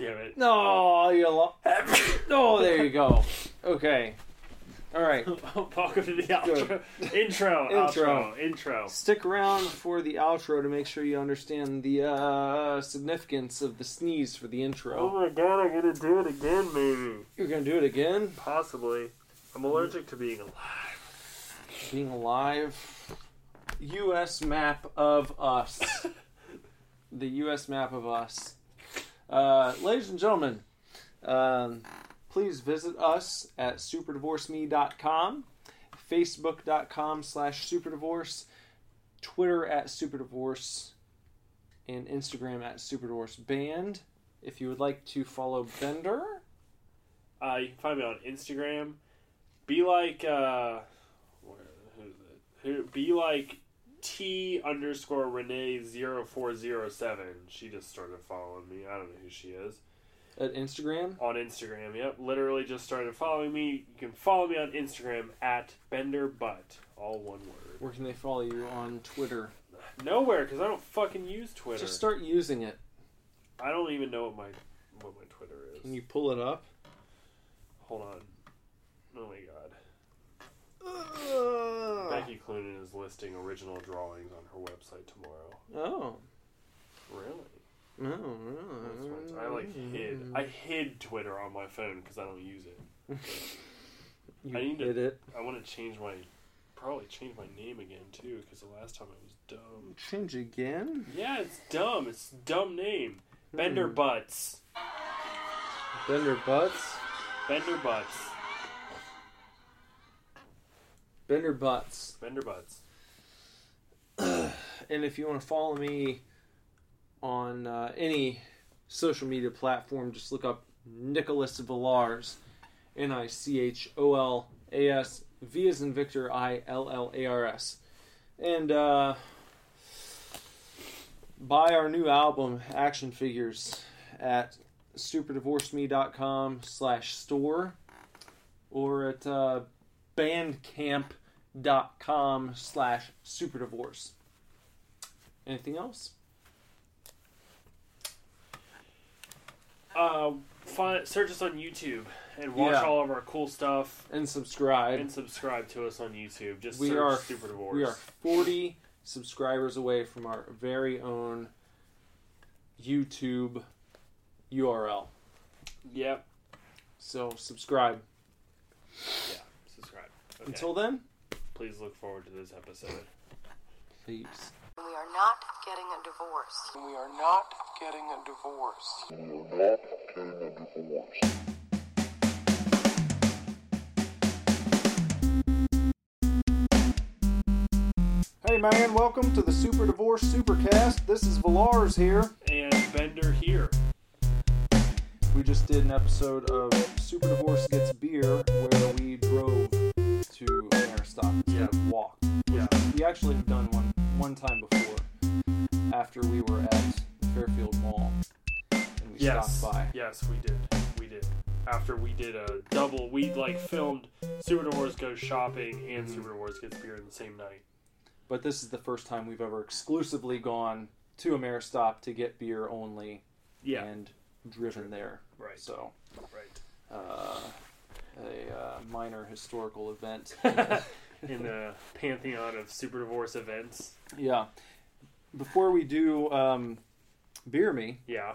damn it. No, you lo- Oh, there you go. Okay. All right. Welcome to the outro. Intro, Intro. outro, intro. Stick around for the outro to make sure you understand the uh, significance of the sneeze for the intro. Oh my god, I'm gonna do it again, maybe. You're gonna do it again. Possibly. I'm allergic to being alive. Being alive. U.S. map of us. the U.S. map of us. Uh, ladies and gentlemen, um, please visit us at superdivorceme.com, facebook.com slash superdivorce, Twitter at superdivorce, and Instagram at superdivorceband. If you would like to follow Bender, Uh, you can find me on Instagram. Be like, uh, where? Who, be like T underscore Renee 0407. She just started following me. I don't know who she is. at Instagram. On Instagram, yep. Literally just started following me. You can follow me on Instagram at Bender Butt. All one word. Where can they follow you on Twitter? Nowhere, because I don't fucking use Twitter. Just start using it. I don't even know what my what my Twitter is. Can you pull it up? Hold on. Oh my god. Uh, Becky Cloonan is listing original drawings on her website tomorrow. Oh. Really? No, That's no. I like hid. I hid Twitter on my phone because I don't use it. You I need to- it. I want to change my probably change my name again too because the last time it was dumb. Change again? Yeah, it's dumb. It's a dumb name. Bender Hmm. Butts. Bender Butts. Bender Butts. Bender Butts. Bender Butts. And if you want to follow me on uh, any social media platform, just look up Nicholas Villars. N I C H O L A S V as in Victor I L L A R S. And uh, buy our new album, Action Figures, at superdivorceme.com slash store or at uh, bandcamp.com slash super divorce. Anything else? Uh, find, search us on YouTube and watch Yeah. all of our cool stuff And subscribe. and subscribe to us on YouTube. Just we search are Super Divorce. we are 40 subscribers away from our very own YouTube URL. Yep. So subscribe. Yeah. Subscribe. Okay. Until then, Please look forward to this episode. please. We are not getting a divorce. We are not getting a divorce. We are not getting a divorce. Hey man, welcome to the Super Divorce Supercast. This is Villars here. And Bender here. We just did an episode of Super Divorce Gets Beer where we drove to Instead of walked. Yeah. We actually have done one one time before after we were at Fairfield Mall and we Yes. stopped by. Yes, we did. We did. After we did a double, we like filmed Super Divorce Goes Shopping and Mm-hmm. Super Divorce Gets Beer in the same night. But this is the first time we've ever exclusively gone to Ameristop to get beer only Yeah. and driven there. Right. So, Right. uh, a uh, minor historical event. in the pantheon of Super Divorce events. yeah. Before we do um, Beer Me, Yeah.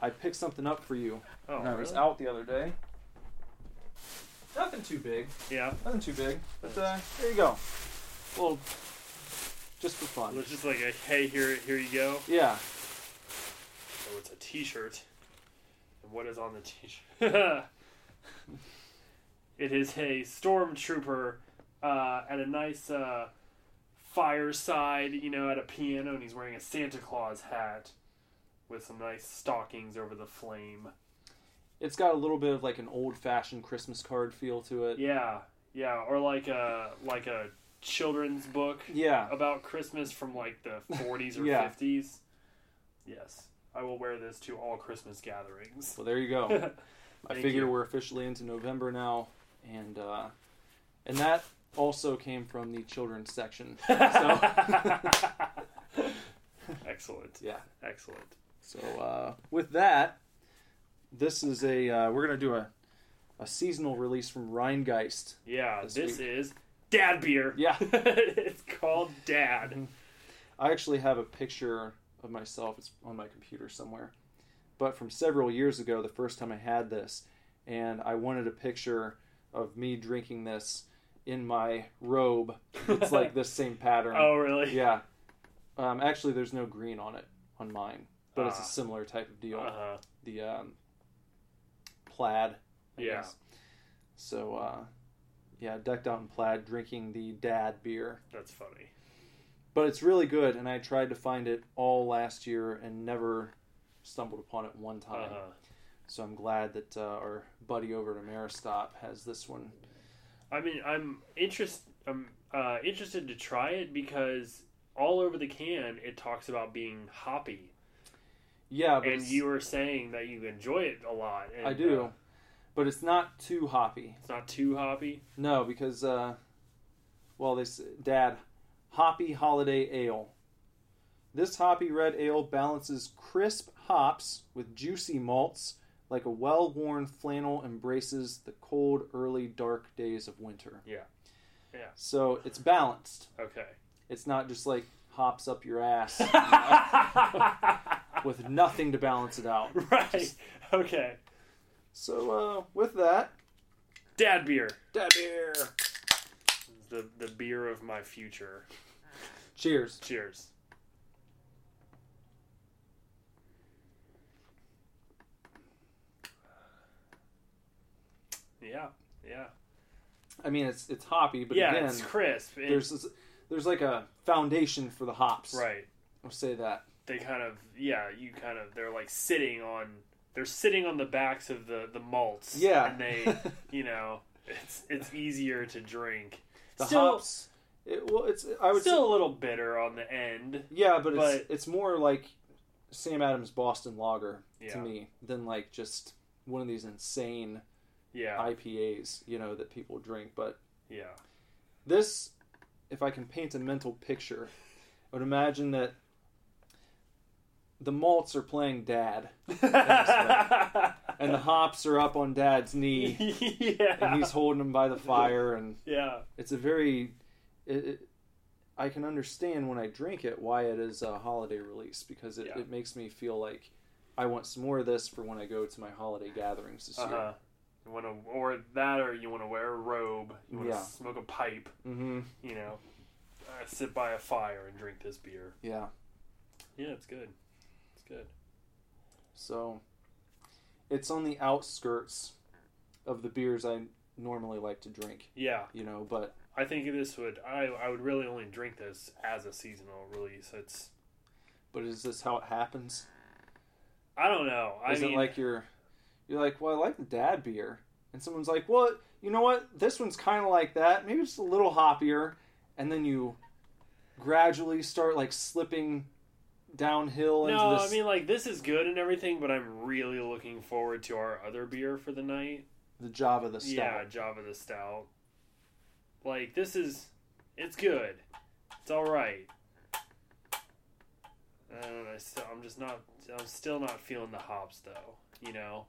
I picked something up for you. Oh, when I was really? out the other day. Nothing too big. Yeah. Nothing too big. But uh, there you go. Well, just for fun. It's just like a hey, here, here you go. Yeah. So it's a T-shirt. And what is on the T-shirt? it is a stormtrooper uh, at a nice uh, fireside, you know, at a piano, and he's wearing a Santa Claus hat with some nice stockings over the flame. It's got a little bit of like an old fashioned Christmas card feel to it. Yeah, yeah, or like a like a children's book Yeah. about Christmas from like the 40s or Yeah. 50s. Yes, I will wear this to all Christmas gatherings. Well, there you go. I figure you. we're officially into November now, and uh, and that also came from the children's section. So Excellent. yeah. Excellent. So uh, with that, this is a uh, we're gonna do a a seasonal release from Rhinegeist. Yeah, This this, is Dad beer. Yeah. it's called Dad. I actually have a picture of myself. It's on my computer somewhere. But from several years ago, the first time I had this, and I wanted a picture of me drinking this in my robe. It's like this same pattern. Oh, really? Yeah. Um, actually, there's no green on it on mine, but it's Ah. a similar type of deal. Uh huh. The um, plaid. I Yeah. guess. So, uh, yeah, decked out in plaid, drinking the dad beer. That's funny. But it's really good, and I tried to find it all last year and never stumbled upon it one Uh time. huh. So I'm glad that uh, our buddy over at Ameristop has this one. I mean, I'm interest. I'm uh, interested to try it because all over the can it talks about being hoppy, Yeah, but and you were saying that you enjoy it a lot. And, I do, uh, but it's not too hoppy. it's not too hoppy. No, because uh, well, this Dad, hoppy holiday ale. This hoppy red ale balances crisp hops with juicy malts, like a well-worn flannel embraces the cold, early, dark days of winter. Yeah. Yeah. So it's balanced. Okay. It's not just like hops up your ass with nothing to balance it out. right. Okay. So uh, with that, Dad beer. Dad beer. The the beer of my future. Cheers. Cheers. Yeah, yeah, I mean, it's it's hoppy, but yeah. again, it's crisp. and- there's this, there's like a foundation for the hops. right. I'll say that. They kind of yeah. You kind of they're like sitting on they're sitting on the backs of the the malts. Yeah. and they you know it's it's easier to drink. The still, hops. It, well, it's I would still say, a little bitter on the end. yeah, but it's it's more like Sam Adams Boston Lager Yeah. to me than like just one of these insane Yeah, IPAs, you know, that people drink. But yeah. this, if I can paint a mental picture, I would imagine that the malts are playing dad, and the hops are up on dad's knee, yeah. and he's holding them by the fire, and yeah. it's a very. It, it, I can understand when I drink it why it is a holiday release because it, Yeah. it makes me feel like I want some more of this for when I go to my holiday gatherings this year. Uh-huh. You want to, or that, or you want to wear a robe. You want to Yeah. smoke a pipe. hmm You know, uh, sit by a fire and drink this beer. Yeah. Yeah, it's good. It's good. So it's on the outskirts of the beers I normally like to drink, Yeah, you know, but I think this would. I I would really only drink this as a seasonal release. It's. but is this how it happens? I don't know. I Is mean, it like you're you're like, well, I like the dad beer, and someone's like, well, you know what? This one's kind of like that, maybe just a little hoppier, and then you gradually start like slipping downhill into no, this I mean like this is good and everything, but I'm really looking forward to our other beer for the night. the Java the Yeah. Java the Stout. Like this is, it's good. It's all right. I don't know. I still, I'm just not. I'm still not feeling the hops though. You know,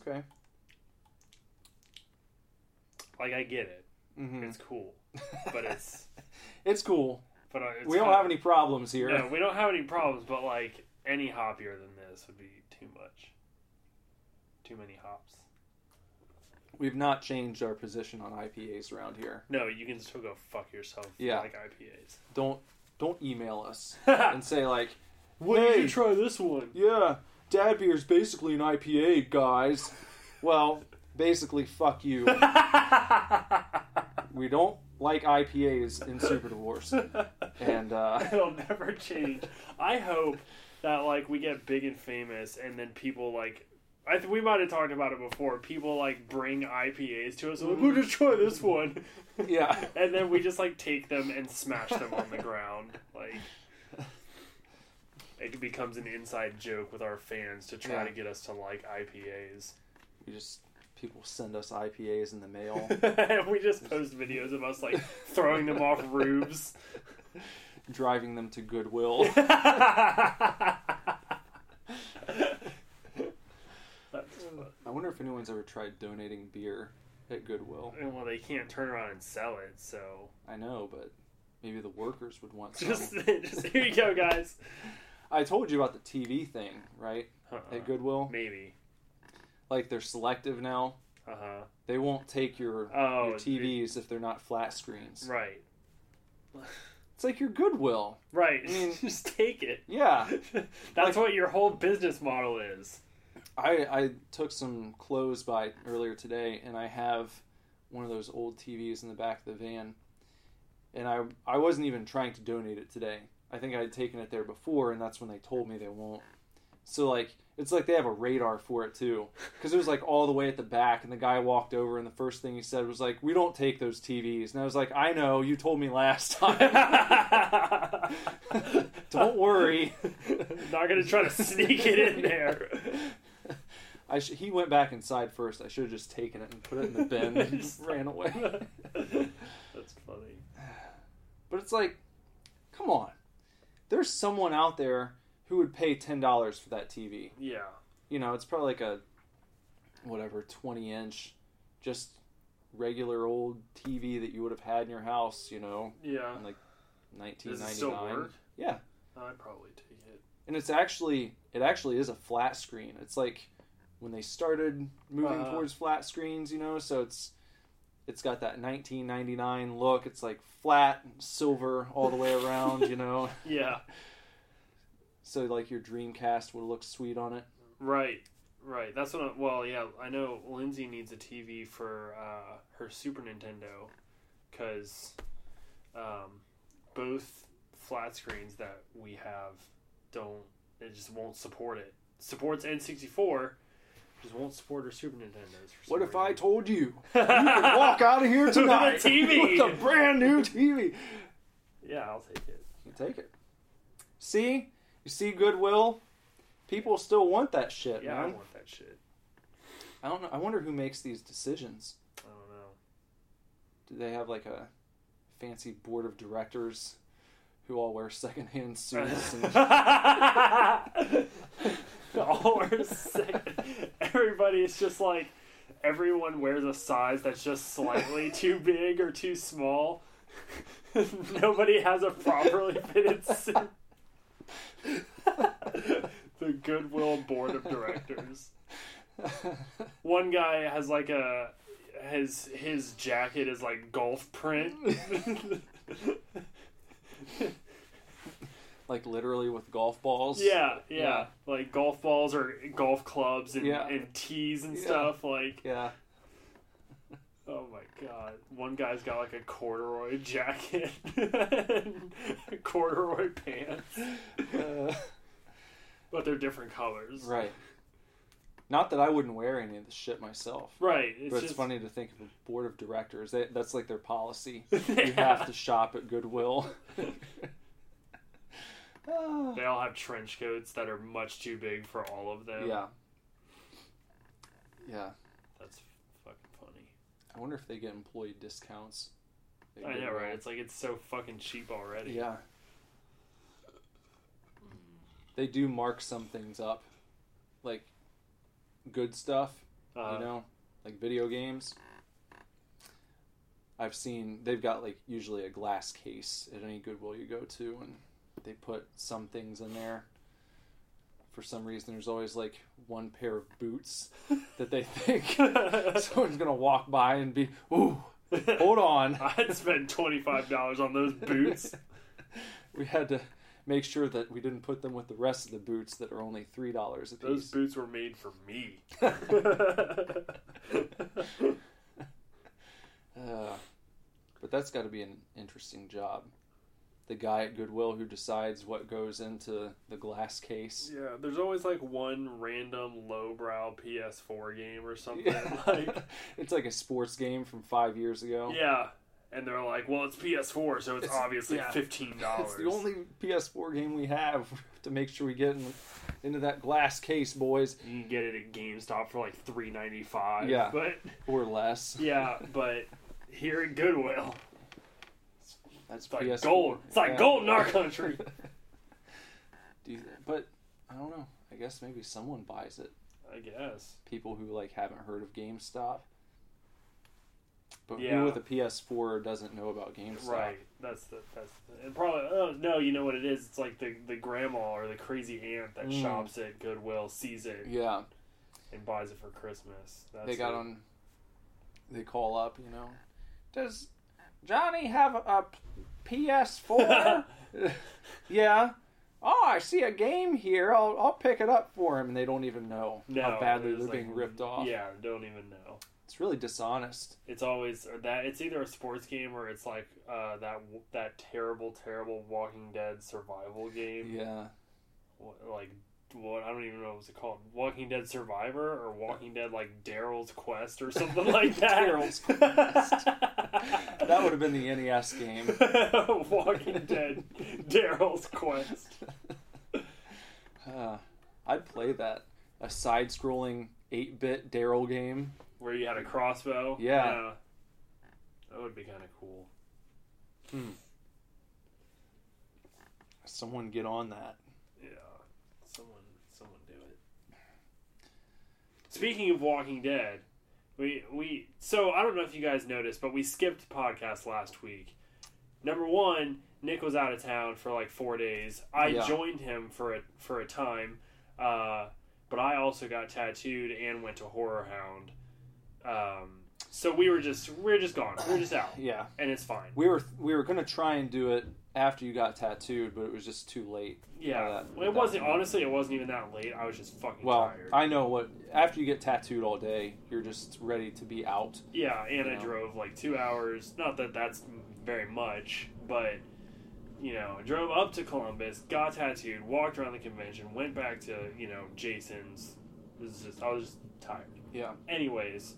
Okay. like I get it. hmm It's cool, but it's. it's cool. But uh, it's we don't have any problems here. No, we don't have any problems. But like any hoppier than this would be too much. Too many hops. We've not changed our position on IPAs around here. No, you can still go fuck yourself. Yeah. like IPAs. Don't don't email us and say like, Hey. did you try this one? yeah, dad beer is basically an IPA, guys. Well, basically, fuck you. we don't like IPAs in Super Divorce, and uh, It'll never change. I hope that like we get big and famous, and then people like. I th- we might have talked about it before. People like bring IPAs to us. Like, "Who just try this one?" yeah, and then we just like take them and smash them on the ground. Like it becomes an inside joke with our fans to try Yeah. to get us to like IPAs. we just people send us IPAs in the mail, we just post videos of us like throwing them off roofs. driving them to Goodwill. I wonder if anyone's ever tried donating beer at Goodwill. And, well, they can't turn around and sell it, so I know, but maybe the workers would want some. just, just here you go, guys. I told you about the TV thing, right? Uh-uh. At Goodwill, Maybe. like they're selective now. Uh huh. They won't take your Oh, your TVs if they're not flat screens. Right. It's like your Goodwill. Right. I mean- just take it. Yeah, That's what your whole business model is. I I took some clothes by earlier today, and I have one of those old TVs in the back of the van, and I I wasn't even trying to donate it today. I think I had taken it there before, and that's when they told me they won't. So like it's like they have a radar for it too, because it was like all the way at the back, and the guy walked over, and the first thing he said was like, "We don't take those TVs," and I was like, "I know, you told me last time. don't worry." Not gonna try to sneak it in there. I sh- he went back inside first. I should have just taken it and put it in the bin and just ran away. That's funny. But it's like, come on. There's someone out there who would pay ten dollars for that TV. Yeah. You know, it's probably like a whatever twenty inch, just regular old TV that you would have had in your house. You know, Yeah. in like nineteen ninety nine. Yeah, I'd probably take it. and it's actually it actually is a flat screen. It's like when they started moving Uh-huh. towards flat screens, you know. So it's it's got that 1999 look. It's like flat silver all the way around, you know. Yeah. So like your Dreamcast would look sweet on it. Right. Right. That's what. I, well, yeah. I know Lindsay needs a TV for uh, her Super Nintendo because um, both flat screens that we have don't. It just won't support it. Supports N64. Just won't support her Super Nintendos. What if I told you you could walk out of here With a TV. with a brand new TV? Yeah, I'll take it. You take it. See, you see Goodwill. People still want that shit, Yeah, I want that shit. I don't know. I wonder who makes these decisions. I don't know. Do they have like a fancy board of directors who all wear secondhand suits? And, All our sick. Everybody is just like everyone wears a size that's just slightly too big or too small. Nobody has a properly fitted suit. the Goodwill board of directors. One guy has like a his his jacket is like golf print. Like literally with golf balls. Yeah, yeah, Yeah. Like golf balls or golf clubs and, Yeah. and tees and Yeah. stuff. Like, Yeah. oh my god. One guy's got like a corduroy jacket and corduroy pants, Uh, but they're different colors. right. Not that I wouldn't wear any of the shit myself. Right. It's but it's just, funny to think of a board of directors. They, that's like their policy. Yeah. You have to shop at Goodwill. They all have trench coats that are much too big for all of them. yeah. Yeah. That's fucking funny. I wonder if they get employee discounts. I know, right? It's like it's so fucking cheap already. Yeah. They do mark some things up. Like good stuff, Uh, you know, like video games. I've seen they've got like usually a glass case at any Goodwill you go to and they put some things in there. For some reason there's always like one pair of boots that they think someone's gonna walk by and be, ooh, hold on. I'd spend twenty five dollars on those boots. we had to make sure that we didn't put them with the rest of the boots that are only three dollars a Those boots were made for me. Uh, but that's got to be an interesting job. The guy at Goodwill who decides what goes into the glass case. yeah, there's always like one random lowbrow PS4 game or something. Like, it's like a sports game from five years ago. yeah, and they're like, "Well, it's PS4, so it's, It's- obviously yeah. fifteen dollars." It's the only PS4 game we have to make sure we get in, into that glass case, boys, you can get it at GameStop for like three ninety five. Yeah. but or less. yeah, but here at Goodwill, That's it's like PS4. gold. It's like Yeah. gold in our country. Do you, but I don't know. I guess maybe someone buys it. I guess. People who like haven't heard of GameStop. But Yeah. who with a PS4 doesn't know about GameStop? Right. That's the that's the, and probably oh no, you know what it is? It's like the the grandma or the crazy aunt that Mm. shops at Goodwill sees it Yeah, and buys it for Christmas. That's they got on. They call up, you know. Does Johnny have a PS4? yeah. Oh, I see a game here. I'll I'll pick it up for him, and they don't even know No, how badly they're like- being ripped off. Yeah, don't even know. It's really dishonest. It's always that it's either a sports game or it's like uh, that that terrible terrible Walking Dead survival game. Yeah. Like what I don't even know what was it called. Walking Dead Survivor or Walking Dead like Daryl's Quest or something like that. Daryl's Quest. That would have been the NES game. Walking Dead Daryl's Quest. Uh, I'd play that. A side-scrolling 8-bit Daryl game. Where you had a crossbow. Yeah. That would be kind of cool. Hmm. Someone get on that. Yeah. Someone someone do it. Speaking of Walking Dead, we we so I don't know if you guys noticed, but we skipped podcast last week. Number one, Nick was out of town for like four days. I Yeah. joined him for a for a time, uh, but I also got tattooed and went to Horror Hound. Um, so we were just we were just gone. We are just out, Yeah. and it's fine. We were we were gonna try and do it after you got tattooed, but it was just too late. Yeah, that- well, it wasn't point. honestly. It wasn't even that late. I was just fucking Well, tired. I know what. After you get tattooed all day, you're just ready to be out. Yeah, and I Yeah. drove like two hours. Not that that's very much, but you know, I drove up to Columbus, got tattooed, walked around the convention, went back to you know Jason's. This is just I was just tired. Yeah. Anyways,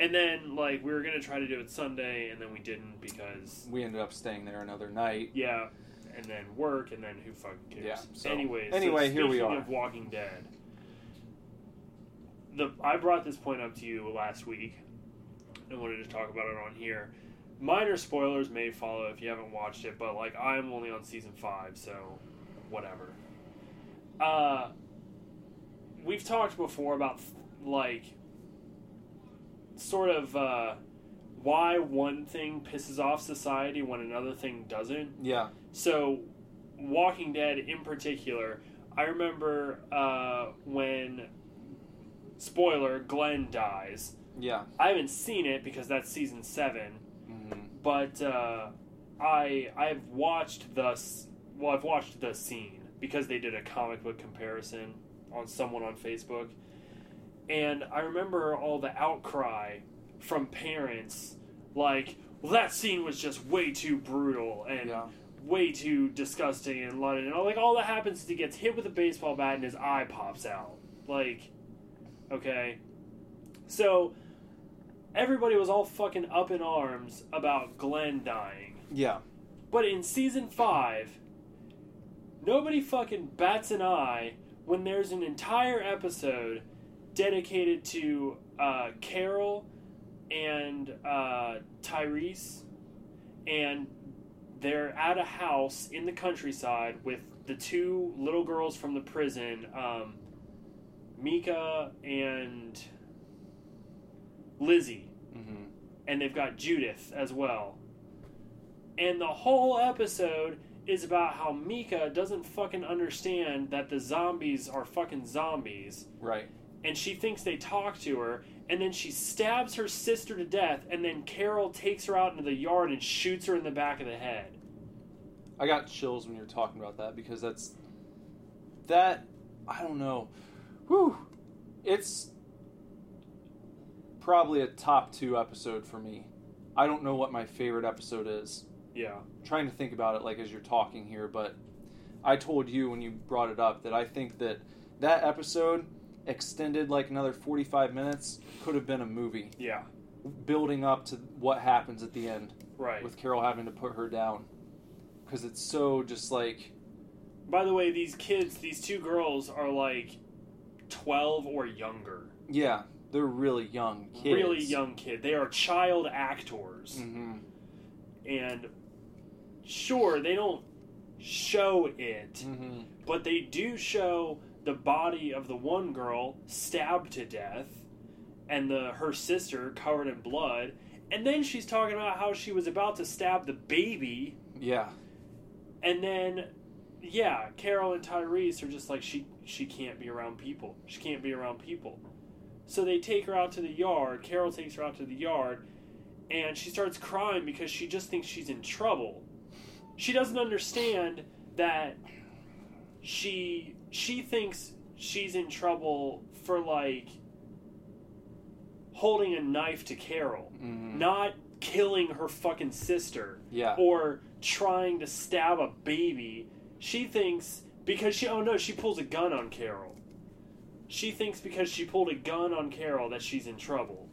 and then like we were gonna try to do it Sunday, and then we didn't because We ended up staying there another night. yeah, and then work, and then who fucking cares? Yeah, so- Anyways, anyway, so here we are. Of Walking Dead. The I brought this point up to you last week. I wanted to talk about it on here. Minor spoilers may follow if you haven't watched it, but like I'm only on season five, so whatever. Uh, we've talked before about like sort of uh, why one thing pisses off society when another thing doesn't. Yeah. So, Walking Dead in particular, I remember uh, when spoiler Glenn dies. Yeah. I haven't seen it because that's season seven, hmm but uh, I I've watched the well I've watched the scene because they did a comic book comparison on someone on Facebook, and I remember all the outcry from parents like, well that scene was just way too brutal and Yeah. way too disgusting and London. And all, like all that happens is he gets hit with a baseball bat and his eye pops out. Like, okay, so everybody was all fucking up in arms about Glenn dying, Yeah. but in season five, nobody fucking bats an eye when there's an entire episode dedicated to uh, Carol and uh, Tyrese, and they're at a house in the countryside with the two little girls from the prison, um, Mika and Lizzie, hmm and they've got Judith as well. And the whole episode is about how Mika doesn't fucking understand that the zombies are fucking zombies Right. And she thinks they talk to her, and then she stabs her sister to death, and then Carol takes her out into the yard and shoots her in the back of the head. I got chills when you were talking about that because that's that I don't know. Whew. It's probably a top two episode for me. I don't know what my favorite episode is. Yeah. I'm trying to think about it like as you're talking here, but I told you when you brought it up that I think that that episode extended like another 45 minutes could have been a movie Yeah. building up to what happens at the end Right. with Carol having to put her down because it's so just like By the way, these kids, these two girls, are like 12 or younger. yeah they're really young kids Really young kid. They are child actors. hmm And sure, they don't show it, hmm but they do show the body of the one girl stabbed to death and the her sister covered in blood and then she's talking about how she was about to stab the baby. Yeah. and then yeah carol and tyrese are just like she she can't be around people. She can't be around people. So they take her out to the yard. Carol takes her out to the yard and she starts crying because she just thinks she's in trouble. She doesn't understand that she she thinks she's in trouble for like holding a knife to carol Mhm. not killing her fucking sister Yeah. or trying to stab a baby. She thinks because she oh no, she pulls a gun on Carol. She thinks because she pulled a gun on Carol that she's in trouble.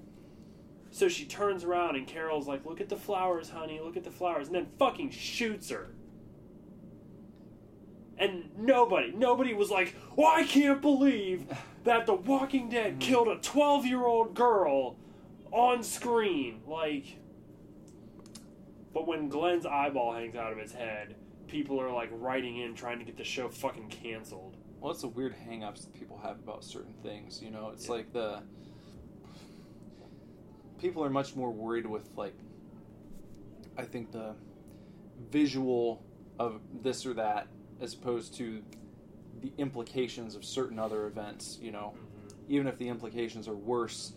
So she turns around and Carol's like, "Look at the flowers, honey. Look at the flowers." And then fucking shoots her. And nobody, nobody was like, "Oh, I can't believe that The Walking Dead hmm. killed a 12-year-old girl on screen." Like but when Glenn's eyeball hangs out of his head, people are like writing in trying to get the show fucking canceled. Well, it's the weird hang-ups that people have about certain things. You know, it's Yeah. like the people are much more worried with like I think the visual of this or that as opposed to the implications of certain other events. You know, mm-hmm. even if the implications are worse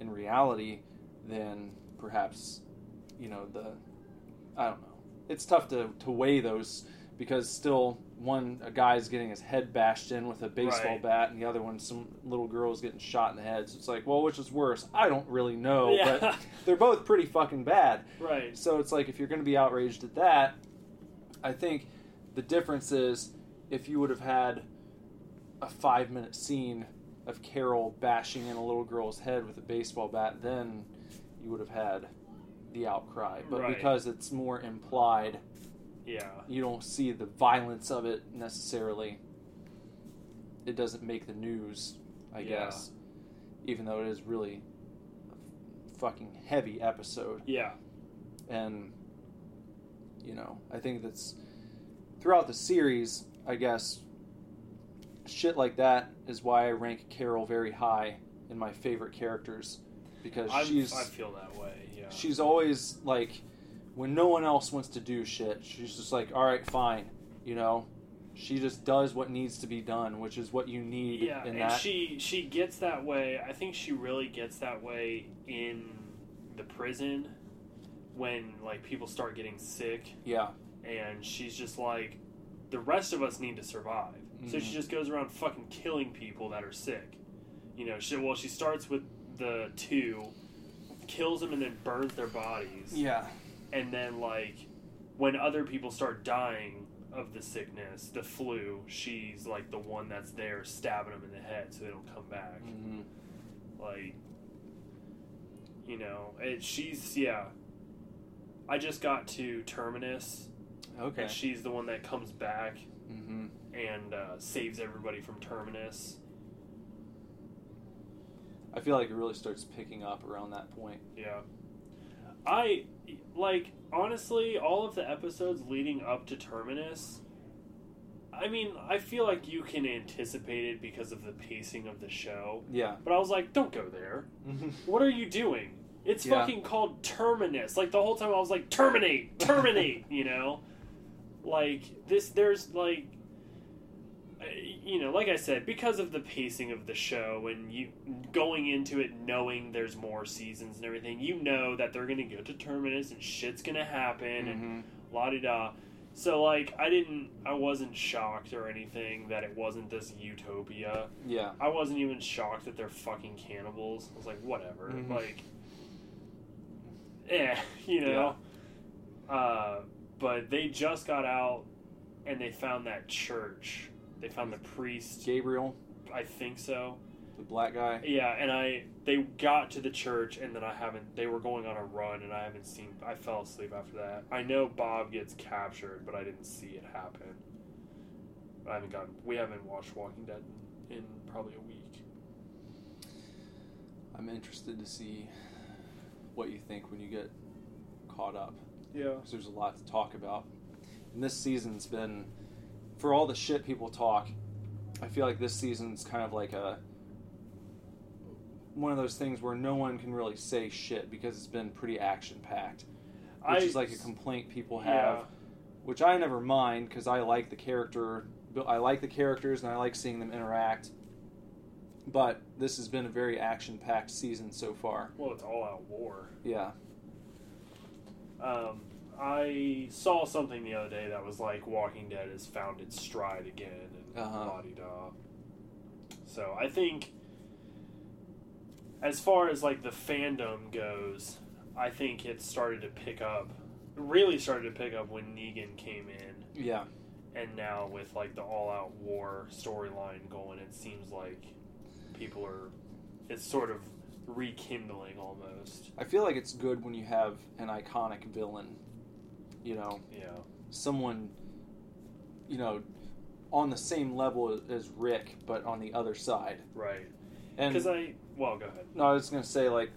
in reality than perhaps you know the I don't know. It's tough to, to weigh those because still one a guy's getting his head bashed in with a baseball Right. bat and the other one some little girl's getting shot in the head. So it's like, well, which is worse? I don't really know, Yeah. but they're both pretty fucking bad. Right. So it's like if you're going to be outraged at that, I think the difference is if you would have had a five minute scene of Carol bashing in a little girl's head with a baseball bat, then you would have had the outcry. But Right. because it's more implied, Yeah. you don't see the violence of it necessarily. It doesn't make the news, I Yeah. guess. Even though it is really a fucking heavy episode Yeah. and you know i think that's throughout the series i guess shit like that is why i rank carol very high in my favorite characters because I, she's I feel that way. Yeah. she's always like when no one else wants to do shit she's just like all right fine you know she just does what needs to be done which is what you need yeah, in and that she she gets that way. I think she really gets that way in the prison when like people start getting sick yeah and she's just like the rest of us need to survive. So she Mhm. just goes around fucking killing people that are sick. You know she well she starts with the two kills them and then burns their bodies. Yeah. And then like when other people start dying of the sickness the flu she's like the one that's there stabbing them in the head so they don't come back. Hmm like you know it, she's yeah. I just got to terminus okay. And she's the one that comes back hmm and uh, saves everybody from terminus. I feel like it really starts picking up around that point. Yeah. I like honestly all of the episodes leading up to terminus i mean i feel like you can anticipate it because of the pacing of the show. Yeah. But i was like don't go there. What are you doing? It's Yeah. fucking called terminus. Like the whole time i was like terminate! Terminate! You know like this there's like uh, you know like i said because of the pacing of the show and you going into it knowing there's more seasons and everything you know that they're gonna go to terminus and shit's gonna happen and Mhm. la di da so like i didn't i wasn't shocked or anything that it wasn't this utopia yeah I wasn't even shocked that they're fucking cannibals. I was like, whatever. Mhm. Like, eh, you know. Uh, but they just got out and they found that church. They found the priest. gabriel I think so. the black guy Yeah, and I they got to the church and then I haven't. They were going on a run and I haven't seen. I fell asleep after that. I know Bob gets captured, but I didn't see it happen. I haven't gotten. We haven't watched Walking Dead in probably a week. I'm interested to see what you think when you get caught up Yeah. because there's a lot to talk about. And this season's been, for all the shit people talk, I feel like this season's kind of like a one of those things where no one can really say shit because it's been pretty action packed, which I- is like a complaint people Yeah. have, which I never mind because I like the character, I like the characters and I like seeing them interact. But this has been a very action packed season so far. Well, it's all out war. Yeah. Um, I saw something the other day that was like Walking Dead has found its stride again and Uh-huh. da. So I think, as far as like the fandom goes, I think it started to pick up, really started to pick up when Negan came in, Yeah. and now with like the all-out war storyline going, it seems like people are, it's sort of rekindling almost. I feel like it's good when you have an iconic villain, you know, Yeah. someone, you know, on the same level as Rick, but on the other side. Right. And Because I, well, go ahead. no, I was gonna say like,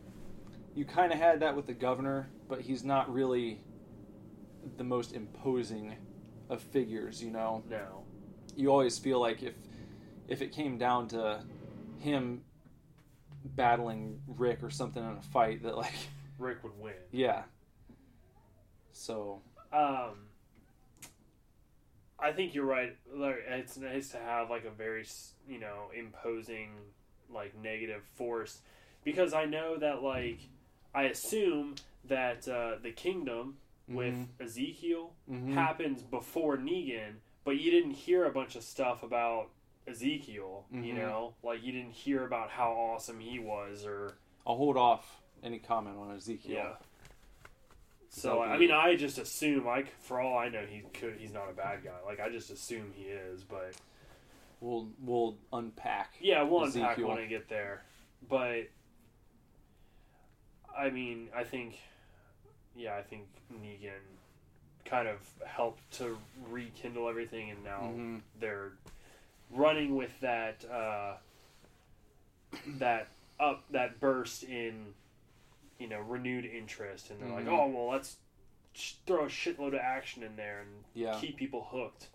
you kind of had that with the governor, but he's not really the most imposing of figures. You know, No. you always feel like if if it came down to him battling Rick or something in a fight, that like, Rick would win. yeah. So Um, I think you're right. Like, It's nice to have like a very you know imposing like negative force because I know that like I assume that uh, the kingdom with Ezekiel Mhm. happens before Negan, but you didn't hear a bunch of stuff about Ezekiel. You Mhm. know, like you didn't hear about how awesome he was or I'll hold off any comment on Ezekiel. Yeah. So I mean, I just assume, like, for all I know, he could. He's not a bad guy. Like, I just assume he is. But We'll we'll unpack. yeah, we'll unpack when I get there. But I mean, I think, yeah, I think Negan kind of helped to rekindle everything, and now Mhm. they're running with that uh, that up that burst in you know renewed interest, and they're like, Mhm. oh well, let's sh- throw a shitload of action in there and Yeah. keep people hooked.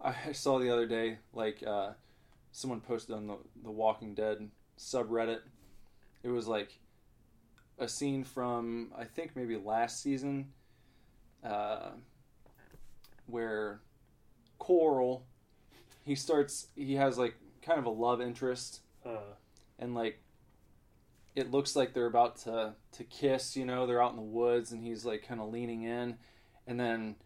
I saw the other day like uh, someone posted on the the Walking Dead subreddit. It was like a scene from I think maybe last season, uh, where Coral he starts he has like kind of a love interest Uh, and like it looks like they're about to to kiss you know they're out in the woods and he's like kind of leaning in and then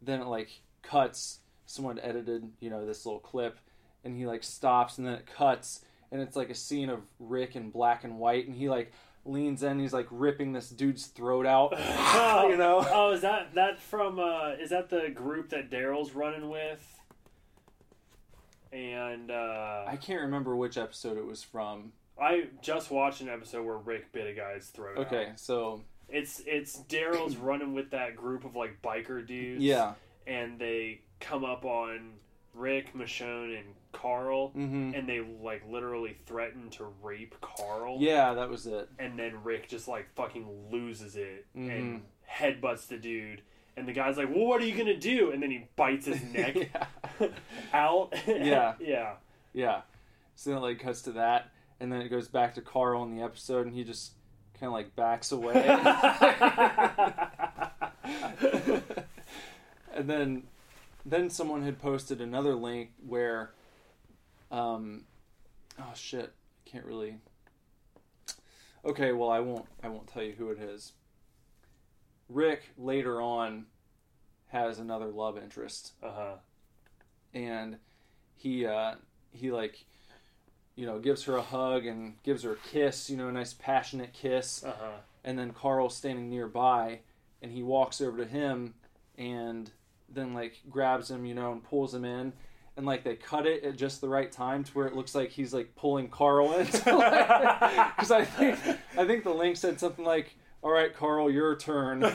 then it like cuts someone edited you know this little clip and he like stops and then it cuts and it's like a scene of rick in black and white and he like leans in he's like ripping this dude's throat out you know oh, is that that from? Uh, is that the group that Daryl's running with? And uh, i can't remember which episode it was from I just watched an episode where Rick bit a guy's throat. out. okay so It's it's Daryl's running with that group of like biker dudes. yeah And they come up on Rick, Michonne, and Carl, hmm and they like literally threaten to rape Carl. yeah that was it And then Rick just like fucking loses it and Mhm. headbutts the dude. And the guy's like, "Well, what are you gonna do?" And then he bites his neck yeah. out. Yeah. yeah. Yeah. So then it like cuts to that, and then it goes back to Carl in the episode, and he just kind of like backs away. and then, then someone had posted another link where, um, oh shit, I can't really. Okay, well I won't. I won't tell you who it is. Rick later on has another love interest Uh huh. and he uh he like you know gives her a hug and gives her a kiss you know a nice passionate kiss Uh huh. and then carl's standing nearby and he walks over to him and then like grabs him you know and pulls him in and like they cut it at just the right time to where it looks like he's like pulling carl in because i think i think the link said something like all right carl your turn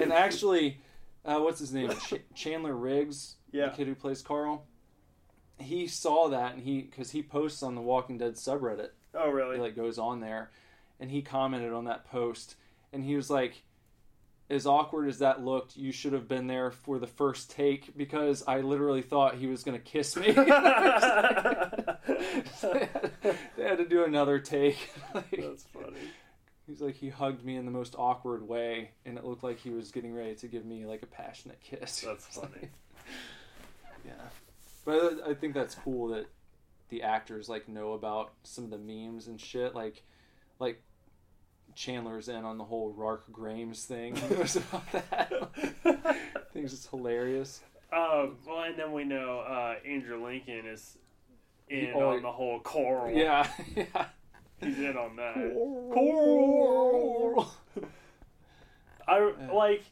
and actually uh, what's his name Ch- chandler riggs Yeah. the kid who plays carl he saw that and he because he posts on the walking dead subreddit oh, really? he like goes on there and he commented on that post and he was like as awkward as that looked, you should have been there for the first take because I literally thought he was going to kiss me. they, had, to do another take. Like, That's funny. he's like he hugged me in the most awkward way, and it looked like he was getting ready to give me like a passionate kiss. That's funny. yeah, but I, I think that's cool that the actors like know about some of the memes and shit. Like, like Chandler's in on the whole Rark Grames thing. It was about that. I think it's hilarious. Um, well, and then we know uh, Andrew Lincoln is in Oh, on the whole Coral. Yeah, yeah. he's in on that. Coral. I like.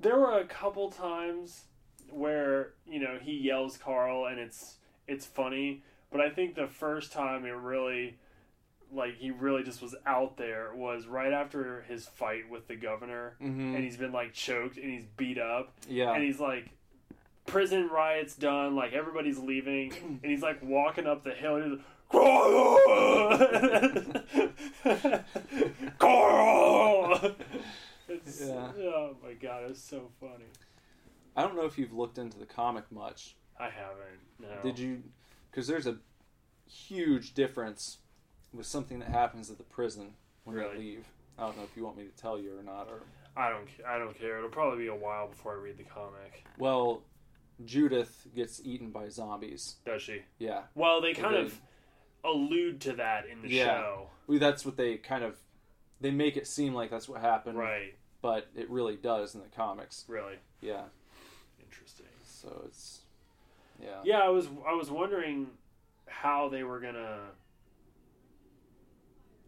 There were a couple times where you know he yells Carl, and it's it's funny. But I think the first time it really, like, he really just was out there was right after his fight with the governor, Mhm. and he's been like choked and he's beat up, Yeah. and he's like prison riots done like everybody's leaving and he's like walking up the hill and he's like Carl it's, Yeah. oh my god it's so funny I don't know if you've looked into the comic much. I haven't no Did you? Because there's a huge difference with something that happens at the prison when Really? they leave. I don't know if you want me to tell you or not. Or I don't I don't care it'll probably be a while before I read the comic well, Judith gets eaten by zombies. does she Yeah, well they kind They- of allude to that in the Yeah. show well, that's what they kind of they make it seem like that's what happened, right But it really does in the comics. really Yeah, interesting so it's yeah, Yeah, I was I was wondering how they were gonna,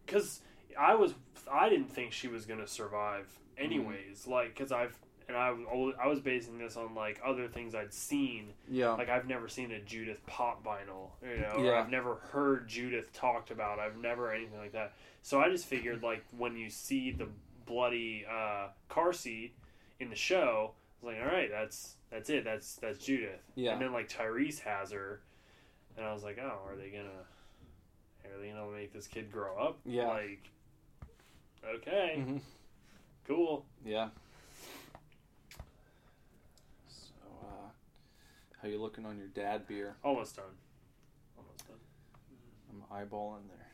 because I was I didn't think she was gonna survive mm-hmm. anyways. Like, because I've and I was I was basing this on like other things I'd seen. yeah, Like I've never seen a Judith pop vinyl, you know. Or Yeah. I've never heard Judith talked about. I've never anything like that. So I just figured like when you see the bloody uh, car seat in the show, I was like, all right, that's that's it. That's that's Judith. Yeah. And then like Tyrese has her, and I was like, oh, are they gonna are they gonna make this kid grow up? Yeah. Like, okay, Mhm. cool. yeah. So, uh, how you looking on your dad beer? Almost done. Almost done. I'm eyeballing there.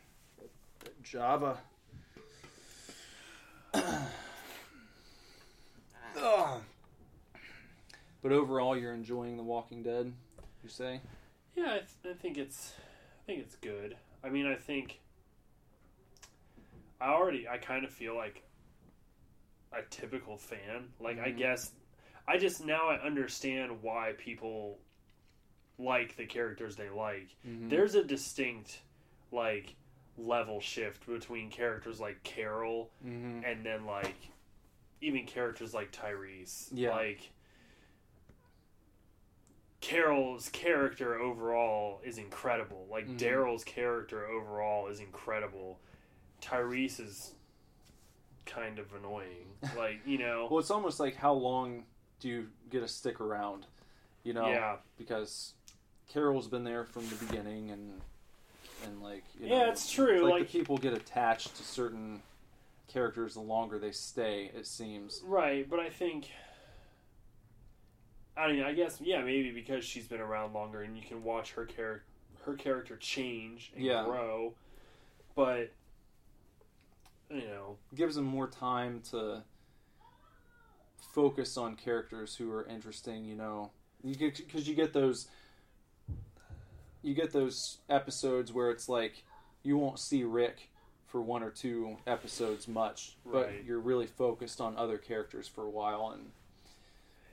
That Java. Ugh. but overall, you're enjoying The Walking Dead. You say? Yeah, I, th- I think it's, I think it's good. I mean, I think, I already, I kind of feel like a typical fan. Like, I Mhm. guess, I just now I understand why people like the characters they like. Mhm. There's a distinct, like, level shift between characters like Carol Mhm. and then like even characters like Tyrese. Yeah. Like Carol's character overall is incredible. Like Mhm. Daryl's character overall is incredible. Tyrese is kind of annoying. Like, you know. Well, it's almost like how long do you get to stick around? You know, yeah. because Carol's been there from the beginning, and and like you Yeah, know, it's true, Like, like- the people get attached to certain characters the longer they stay. It seems. Right, but I think I mean, I guess yeah, maybe because she's been around longer and you can watch her character her character change and Yeah. grow. But you know, gives them more time to focus on characters who are interesting. You know, you get because you get those you get those episodes where it's like you won't see Rick for one or two episodes much, but Right. you're really focused on other characters for a while and.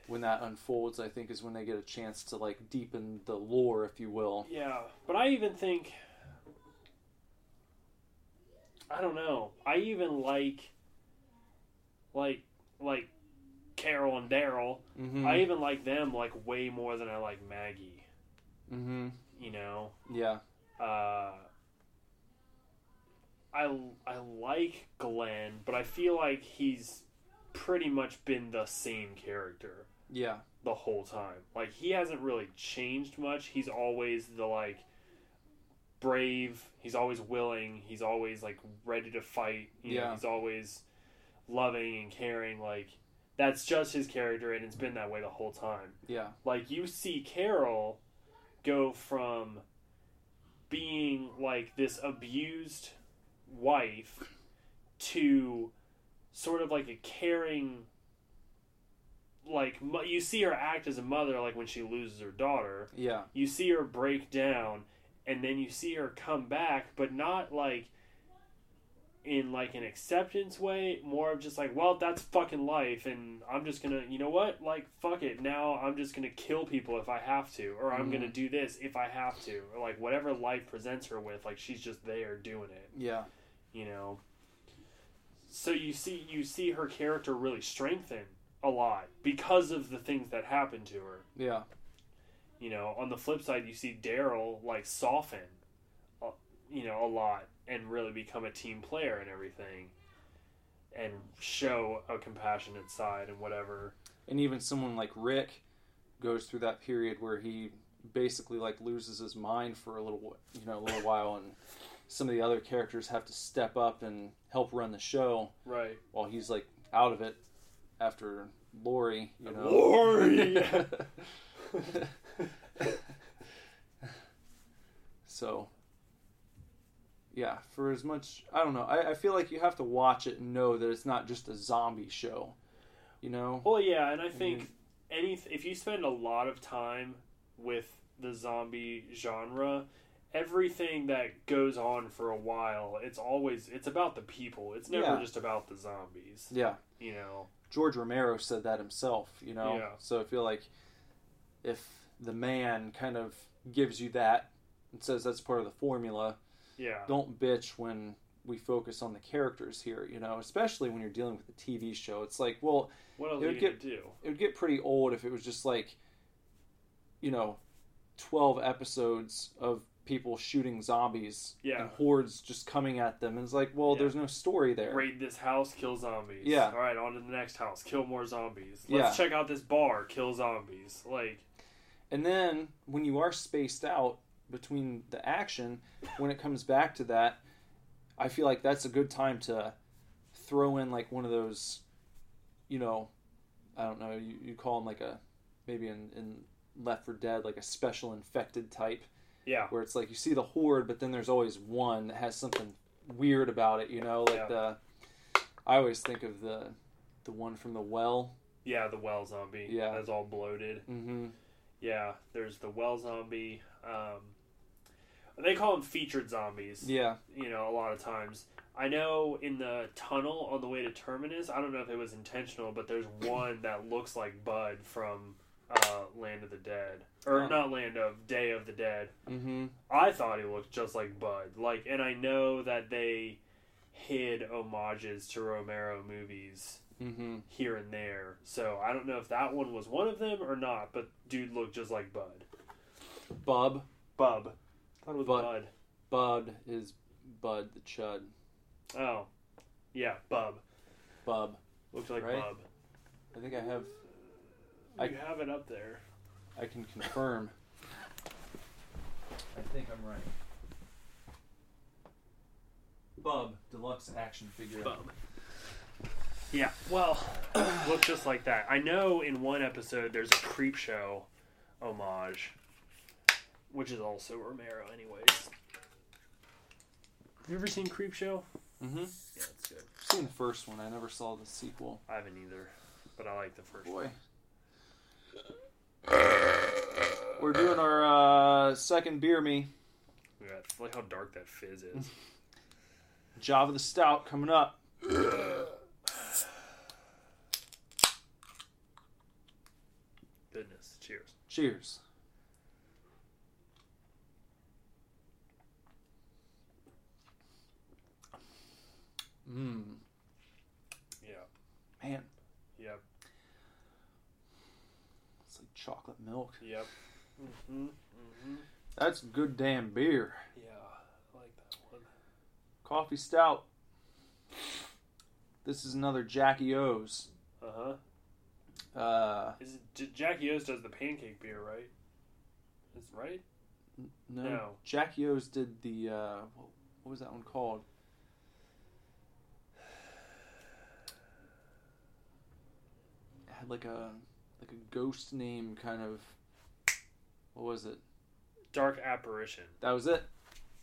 When that unfolds, I think is when they get a chance to like deepen the lore, if you will. yeah, but I even think I don't know. I even like like like Carol and Daryl. Mm-hmm. I even like them like way more than I like Maggie. mm-hmm. You know, Yeah. uh, I I like Glenn, but I feel like he's pretty much been the same character Yeah. the whole time. Like he hasn't really changed much. He's always the like brave. He's always willing. He's always like ready to fight. You know, Yeah. he's always loving and caring. Like That's just his character, and it's been that way the whole time. Yeah. Like you see Carol go from being like this abused wife to sort of like a caring like you see her act as a mother like when she loses her daughter Yeah. you see her break down and then you see her come back but not like in like an acceptance way more of just like well that's fucking life and i'm just gonna you know what? Like fuck it. Now i'm just gonna kill people if i have to or i'm gonna do this if i have to or like whatever life presents her with like she's just there doing it. Yeah. you know? So you see you see her character really strengthen a lot because of the things that happened to her. Yeah. you know on the flip side you see daryl like soften uh, you know a lot and really become a team player and everything and show a compassionate side and whatever And even someone like Rick goes through that period where he basically like loses his mind for a little you know a little while and some of the other characters have to step up and help run the show right while he's like out of it after Lori, you know. Lori! so yeah, for as much I don't know, I, I feel like you have to watch it and know that it's not just a zombie show. You know? well yeah and i think any if you spend a lot of time with the zombie genre everything that goes on for a while it's always it's about the people it's never Yeah. just about the zombies Yeah. you know George Romero said that himself, you know. Yeah. So I feel like if the man kind of gives you that and says that's part of the formula, yeah don't bitch when we focus on the characters here, you know, especially when you're dealing with a TV show. It's like, well, what else it would get- do it would get pretty old if it was just like, you know, 12 episodes of people shooting zombies Yeah. and hordes just coming at them. And it's like, well, Yeah. there's no story there. raid this house, kill zombies. Yeah. All right, on to the next house, kill more zombies. Let's Yeah. check out this bar, kill zombies. Like, And then when you are spaced out between the action, when it comes back to that, I feel like that's a good time to throw in like one of those, you know, I don't know, you, you call them like a, maybe in, in Left 4 Dead, like a special infected type, yeah, where it's like you see the horde, but then there's always one that has something weird about it, you know, like Yeah. the, I always think of the, the one from the well. yeah, the well zombie. Yeah. that's all bloated. Mm-hmm. Yeah, there's the well zombie. Um, they call them featured zombies. Yeah. you know, a lot of times. I know in the tunnel on the way to Terminus, I don't know if it was intentional, but there's one that looks like Bud from uh, Land of the Dead, or Oh. not Land of Day of the Dead. Mm-hmm. I thought he looked just like Bud. Like, and I know that they hid homages to Romero movies Mm-hmm. here and there. So I don't know if that one was one of them or not. But dude looked just like Bud. Bub. Bub. I thought it was Bud. Bud. Bud is Bud the Chud. Oh, yeah, Bub. Bub. Looked like Right? Bub. I think I have. I- You have it up there. I can confirm. I think I'm right. Bub deluxe action figure. Bub. Yeah, well, look just like that. I know in one episode there's a Creepshow homage, which is also Romero, anyways. Have you ever seen Creepshow? Mm-hmm. Yeah, it's good. Seen the first one. I never saw the sequel. I haven't either, but I like the first one. Boy. We're doing our uh, second beer me. Yeah, like how dark that fizz is. Java the Stout coming up. Goodness, cheers. Cheers. Mmm. Yeah, Man, yep, it's like chocolate milk. yep. Mm-hmm, mm-hmm. That's good damn beer. Yeah, I like that one. Coffee stout. This is another Jackie O's. Uh huh. Uh, Is it, J- Jackie O's does the pancake beer, right? Is right? no, No. Jackie O's did the uh, what, what was that one called? Had like a like a ghost name kind of. What was it? Dark Apparition. That was it.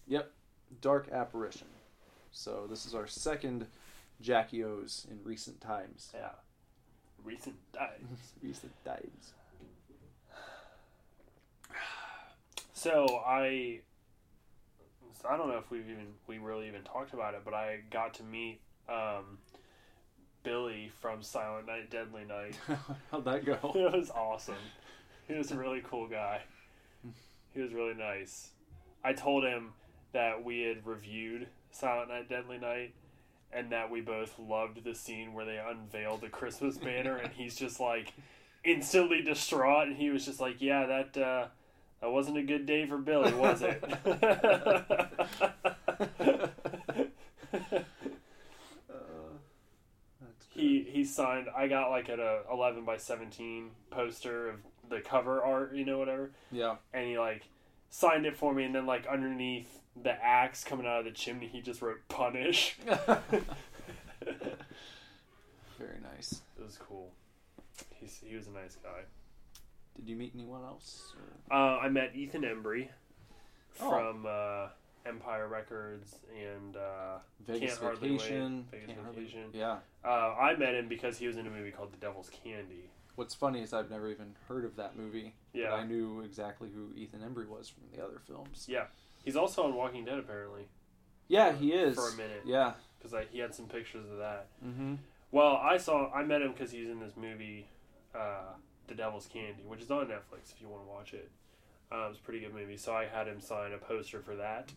Yep, Dark Apparition. So this is our second Jackie O's in recent times. Yeah. Recent times. recent times. So I, so I don't know if we've even we really even talked about it, but I got to meet um, Billy from Silent Night, Deadly Night. How'd that go? It was awesome. He was a really cool guy. He was really nice. I told him that we had reviewed Silent Night, Deadly Night, and that we both loved the scene where they unveiled the Christmas banner, and he's just like instantly distraught, and he was just like, "Yeah, that uh, that wasn't a good day for Billy, was it?" He he signed. I got like at a eleven by seventeen poster of the cover art, you know, whatever. Yeah. and he like signed it for me and then like underneath the axe coming out of the chimney he just wrote punish Very nice. It was cool He's, he was a nice guy Did you meet anyone else? uh, i met ethan embry Oh. from uh, empire records and uh, Vegas Can't Hardly Wait. Vacation. Vegas Can't Hardly- Vacation. Yeah. uh, i met him because he was in a movie called the devil's candy What's funny is I've never even heard of that movie. Yeah. But I knew exactly who Ethan Embry was from the other films. yeah he's also on walking dead apparently Yeah, he is. For a minute. Yeah. because like, he had some pictures of that Mm-hmm. Well, I saw I met him because he's in this movie, uh, The Devil's Candy, which is on Netflix if you want to watch it. Um, it's a pretty good movie. So I had him sign a poster for that,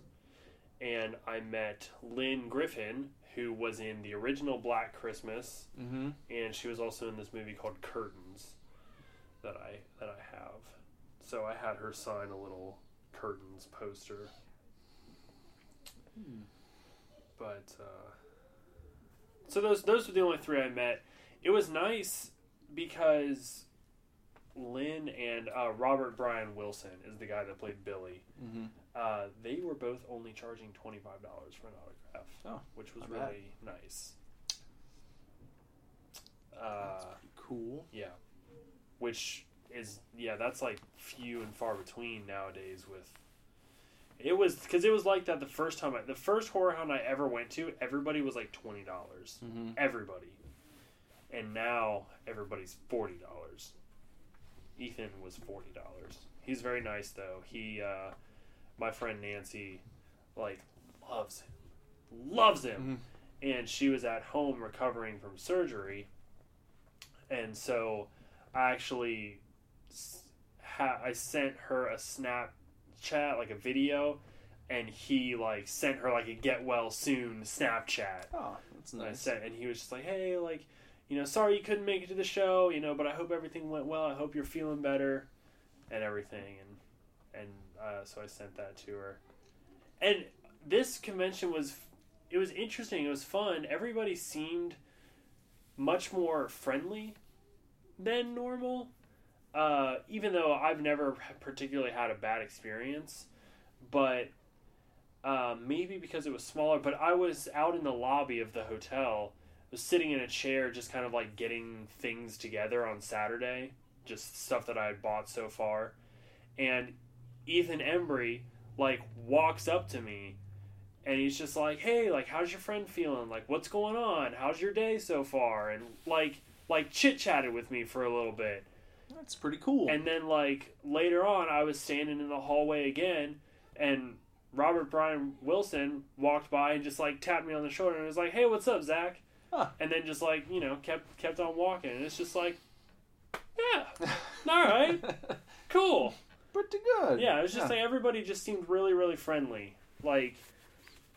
and I met Lynne Griffin, who was in the original Black Christmas, Mm-hmm. and she was also in this movie called Curtains, that I that I have. So I had her sign a little Curtains poster. But uh, so those those were the only three I met. It was nice because Lynne and uh, Robert Brian Wilson is the guy that played Billy. Mm-hmm. Uh, they were both only charging twenty five dollars for an autograph, Oh, which was not bad. really nice. Uh, Cool. yeah, which is yeah, that's like few and far between nowadays. With it was because it was like that the first time I, the first horror hunt I ever went to, everybody was like twenty dollars, Mm-hmm. everybody, and now everybody's forty dollars. Ethan was forty dollars. He's very nice though. He, uh, my friend Nancy, like loves him, loves him, mm-hmm. and she was at home recovering from surgery, and so I actually ha- I sent her a Snapchat, like a video, and he like sent her like a get well soon Snapchat. Oh, that's And I sent, and he was just like, "Hey, like, you know, sorry you couldn't make it to the show, you know, but I hope everything went well. I hope you're feeling better, and everything." And and uh, so I sent that to her. And this convention was, it was interesting. It was fun. Everybody seemed much more friendly than normal. Uh, even though I've never particularly had a bad experience, but um, maybe because it was smaller. But I was out in the lobby of the hotel, was sitting in a chair, just kind of like getting things together on Saturday, just stuff that I had bought so far, and Ethan Embry like walks up to me. And he's just like, "Hey, like, how's your friend feeling? Like, what's going on? How's your day so far?" And like, like chit chatted with me for a little bit. That's pretty cool. And then like later on, I was standing in the hallway again, and Robert Brian Wilson walked by and just like tapped me on the shoulder and was like, "Hey, what's up, Zach?" Huh. And then just like you know kept kept on walking, and it's just like, yeah, all right, cool. Pretty good. Yeah, it was just like everybody just seemed really really friendly. Like,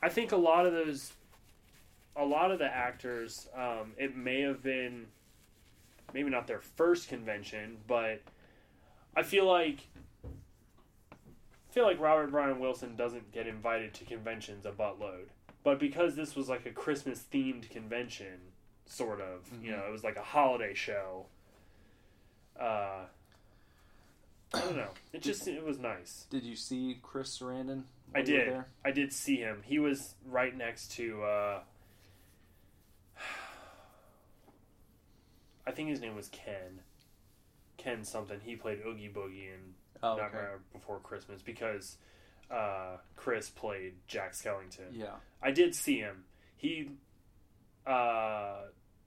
I think a lot of those, a lot of the actors, um, it may have been, maybe not their first convention, but I feel like. I feel like Robert Brian Wilson doesn't get invited to conventions a buttload, but because this was like a Christmas themed convention, sort of, you know, it was like a holiday show. Uh, I don't know. It just it was nice. Did you see Chris Sarandon? I while you were did. I did see him. He was right next to. Uh, I think his name was Ken. Ken something. He played Oogie Boogie in Oh, okay. Nightmare Before Christmas because uh, Chris played Jack Skellington. Yeah. I did see him. He, uh,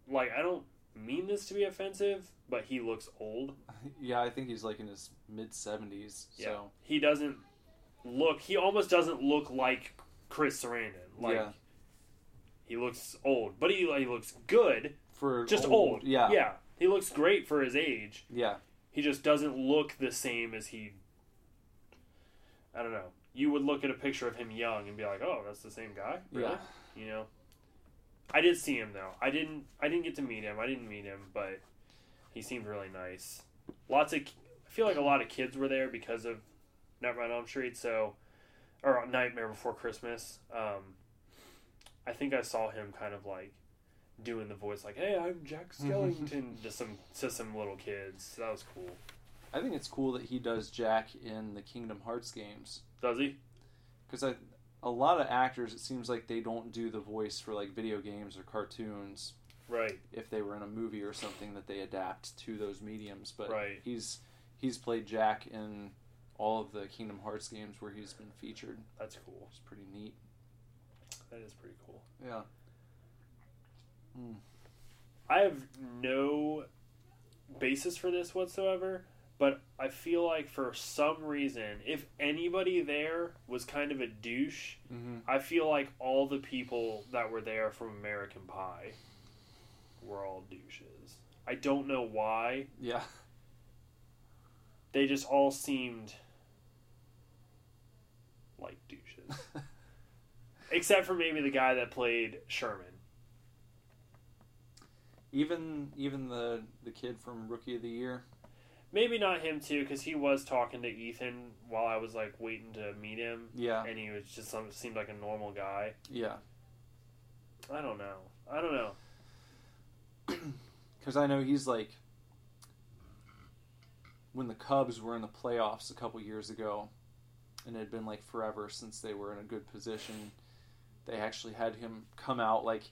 like I don't mean this to be offensive, but he looks old. Yeah, I think he's like in his mid 70s. Yeah. So, He doesn't look. He almost doesn't look like Chris Sarandon. Like Yeah. he looks old, but he he looks good. for Just old. Yeah. Yeah. He looks great for his age. Yeah. He just doesn't look the same as he. I don't know. You would look at a picture of him young and be like, "Oh, that's the same guy." Really? Yeah. You know. I did see him though. I didn't. I didn't get to meet him. I didn't meet him, but he seemed really nice. Lots of. I feel like a lot of kids were there because of Nightmare on Elm Street. So, or Nightmare Before Christmas. Um, I think I saw him kind of like doing the voice, like, "Hey, I'm Jack Skellington," to some to some little kids. That was cool. I think it's cool that he does Jack in the Kingdom Hearts games. Does he? Because I, a lot of actors, it seems like they don't do the voice for like video games or cartoons. Right. If they were in a movie or something that they adapt to those mediums, but Right. he's he's played Jack in all of the Kingdom Hearts games where he's been featured. That's cool. It's pretty neat. That is pretty cool. Yeah. Hmm. I have no basis for this whatsoever, but I feel like for some reason, if anybody there was kind of a douche, Mm-hmm. I feel like all the people that were there from American Pie were all douches. I don't know why. Yeah. They just all seemed like douches. Except for maybe the guy that played Sherman. Even even the the kid from Rookie of the Year. Maybe not him too, because he was talking to Ethan while I was like waiting to meet him, Yeah. and he was just some seemed like a normal guy. Yeah. I don't know. I don't know. Because I know he's like when the Cubs were in the playoffs a couple years ago, and it had been like forever since they were in a good position. They actually had him come out like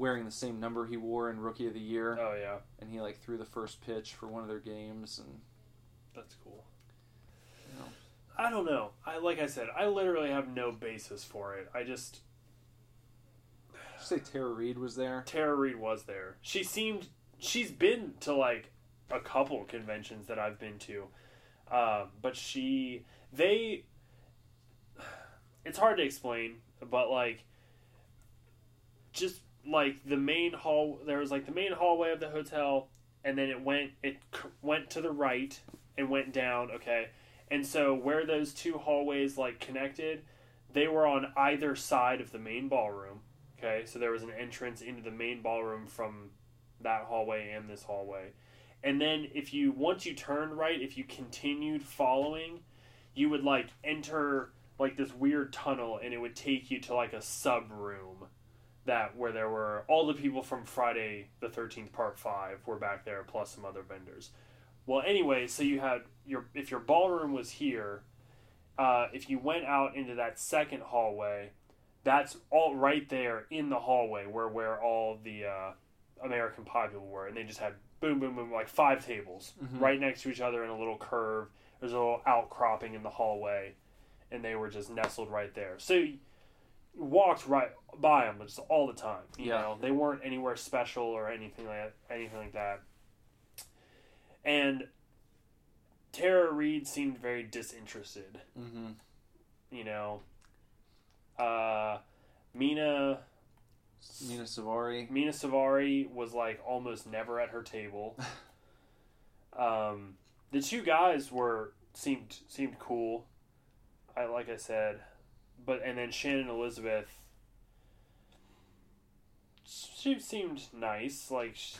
wearing the same number he wore in Rookie of the Year, Oh yeah, and he like threw the first pitch for one of their games, and that's cool. you know, I don't know. I like I said, I literally have no basis for it. I just did you say Tara Reid was there. Tara Reid was there. She seemed she's been to like a couple conventions that I've been to, uh, but she they. It's hard to explain, but like, just like the main hall, there was like the main hallway of the hotel, and then it went it went to the right and went down. Okay, and so where those two hallways like connected, they were on either side of the main ballroom. Okay, so there was an entrance into the main ballroom from that hallway and this hallway. And then if you once you turned right, if you continued following, you would like enter like this weird tunnel and it would take you to like a sub room that where there were all the people from Friday the 13th part 5 were back there plus some other vendors. Well, anyway, so you had your if your ballroom was here, uh, if you went out into that second hallway, that's all right there in the hallway where where all the uh, American Pie people were, and they just had boom, boom, boom, like five tables right next to each other in a little curve. There's a little outcropping in the hallway, and they were just nestled right there. So walked right by them just all the time. You Yeah. know, they weren't anywhere special or anything like anything like that. And Tara Reid seemed very disinterested Mm-hmm. you know. Uh, Mena Mena Suvari. Mena Suvari was like almost never at her table. um, the two guys were seemed seemed cool. I like I said, but and then Shannon Elizabeth. She seemed nice. Like she,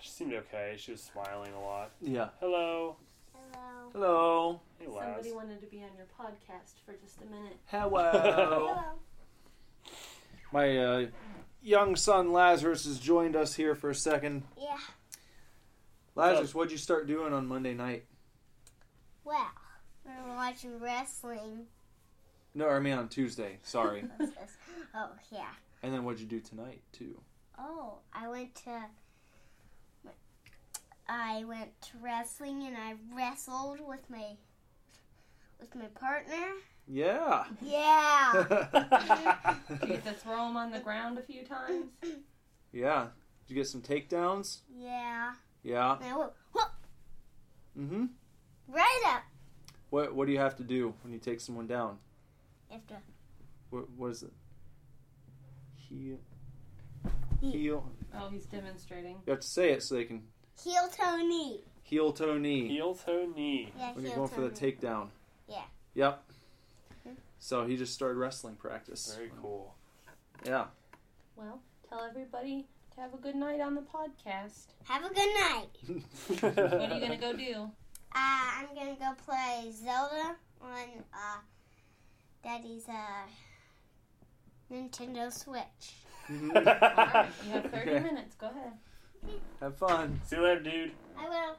she seemed okay. She was smiling a lot. Yeah. Hello, Hello. Hello. hey Laz. Somebody wanted to be on your podcast for just a minute. Hello. Hello. My uh, young son Lazarus has joined us here for a second. Yeah. Lazarus, what'd you start doing on Monday night? Well, we're watching wrestling. No, I mean on Tuesday. Sorry. oh, yeah. and then what'd you do tonight too? Oh, I went to. I went to wrestling and I wrestled with my with my partner. Yeah. Yeah. Did you get to throw him on the ground a few times? yeah. Did you get some takedowns? yeah. Yeah. And I Mm-hmm. right up. What What do you have to do when you take someone down? After What What is it? Heel. Heel. Heel. Oh, he's demonstrating. You have to say it so they can heel toe knee. heel toe knee Heel toe knee. Yeah, when you're heel going for the knee. takedown. Yeah. Yep. So he just started wrestling practice. Very cool. Yeah. Well, tell everybody to have a good night on the podcast. Have a good night. What are you gonna go do? Uh, I'm gonna go play Zelda on uh, Daddy's uh, Nintendo Switch. Mhm. All right, you have 30 Okay. minutes. Go ahead. Have fun. See you later, dude. I will.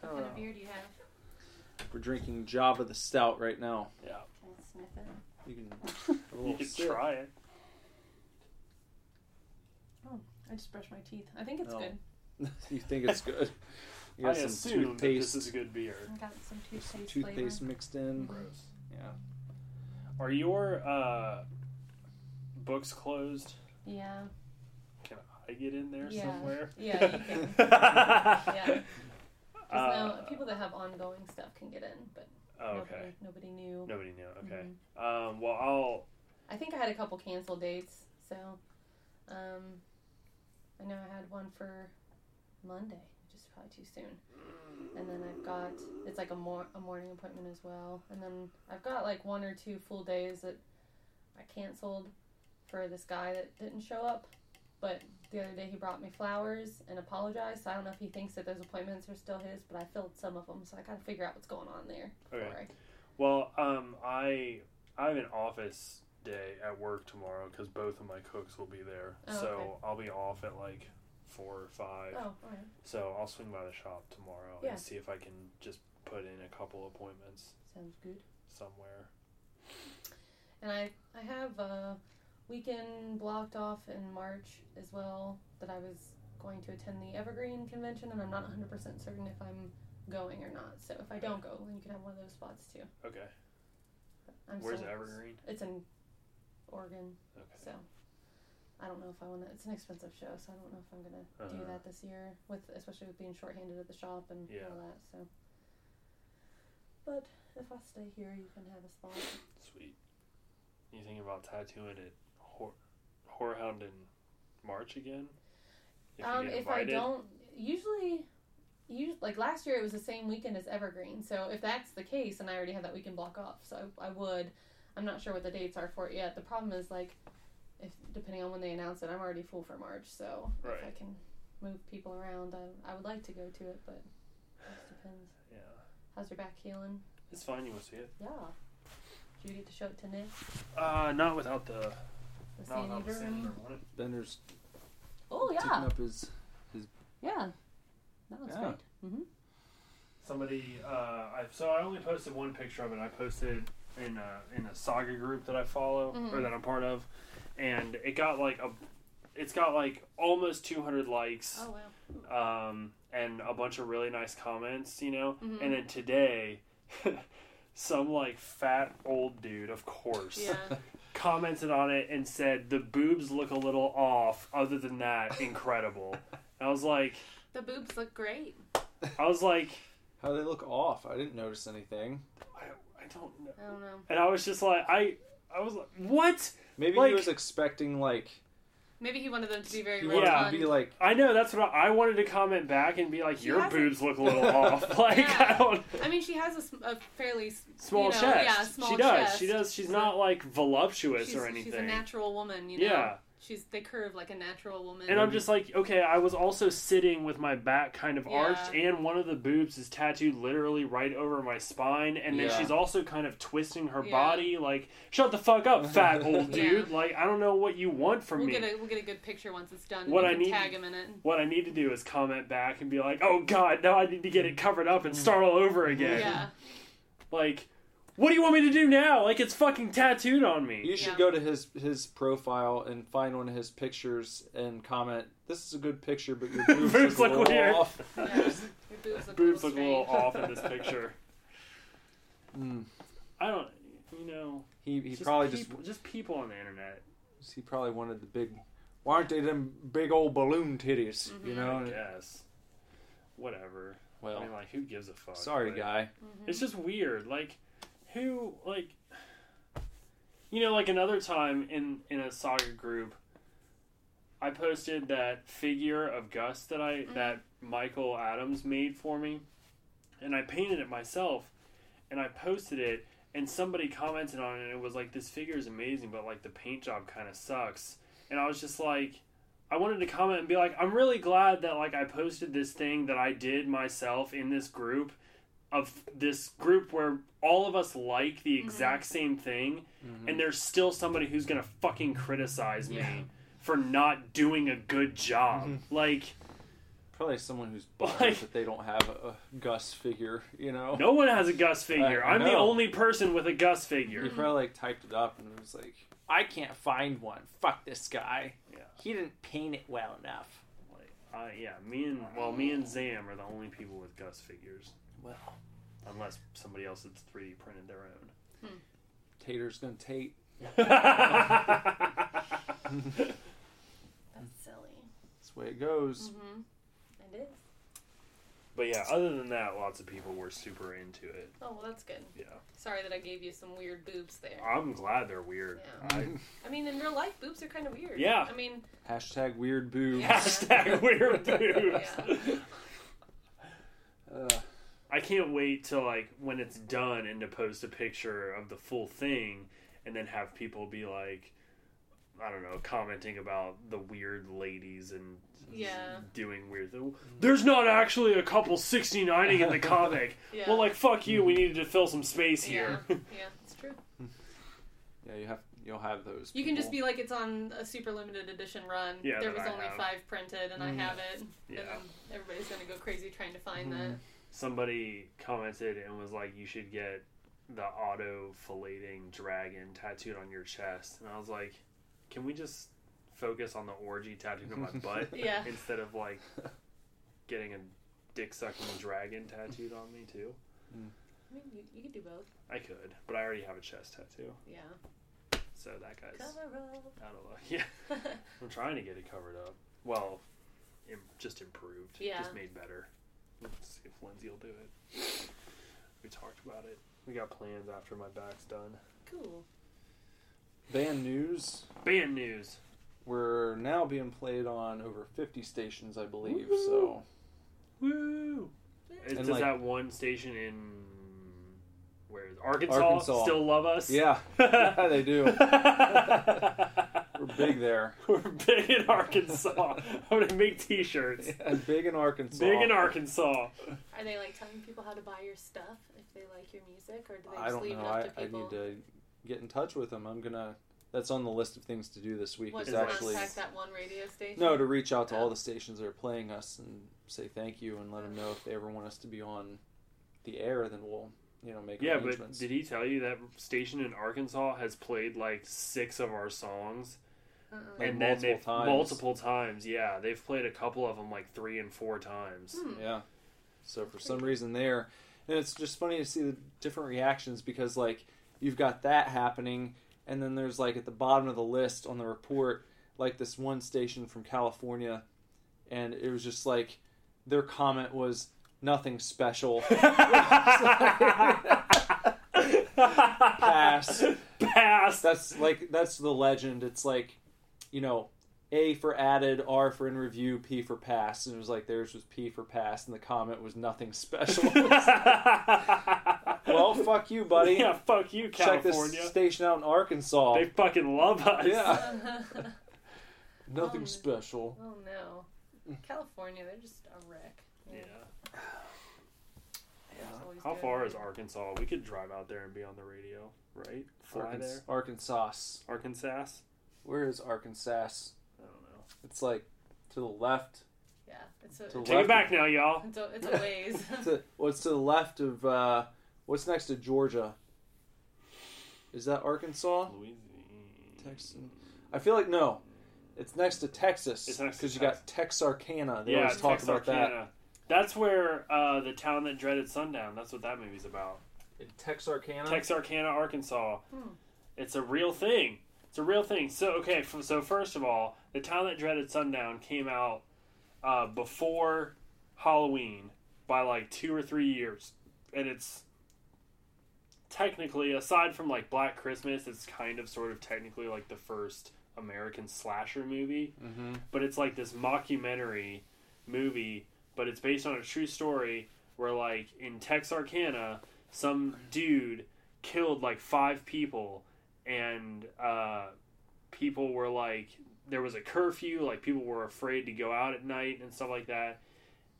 What kind of beer do you have? We're drinking Java the Stout right now. Yeah. Can I sniff it? You can have a You little can sip. try it. Oh, I just brushed my teeth. I think it's Oh. good. you think it's good? You I got some assume that toothpaste, this is a good beer. I got some toothpaste, toothpaste flavor. mixed in. Gross. Yeah. Are your uh, books closed? Yeah. Can I get in there Yeah. somewhere? Yeah, you can. Yeah. yeah. 'Cause no, people that have ongoing stuff can get in, but oh, nobody, okay. nobody knew. Nobody knew. Okay. Mhm. Um, well, I'll. I think I had a couple cancel dates, so um, I know I had one for Monday, which is probably too soon. And then I've got it's like a mor- a morning appointment as well, and then I've got like one or two full days that I canceled for this guy that didn't show up. But the other day he brought me flowers and apologized. So I don't know if he thinks that those appointments are still his, but I filled some of them, so I gotta figure out what's going on there. Okay. I- Well, um, I I have an office day at work tomorrow because both of my cooks will be there. Oh, so okay. I'll be off at like four or five. Oh, alright. So I'll swing by the shop tomorrow Yeah. and see if I can just put in a couple appointments Sounds good. somewhere. And I I have a weekend blocked off in March as well that I was going to attend the Evergreen convention, and I'm not 100 percent certain if I'm going or not. So if I don't go, then you can have one of those spots too. Okay. I'm Where's still- Evergreen? It's in Oregon, Okay. so I don't know if I want to. It's an expensive show, so I don't know if I'm gonna do Uh-huh. that this year. With especially with being shorthanded at the shop and Yeah. all that. So, but if I stay here, you can have a spot. Sweet. You thinking about tattooing it whore, HorrorHound in March again? If um, if I don't, usually, you like last year, it was the same weekend as Evergreen. So if that's the case, and I already have that weekend block off, so I, I would. I'm not sure what the dates are for it yet. The problem is like, if depending on when they announce it, I'm already full for March. So if I can move people around, I, I would like to go to it, but it just depends. Yeah. How's your back healing? It's fine. You want to see it? Yeah. Did you get to show it to Nick? Uh, not without the. The Not without the Durham? Saniderm on it. Bender's Oh taking yeah, up his. his. yeah. That was Yeah. great. Mm-hmm. Somebody, uh, I so I only posted one picture of it. I posted in a in a saga group that I follow or Mhm. that I'm part of, and it got like a, it's got like almost 200 likes, Oh wow. um, and a bunch of really nice comments, you know. Mhm. And then today, some like fat old dude, of course, Yeah. commented on it and said the boobs look a little off. Other than that, incredible. And I was like, The boobs look great. I was like, How they look off? I didn't notice anything. I, I don't know. I don't know. And I was just like, I, I was like, what? Maybe Like- he was expecting like Maybe he wanted them to be very he rotund. be like I know that's what I, I wanted to comment back and be like, She your boobs look a little off. Like Yeah. I don't. I mean, she has a, a fairly Small you know, chest. Yeah, small she does. chest. She does. She's So not like voluptuous or anything. She's a natural woman, you know. Yeah. She's they curve like a natural woman. And I'm just like, okay, I was also sitting with my back kind of Yeah. arched, and one of the boobs is tattooed literally right over my spine, and then Yeah. she's also kind of twisting her Yeah. body, like, shut the fuck up, fat old Yeah. dude. Like, I don't know what you want from we'll me. get a we'll get a good picture once it's done. What you I need- tag him in it. what I need to do is comment back and be like, oh god, now I need to get it covered up and start all over again. Yeah. Like, What do you want me to do now? Like it's fucking tattooed on me. You should Yeah. go to his his profile and find one of his pictures and comment. This is a good picture, but your boobs, Boobs look, a look little weird." off. Yeah. Your boobs look, Boobs a look a little little off in this picture. Mm. I don't. You know. He he just probably people, just people on the internet. he probably wanted the big. Why aren't they them big old balloon titties? You know. Yes. Whatever. Well, I mean, like, who gives a fuck? sorry, but- guy. It's just weird. Like, who like, you know, like another time in in a saga group, I posted that figure of Gus that I mm-hmm. that Michael Adams made for me, and I painted it myself, and I posted it, and somebody commented on it. and It was like, "This figure is amazing, but like the paint job kind of sucks," and I was just like. I wanted to comment and be like, I'm really glad that like I posted this thing that I did myself in this group of this group where all of us like the exact same thing and there's still somebody who's gonna fucking criticize me Yeah. for not doing a good job like Probably someone who's bummed Like- that they don't have a, a Gus figure. You know. no one has a gus figure I i'm the only person with a gus figure He probably like typed it up and it was like, I can't find one. Fuck this guy. Yeah. He didn't paint it well enough. like uh, yeah me and well me and zam are the only people with gus figures Well, unless somebody else has 3d printed their own. Tater's gonna Tate. That's silly. That's the way it goes. Mm-hmm. It is. but yeah other than that lots of people were super into it Oh well, that's good. yeah Sorry that I gave you some weird boobs there. i'm glad they're weird Yeah. I, I mean, in real life, boobs are kind of weird. Yeah. I mean, Hashtag weird boobs. Yeah. Hashtag weird boobs. Yeah. Uh, I can't wait till like when it's done and to post a picture of the full thing and then have people be like I don't know, commenting about the weird ladies and Yeah. doing weird things. There's not actually a couple 69ing in the comic. Yeah. Well, like fuck you, we needed to fill some space here. yeah, it's true. yeah, you have you'll have those. You can just be like, it's on a super limited edition run. Yeah, there was I only have. five printed, and I mm-hmm. have it. Yeah. And everybody's gonna go crazy trying to find mm-hmm. that. Somebody commented and was like, "You should get the auto filleting dragon tattooed on your chest," and I was like, "Can we just focus on the orgy tattooed on my butt Yeah. instead of like getting a dick sucking dragon tattooed on me too?" Mm. I mean, you, you could do both. I could, but I already have a chest tattoo, Yeah. so that guy's Cover out of luck. Yeah. I'm trying to get it covered up. Well, Im- just improved, Yeah. just made better. Let's see if Lindsay will do it. We talked about it. We got plans after my back's done. cool. band news. Band news. We're now being played on over 50 stations, I believe. Woo. So Woo! Is, And, does like- that one station in where is? Arkansas, Arkansas. still love us? yeah, yeah, they do. We're big there. We're big in Arkansas. I'm gonna make T-shirts. And big in Arkansas. Big in Arkansas. Are they like telling people how to buy your stuff if they like your music, or do they just I don't leave know. it up I, to I need to get in touch with them. I'm gonna. That's on the list of things to do this week. what, is actually contact that one radio station? no to reach out to Oh. all the stations that are playing us and say thank you and let them know if they ever want us to be on the air. Then we'll you know make Yeah, but did he tell you that station in Arkansas has played like six of our songs? Uh-uh. Like and then multiple they've- times. Multiple times, yeah. They've played a couple of them like three and four times. Hmm. Yeah. So for some reason there, and it's just funny to see the different reactions because like you've got that happening, and then there's like at the bottom of the list on the report, like this one station from California, and it was just like their comment was nothing special. Pass. Pass. That's like that's the legend. It's like, you know, A for added, R for in review, P for pass. And it was like theirs was P for pass, and the comment was nothing special. well, fuck you, buddy. yeah, fuck you, Check California. this station out in Arkansas. They fucking love us. yeah, nothing Um, special. oh no, California, they're just a wreck. Yeah. They're just How doing far is Arkansas? We could drive out there and be on the radio, right? Fly Arkansas. there. Arkansas. Arkansas? Where is Arkansas? I don't know. It's like to the left. Yeah, it's a, To it's, Take Left- it back now, y'all. it's a, it's a ways. To, well, it's to the left of uh, what's next to Georgia. Is that Arkansas? Louisiana. Texan. I feel like no. It's next to Texas. It's next to because you got Texarkana. They Yeah, always talk about that. Texarkana. That's where uh, the town that dreaded sundown. That's what that movie's about. In Texarkana. Texarkana, Arkansas. Hmm. It's a real thing. It's a real thing. So okay, f- so first of all, the town that dreaded sundown came out uh, before Halloween by like two or three years, and it's technically, aside from like Black Christmas, it's kind of sort of technically like the first American slasher movie. mm-hmm. But it's like this mockumentary movie, but it's based on a true story where like in Texarkana, some dude killed like five people and uh, people were like there was a curfew like people were afraid to go out at night and stuff like that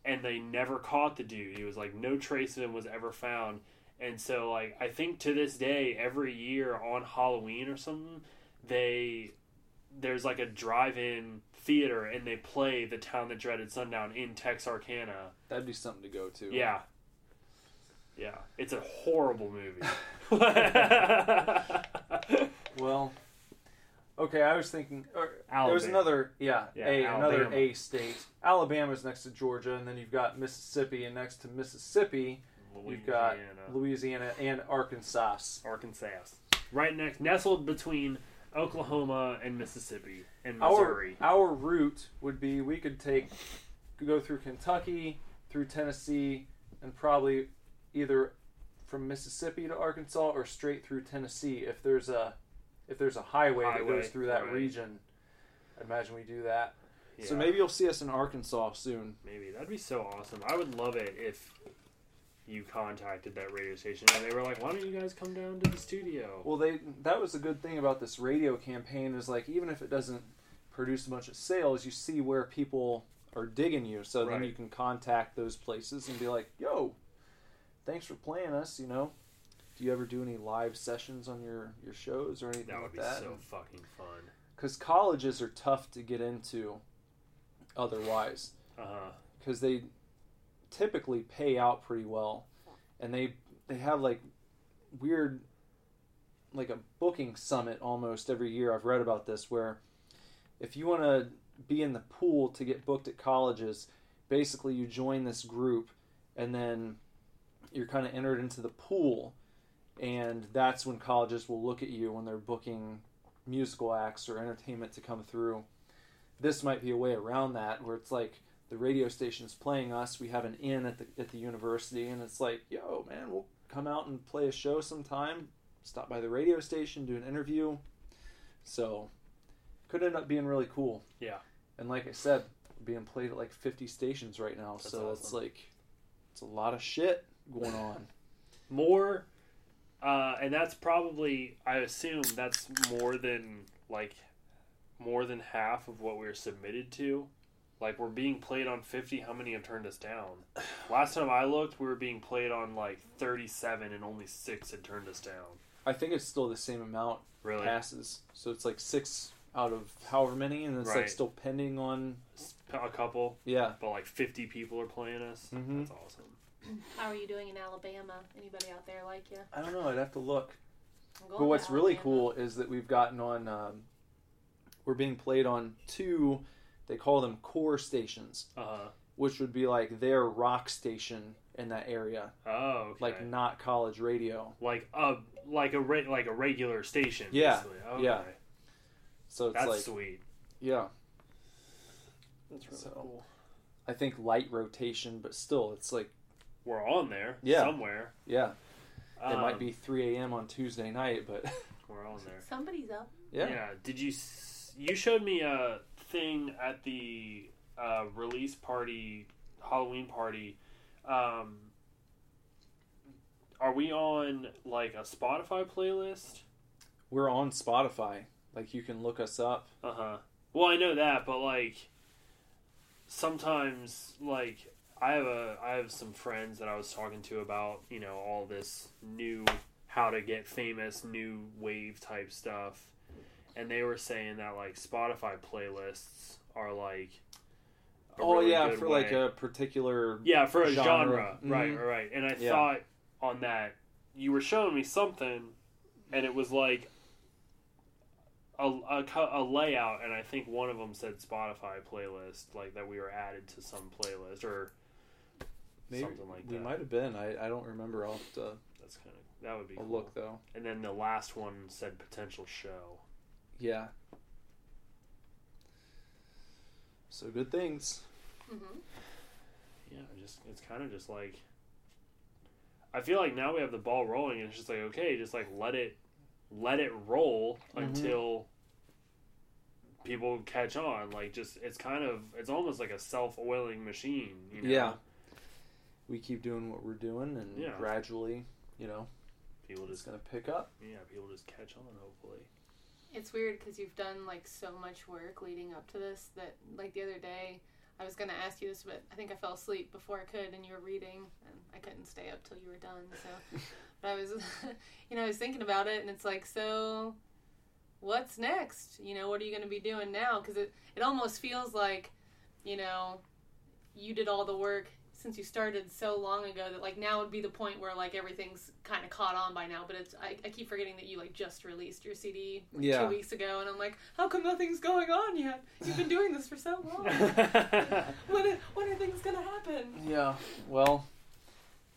and they never caught the dude. He was like no trace of him was ever found. And so like i think to this day every year on halloween or something they there's like a drive-in theater and they play the town that dreaded sundown in texarkana That'd be something to go to. yeah yeah it's a horrible movie Well, okay. I was thinking. Or, there was another. Yeah. Yeah, a another A state. Alabama's next to Georgia, and then you've got Mississippi, and next to Mississippi, you've got Louisiana. Louisiana and Arkansas. Arkansas. Right next, nestled between Oklahoma and Mississippi and Missouri. our route would be we could take go through Kentucky, through Tennessee, and probably either from Mississippi to Arkansas or straight through Tennessee. If there's a if there's a highway, that goes through that right. region, I imagine we do that. So maybe you'll see us in Arkansas soon. maybe that'd be so awesome. I would love it if you contacted that radio station and they were like, "Why don't you guys come down to the studio?" Well, they that was a good thing about this radio campaign is like even if it doesn't produce a bunch of sales, you see where people are digging you, so then you can contact those places and be like, "Yo, thanks for playing us." You know, do you ever do any live sessions on your your shows or anything that would like be that? so fucking fun. Because colleges are tough to get into, otherwise, Uh huh. because they typically pay out pretty well, and they they have like weird, like a booking summit almost every year. I've read about this where if you want to be in the pool to get booked at colleges, basically you join this group, and then you're kind of entered into the pool, and that's when colleges will look at you when they're booking musical acts or entertainment to come through. This might be a way around that, where it's like the radio station's playing us. We have an inn at the at the university, and it's like, yo, man, we'll come out and play a show sometime. Stop by the radio station, do an interview. So, could end up being really cool. Yeah. And like I said, being played at like 50 stations right now, That's so it's like it's a lot of shit going on. More, uh, and that's probably I assume that's more than like more than half of what we're submitted to. Like we're being played on fifty. How many have turned us down? Last time I looked, we were being played on like thirty-seven, and only six had turned us down. I think it's still the same amount Really? passes, so it's like six out of however many, and it's like still pending on. A couple, Yeah, but like fifty people are playing us. Mhm. That's awesome. How are you doing in Alabama? Anybody out there like you? I don't know. I'd have to look. But to what's really cool is that we've gotten on. Um, we're being played on two. They call them core stations, Uh huh. which would be like their rock station in that area, Oh, okay. like not college radio. like a like a re- like a regular station. Yeah. Okay. yeah. So it's That's like, sweet. yeah, That's really So- cool. I think light rotation, but still, it's like, We're on there. Yeah. Somewhere. yeah, it Um, might be 3 a.m. on Tuesday night, but We're on there. Somebody's up. yeah. Yeah. Did you? s- You showed me a thing at the uh, release party, Halloween party. Um, are we on like a Spotify playlist? we're on Spotify. Like you can look us up. Uh huh. Well, I know that, but like sometimes, like I have a I have some friends that I was talking to about you know all this new how to get famous, new wave type stuff, and they were saying that like Spotify playlists are like. a oh really yeah, good for like a particular yeah for a genre, genre. right Mhm. right right and I Yeah. thought on that you were showing me something and it was like a, a, a layout, and I think one of them said Spotify playlist, like that we were added to some playlist or Maybe something like that. we might have been. I, I don't remember. I'll have to That's kind of that would be I'll cool. look though. And then the last one said potential show. Yeah. So good things. Mm-hmm. Yeah, just it's kind of just like I feel like now we have the ball rolling, and it's just like okay, just like let it let it roll Mhm. until people catch on. Like just it's kind of it's almost like a self oiling machine. You know? Yeah. We keep doing what we're doing, and Yeah. gradually, you know, people it's just gonna pick up. yeah people just catch on. Hopefully, It's weird because you've done like so much work leading up to this that like the other day I was gonna ask you this, but I think I fell asleep before I could, and you were reading, and I couldn't stay up till you were done. So, but I was, you know, I was thinking about it, and it's like, so, what's next? You know, what are you gonna be doing now? Because it it almost feels like, you know, you did all the work since you started so long ago that like now would be the point where like everything's kind of caught on by now but it's I, I keep forgetting that you like just released your cd like, Yeah. two weeks ago and i'm like how come nothing's going on yet you've been doing this for so long when, are, when are things gonna happen Yeah. Well,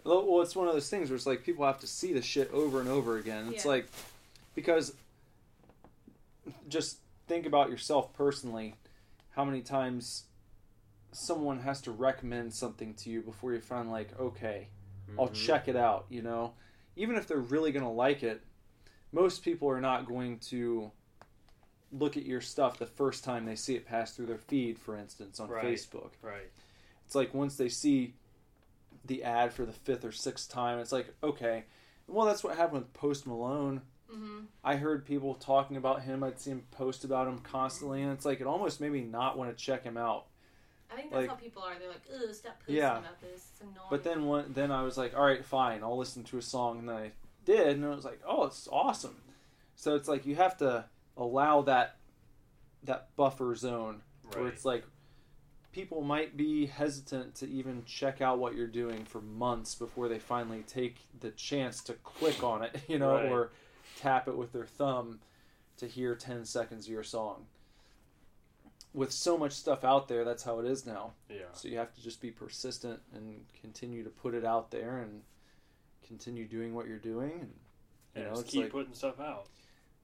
well, it's one of those things where it's like people have to see the shit over and over again. It's Yeah. like because just think about yourself personally. How many times someone has to recommend something to you before you find like, okay, I'll Mhm. check it out, you know? Even if they're really going to like it, most people are not going to look at your stuff the first time they see it pass through their feed, for instance, on Right. Facebook. right. It's like once they see the ad for the fifth or sixth time, it's like, okay. Well, that's what happened with Post Malone. mm-hmm. I heard people talking about him. I'd see him post about him constantly, and it's like it almost made me not want to check him out. I think that's Like- how people are they're like ugh stop posting Yeah. about this it's annoying But then one, then I was like, all right, fine, I'll listen to a song, and then I did, and I was like, oh, it's awesome. So it's like you have to allow that that buffer zone where it's like people might be hesitant to even check out what you're doing for months before they finally take the chance to click on it, you know, Right. or tap it with their thumb to hear 10 seconds of your song. With so much stuff out there, that's how it is now. Yeah. So you have to just be persistent and continue to put it out there and continue doing what you're doing and you Yeah, know, just keep like putting stuff out.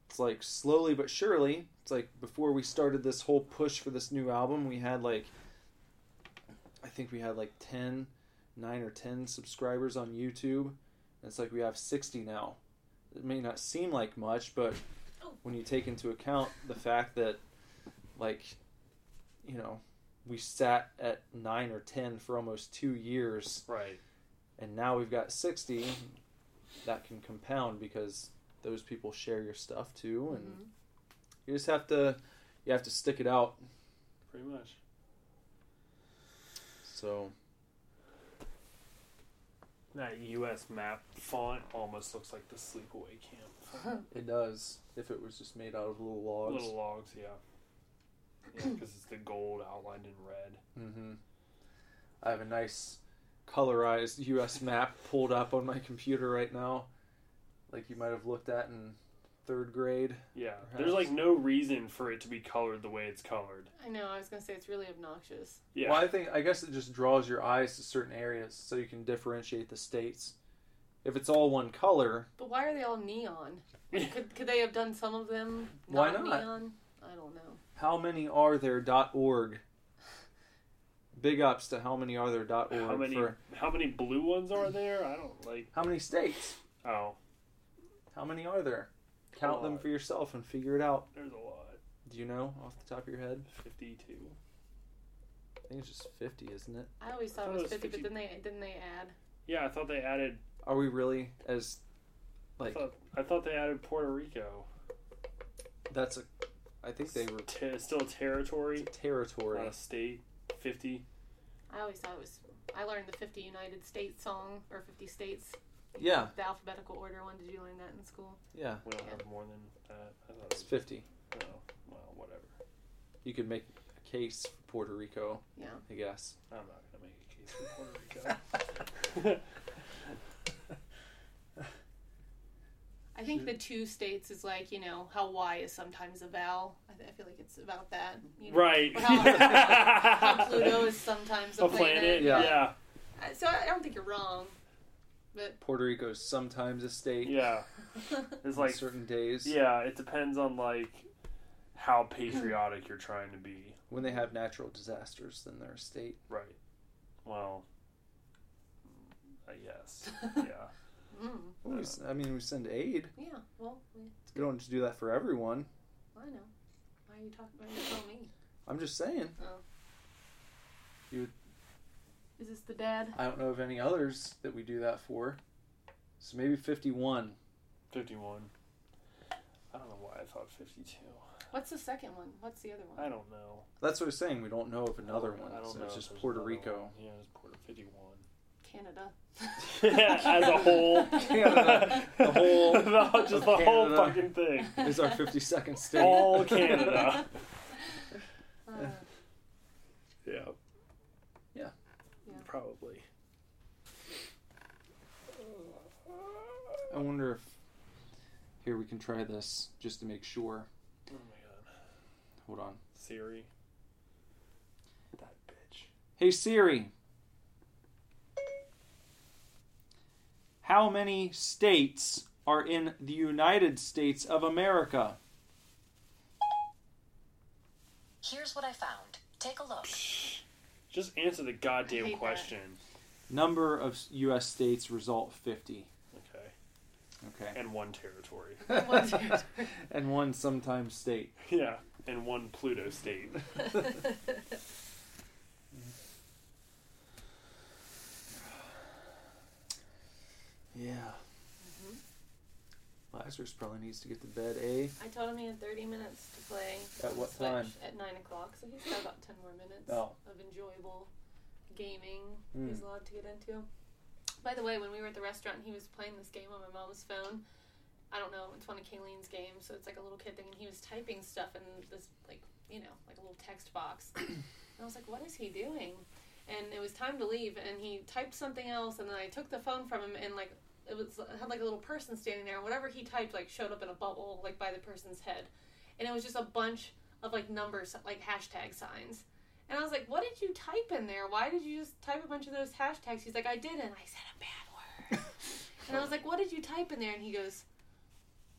it's like slowly but surely. It's like before we started this whole push for this new album, we had like I think we had like 10, 9 or 10 subscribers on YouTube. It's like we have 60 now. It may not seem like much, but oh. when you take into account the fact that like you know, we sat at 9 or 10 for almost 2 years Right. and now we've got 60 that can compound because those people share your stuff too and Mhm. you just have to you have to stick it out Pretty much. so That U.S. map font almost looks like the Sleepaway Camp. it does if it was just made out of little logs Little logs, yeah. Yeah, because it's the gold outlined in red. hmm i have a nice colorized us map pulled up on my computer right now like you might have looked at in third grade Yeah. Perhaps. There's like no reason for it to be colored the way it's colored. i know i was gonna say it's really obnoxious Yeah. well i think i guess it just draws your eyes to certain areas so you can differentiate the states if it's all one color but why are they all neon could, could they have done some of them Why not not? neon i don't know How many are there dot org? Big ups to how many are there dot org how many for how many blue ones are there? I don't like. how many states? Oh, How many are there? Count them for yourself and figure it out. there's a lot. Do you know off the top of your head? Fifty-two. I think it's just fifty, isn't it? i always thought I it thought was it was 50, 50. but then they didn't they add Yeah, I thought they added. Are we really as like I thought, I thought they added Puerto Rico. that's a? I think they were Te- still a territory, territory. not a state. Fifty. i always thought it was i learned the 50 united states song or 50 states Yeah, the alphabetical order one did you learn that in school yeah, We don't Yeah. have more than that. I thought it's it was, fifty. oh, well, whatever. You could make a case for Puerto Rico, yeah I guess. I'm not gonna make a case for Puerto Rico. I think the two states is like you know how Y is sometimes a vowel. I, th- I feel like it's about that. You know? Right. Or how, how Pluto is sometimes a, A planet. Yeah. Yeah. Uh, So I don't think you're wrong, but Puerto Rico is sometimes a state. Yeah. It's like certain days. yeah, it depends on like how patriotic you're trying to be. When they have natural disasters, then they're a state. Right. Well, I guess. Yeah. Mm, Well, we s- I mean, we send aid. yeah. Well, we- We don't just do that for everyone. I know. Why are you talking? Why are you telling me? I'm just saying. Oh. Is this the dad? I don't know of any others that we do that for. So maybe 51. 51. I don't know why I thought 52. What's the second one? What's the other one? I don't know. That's what I was saying. We don't know of another one. I don't so know. it's if just there's Puerto another Rico. one. Yeah, it's Puerto 51. Canada. Yeah, as a whole. Canada. The whole No, just the whole fucking thing. is our 52nd state. All Canada. Uh, Yeah. Yeah. Yeah. Probably. I wonder if. Here, we can try this just to make sure. Oh my god. Hold on. Siri. That bitch. Hey Siri. How many states are in the United States of America? Here's what I found. Take a look. Just answer the goddamn hate that. question. Number of U.S. states result 50. Okay. Okay. And one territory. One territory. and one sometimes state. yeah. And one Pluto state. Yeah. Lazarus probably needs to get to bed, eh? I told him he had 30 minutes to play. At what Switch time? At 9 o'clock, so he's got about 10 more minutes Oh. of enjoyable gaming Hmm. he's allowed to get into. By the way, when we were at the restaurant, he was playing this game on my mom's phone. I don't know, it's one of Kayleen's games, so it's like a little kid thing, and he was typing stuff in this, like, you know, like a little text box. and I was like, what is he doing? And it was time to leave, and he typed something else, and then I took the phone from him, and, like, it was it had like a little person standing there, and whatever he typed like showed up in a bubble like by the person's head, and it was just a bunch of like numbers like hashtag signs. And I was like, "What did you type in there? Why did you just type a bunch of those hashtags?" He's like, "I didn't. I said a bad word." and I was like, "What did you type in there?" And he goes,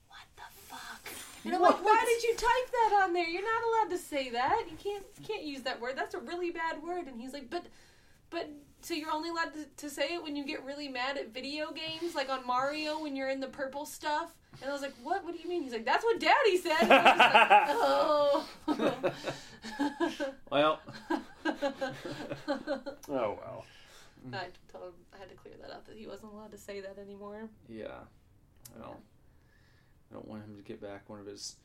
"What the fuck?" And I'm like, "Why did you type that on there? You're not allowed to say that. You can't you can't use that word. That's a really bad word." And he's like, "But." But so you're only allowed to, to say it when you get really mad at video games, like on Mario when you're in the purple stuff. And I was like, "What? What do you mean?" He's like, "That's what Daddy said." And I was like, oh. Well, Oh, well. I told him I had to clear that up that he wasn't allowed to say that anymore. yeah. Well, I don't want him to get back one of his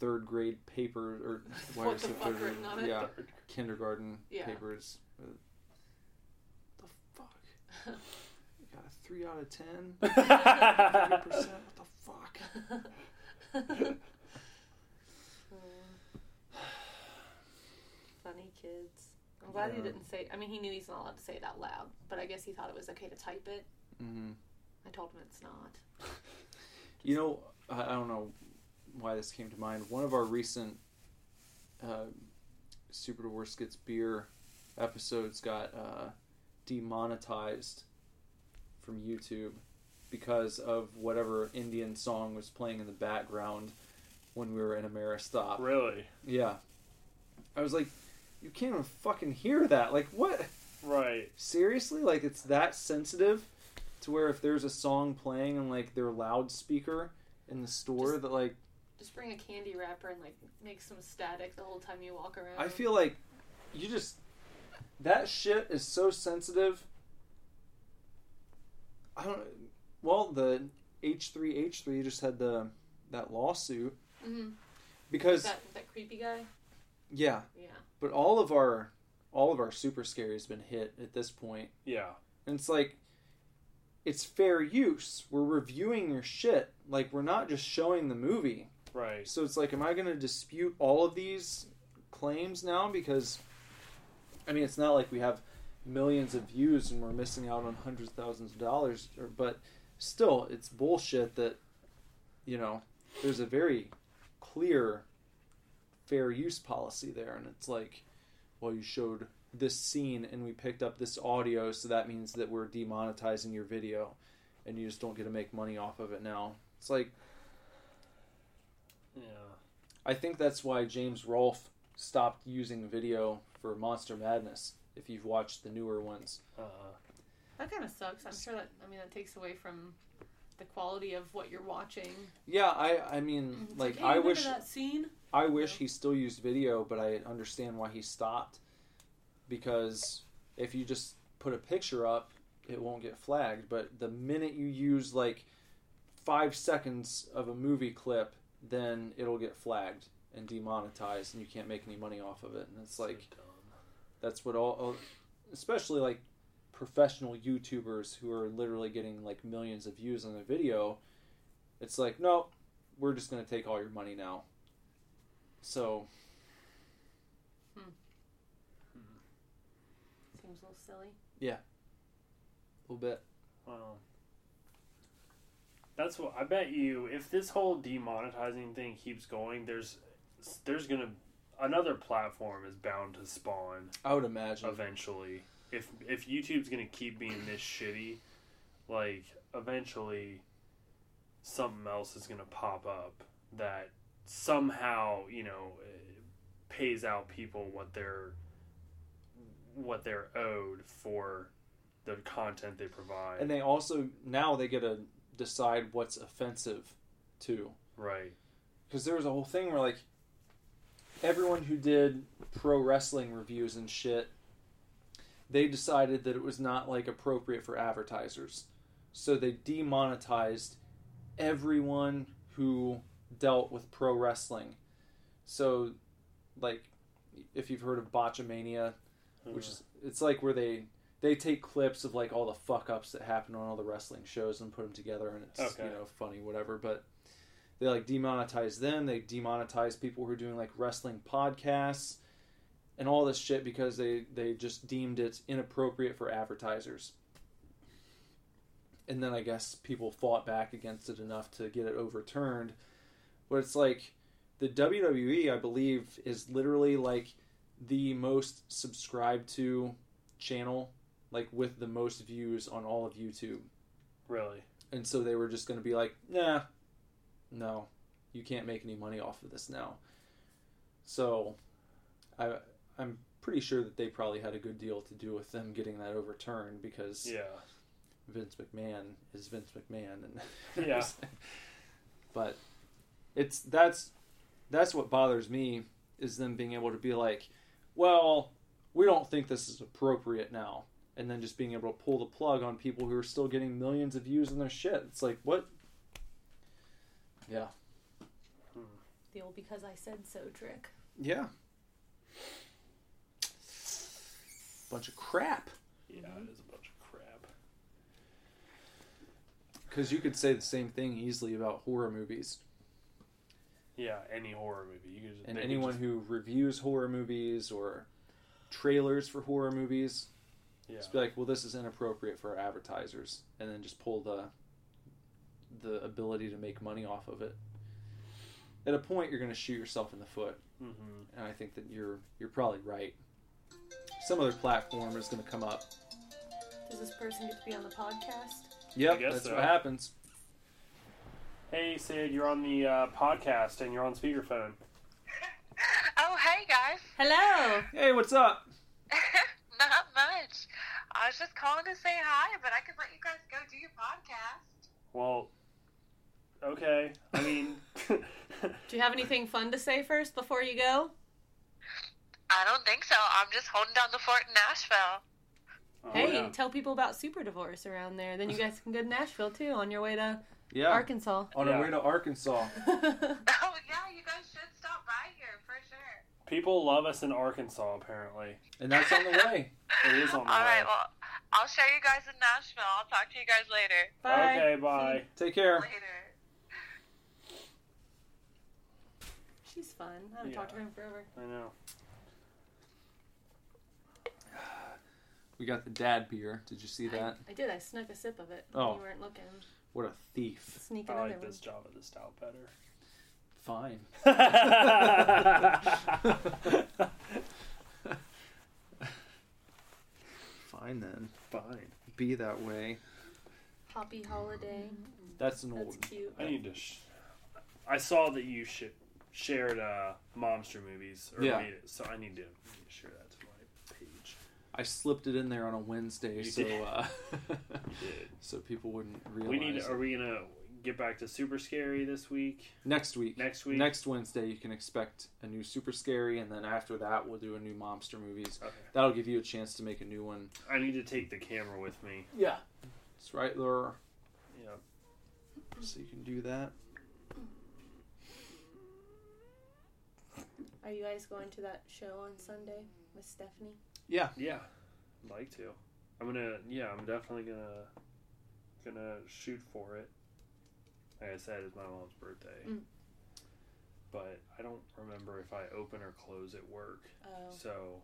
third grade paper or why What is the fuck third grade? written on it? Yeah, kindergarten Yeah. papers. Uh, the fuck? You got a three out of ten. Percent. What the fuck? Funny kids. I'm glad he didn't say. I mean, he knew he's not allowed to say it out loud, but I guess he thought it was okay to type it. hmm I told him it's not. You know, I, I don't know why this came to mind. One of our recent uh, Super Divorce Gets Beer episodes got uh, demonetized from YouTube because of whatever Indian song was playing in the background when we were in Ameristop. Really? Yeah. I was like, you can't even fucking hear that. Like, what? Right. Seriously? Like, it's that sensitive to where if there's a song playing on, like, their loudspeaker in the store Just- that, like, Just bring a candy wrapper and like make some static the whole time you walk around. I feel like you just. That shit is so sensitive. I don't. Well, the H3H3 just had the that lawsuit hmm because that that creepy guy. yeah, Yeah. but all of our all of our super scary has been hit at this point. Yeah. And it's like, it's fair use. We're reviewing your shit. Like, we're not just showing the movie. Right. So it's like, am I going to dispute all of these claims now? Because, I mean, it's not like we have millions of views and we're missing out on hundreds of thousands of dollars. Or, but still, it's bullshit that you know, there's a very clear fair use policy there, and it's like, well, you showed this scene and we picked up this audio, so that means that we're demonetizing your video, and you just don't get to make money off of it now. It's like Yeah. I think that's why James Rolfe stopped using video for Monster Madness. If you've watched the newer ones, Uh, That kind of sucks. I'm sure that I mean that takes away from the quality of what you're watching. yeah, I I mean, It's like hey, I wish that scene. I wish he still used video, but I understand why he stopped. Because if you just put a picture up, it won't get flagged. But the minute you use like five seconds of a movie clip, then it'll get flagged and demonetized, and you can't make any money off of it. And it's like so dumb. That's what all, all especially like professional YouTubers who are literally getting like millions of views on their video. It's like no, we're just gonna take all your money now. So hmm. Seems a little silly. Yeah. A little bit. Well, that's what I bet you. If this whole demonetizing thing keeps going, there's there's gonna another platform is bound to spawn I would imagine. eventually. If if YouTube's gonna keep being this shitty, like eventually, something else is gonna pop up that somehow you know eh, pays out people what they're what they're owed for the content they provide. And they also now they get to decide what's offensive too. right. Because there was a whole thing where like everyone who did pro wrestling reviews and shit, they decided that it was not like appropriate for advertisers, so they demonetized everyone who dealt with pro wrestling. So, like, if you've heard of Botchamania, which is hmm. it's like where they they take clips of like all the fuck ups that happen on all the wrestling shows and put them together and it's Okay. you know funny whatever but they like demonetize them. They demonetize people who are doing like wrestling podcasts and all this shit because they they just deemed it inappropriate for advertisers. And then i guess people fought back against it enough to get it overturned. But it's like the wwe i believe is literally like the most subscribed to channel like with the most views on all of youtube. Really. and so they were just going to be like, nah, no, you can't make any money off of this now. So, I I'm pretty sure that they probably had a good deal to do with them getting that overturned because Yeah. Vince McMahon is Vince McMahon, and Yeah. but it's that's that's what bothers me is them being able to be like, well, we don't think this is appropriate now, and then just being able to pull the plug on people who are still getting millions of views on their shit. It's like what? Yeah, hmm. The old because I said so trick. yeah. Bunch of crap. Yeah, it is a bunch of crap. Because you could say the same thing easily about horror movies. Yeah, any horror movie. You could just, And they could anyone just- who reviews horror movies or trailers for horror movies, yeah. just be like, well, this is inappropriate for our advertisers, and then just pull the the ability to make money off of it. At a point, you're going to shoot yourself in the foot, hmm and I think that you're you're probably right. Some other platform is going to come up. Does this person get to be on the podcast? Yep, that's so. what happens. Hey, Sid, you're on the uh, podcast and you're on speakerphone. Oh, hey guys. Hello. Hey, what's up? Not much. I was just calling to say hi, but I could let you guys go do your podcast. Well, okay. I mean, Do you have anything fun to say first before you go? I don't think so. I'm just holding down the fort in Nashville. oh, hey, yeah. tell people about Super Divorce around there. Then you guys can go to Nashville too on your way to Yeah, Arkansas. on Yeah. our way to Arkansas. Oh, yeah, you guys should stop by here for sure. people love us in Arkansas. Apparently, And that's on the way. it is on the right, way. All right, well, I'll show you guys in Nashville. I'll talk to you guys later. Bye. Okay, bye. Take care. Later. She's fun. I haven't talked to him forever. I know. We got the dad beer. Did you see that? I, I did. I snuck a sip of it. Oh. You weren't looking. What a thief. Sneak I another like one. this Java the Stout better. Fine. Fine then. Fine. Be that way. Poppy holiday. That's an That's old. cute. I need to. Sh- I saw that you sh- shared uh, Monster movies. Or Yeah. Made it, so I need to, I need to share that to my page. I slipped it in there on a Wednesday, You so uh, so people wouldn't realize. We need. it. Are we gonna get back to Super Scary this week? Next week. Next week? Next Wednesday, you can expect a new Super Scary, and then after that, we'll do a new Monster movies. Okay. That'll give you a chance to make a new one. I need to take the camera with me. Yeah. It's right there, Yeah. so you can do that. Are you guys going to that show on Sunday with Stephanie? Yeah. Yeah. I'd like to. I'm gonna. Yeah, I'm definitely gonna. Gonna shoot for it. Like I said, it's my mom's birthday. Mm. But I don't remember if I open or close at work. Oh. So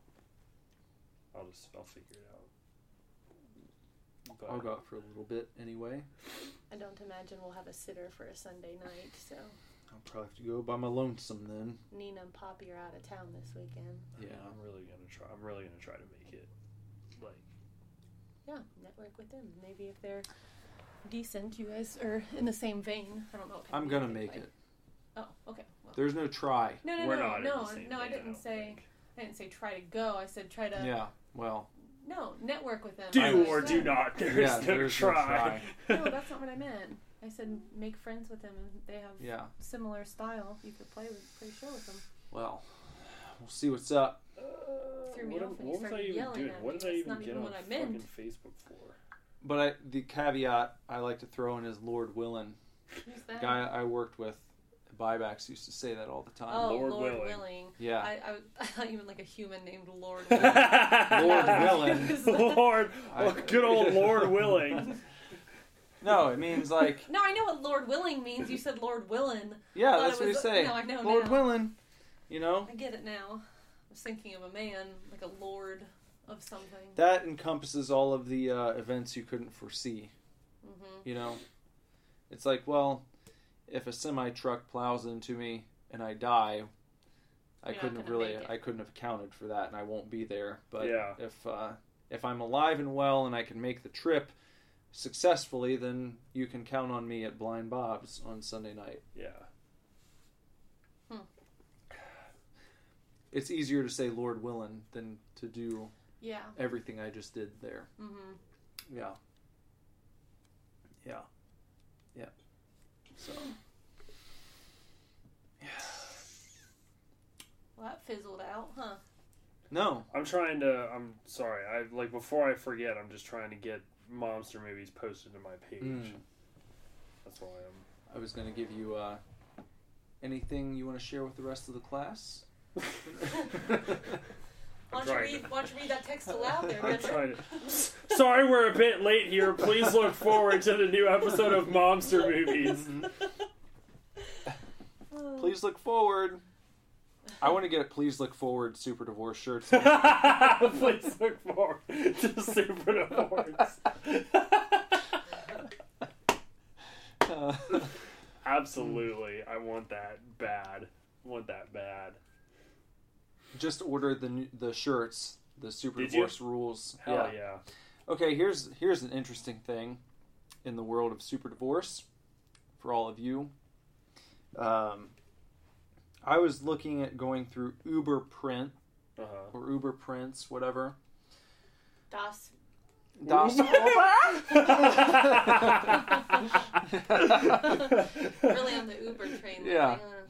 I'll just I'll figure it out. But I'll go out for a little bit anyway. I don't imagine we'll have a sitter for a Sunday night, so I'll probably have to go by my lonesome then. Nina and Poppy are out of town this weekend. Yeah. I'm really gonna try. I'm really gonna try to make it. Like Yeah, network with them. Maybe if they're decent, you guys are in the same vein. I don't know. What I'm gonna music make they it. Oh, okay. Well, There's no try. no, no, we're no, not no, in the same no. I didn't don't say. think. I didn't say try to go. I said try to. Yeah. Well, No, network with them. do I or do not. There's Yeah, no there's no try. No, that's not what I meant. I said make friends with them, and they have yeah. similar style. You could play with, play show with them. Well, we'll see what's up. Threw me what off am- what was I even yelling doing? What me. did I even not get even on what I fucking. Facebook for? But I, the caveat I like to throw in is Lord Willin, Who's that? guy I worked with. Buybacks used to say that all the time. Oh, Lord Lord, willing. willing. Yeah. I, I, I thought you meant like a human named Lord. Willing. Lord Willing. Lord, I- oh, good old Lord willing. No, it means like no, I know what Lord willing means. You said Lord willing. yeah, that's it what you was- say. no, I know Lord now. Willin. You know I get it now. I was thinking of a man, like a lord of something. that encompasses all of the uh, events you couldn't foresee. hmm You know, it's like well, if a semi truck plows into me and I die, I You're couldn't have really. I couldn't have accounted for that, and I won't be there. But Yeah. if uh, if I'm alive and well and I can make the trip successfully, then you can count on me at Blind Bob's on Sunday night. Yeah. It's easier to say Lord Willin than to do Yeah. everything I just did there. hmm Yeah. Yeah. Yeah. So. Yeah. Well, that fizzled out, huh? No. I'm trying to. I'm sorry. I like before I forget. I'm just trying to get monster movies posted to my page. Mm. That's why I'm. I was going to give you uh, anything you want to share with the rest of the class. Why don't, you read, to- why don't you read that text aloud there, I'm trying to. Sorry, we're a bit late here. Please look forward to the new episode of Monster Movies. Please look forward. I want to get a please look forward super divorce shirts. Please look forward to Super Divorce. Uh, Absolutely, I want that bad. I want that bad. just order the the shirts, the super Did you? divorce rules. Hell yeah. Okay, here's here's an interesting thing in the world of super divorce for all of you. Um, I was looking at going through Uber Print Uh huh. or Uber Prints, whatever. Das. Das really on the Uber train. Yeah. like, uh,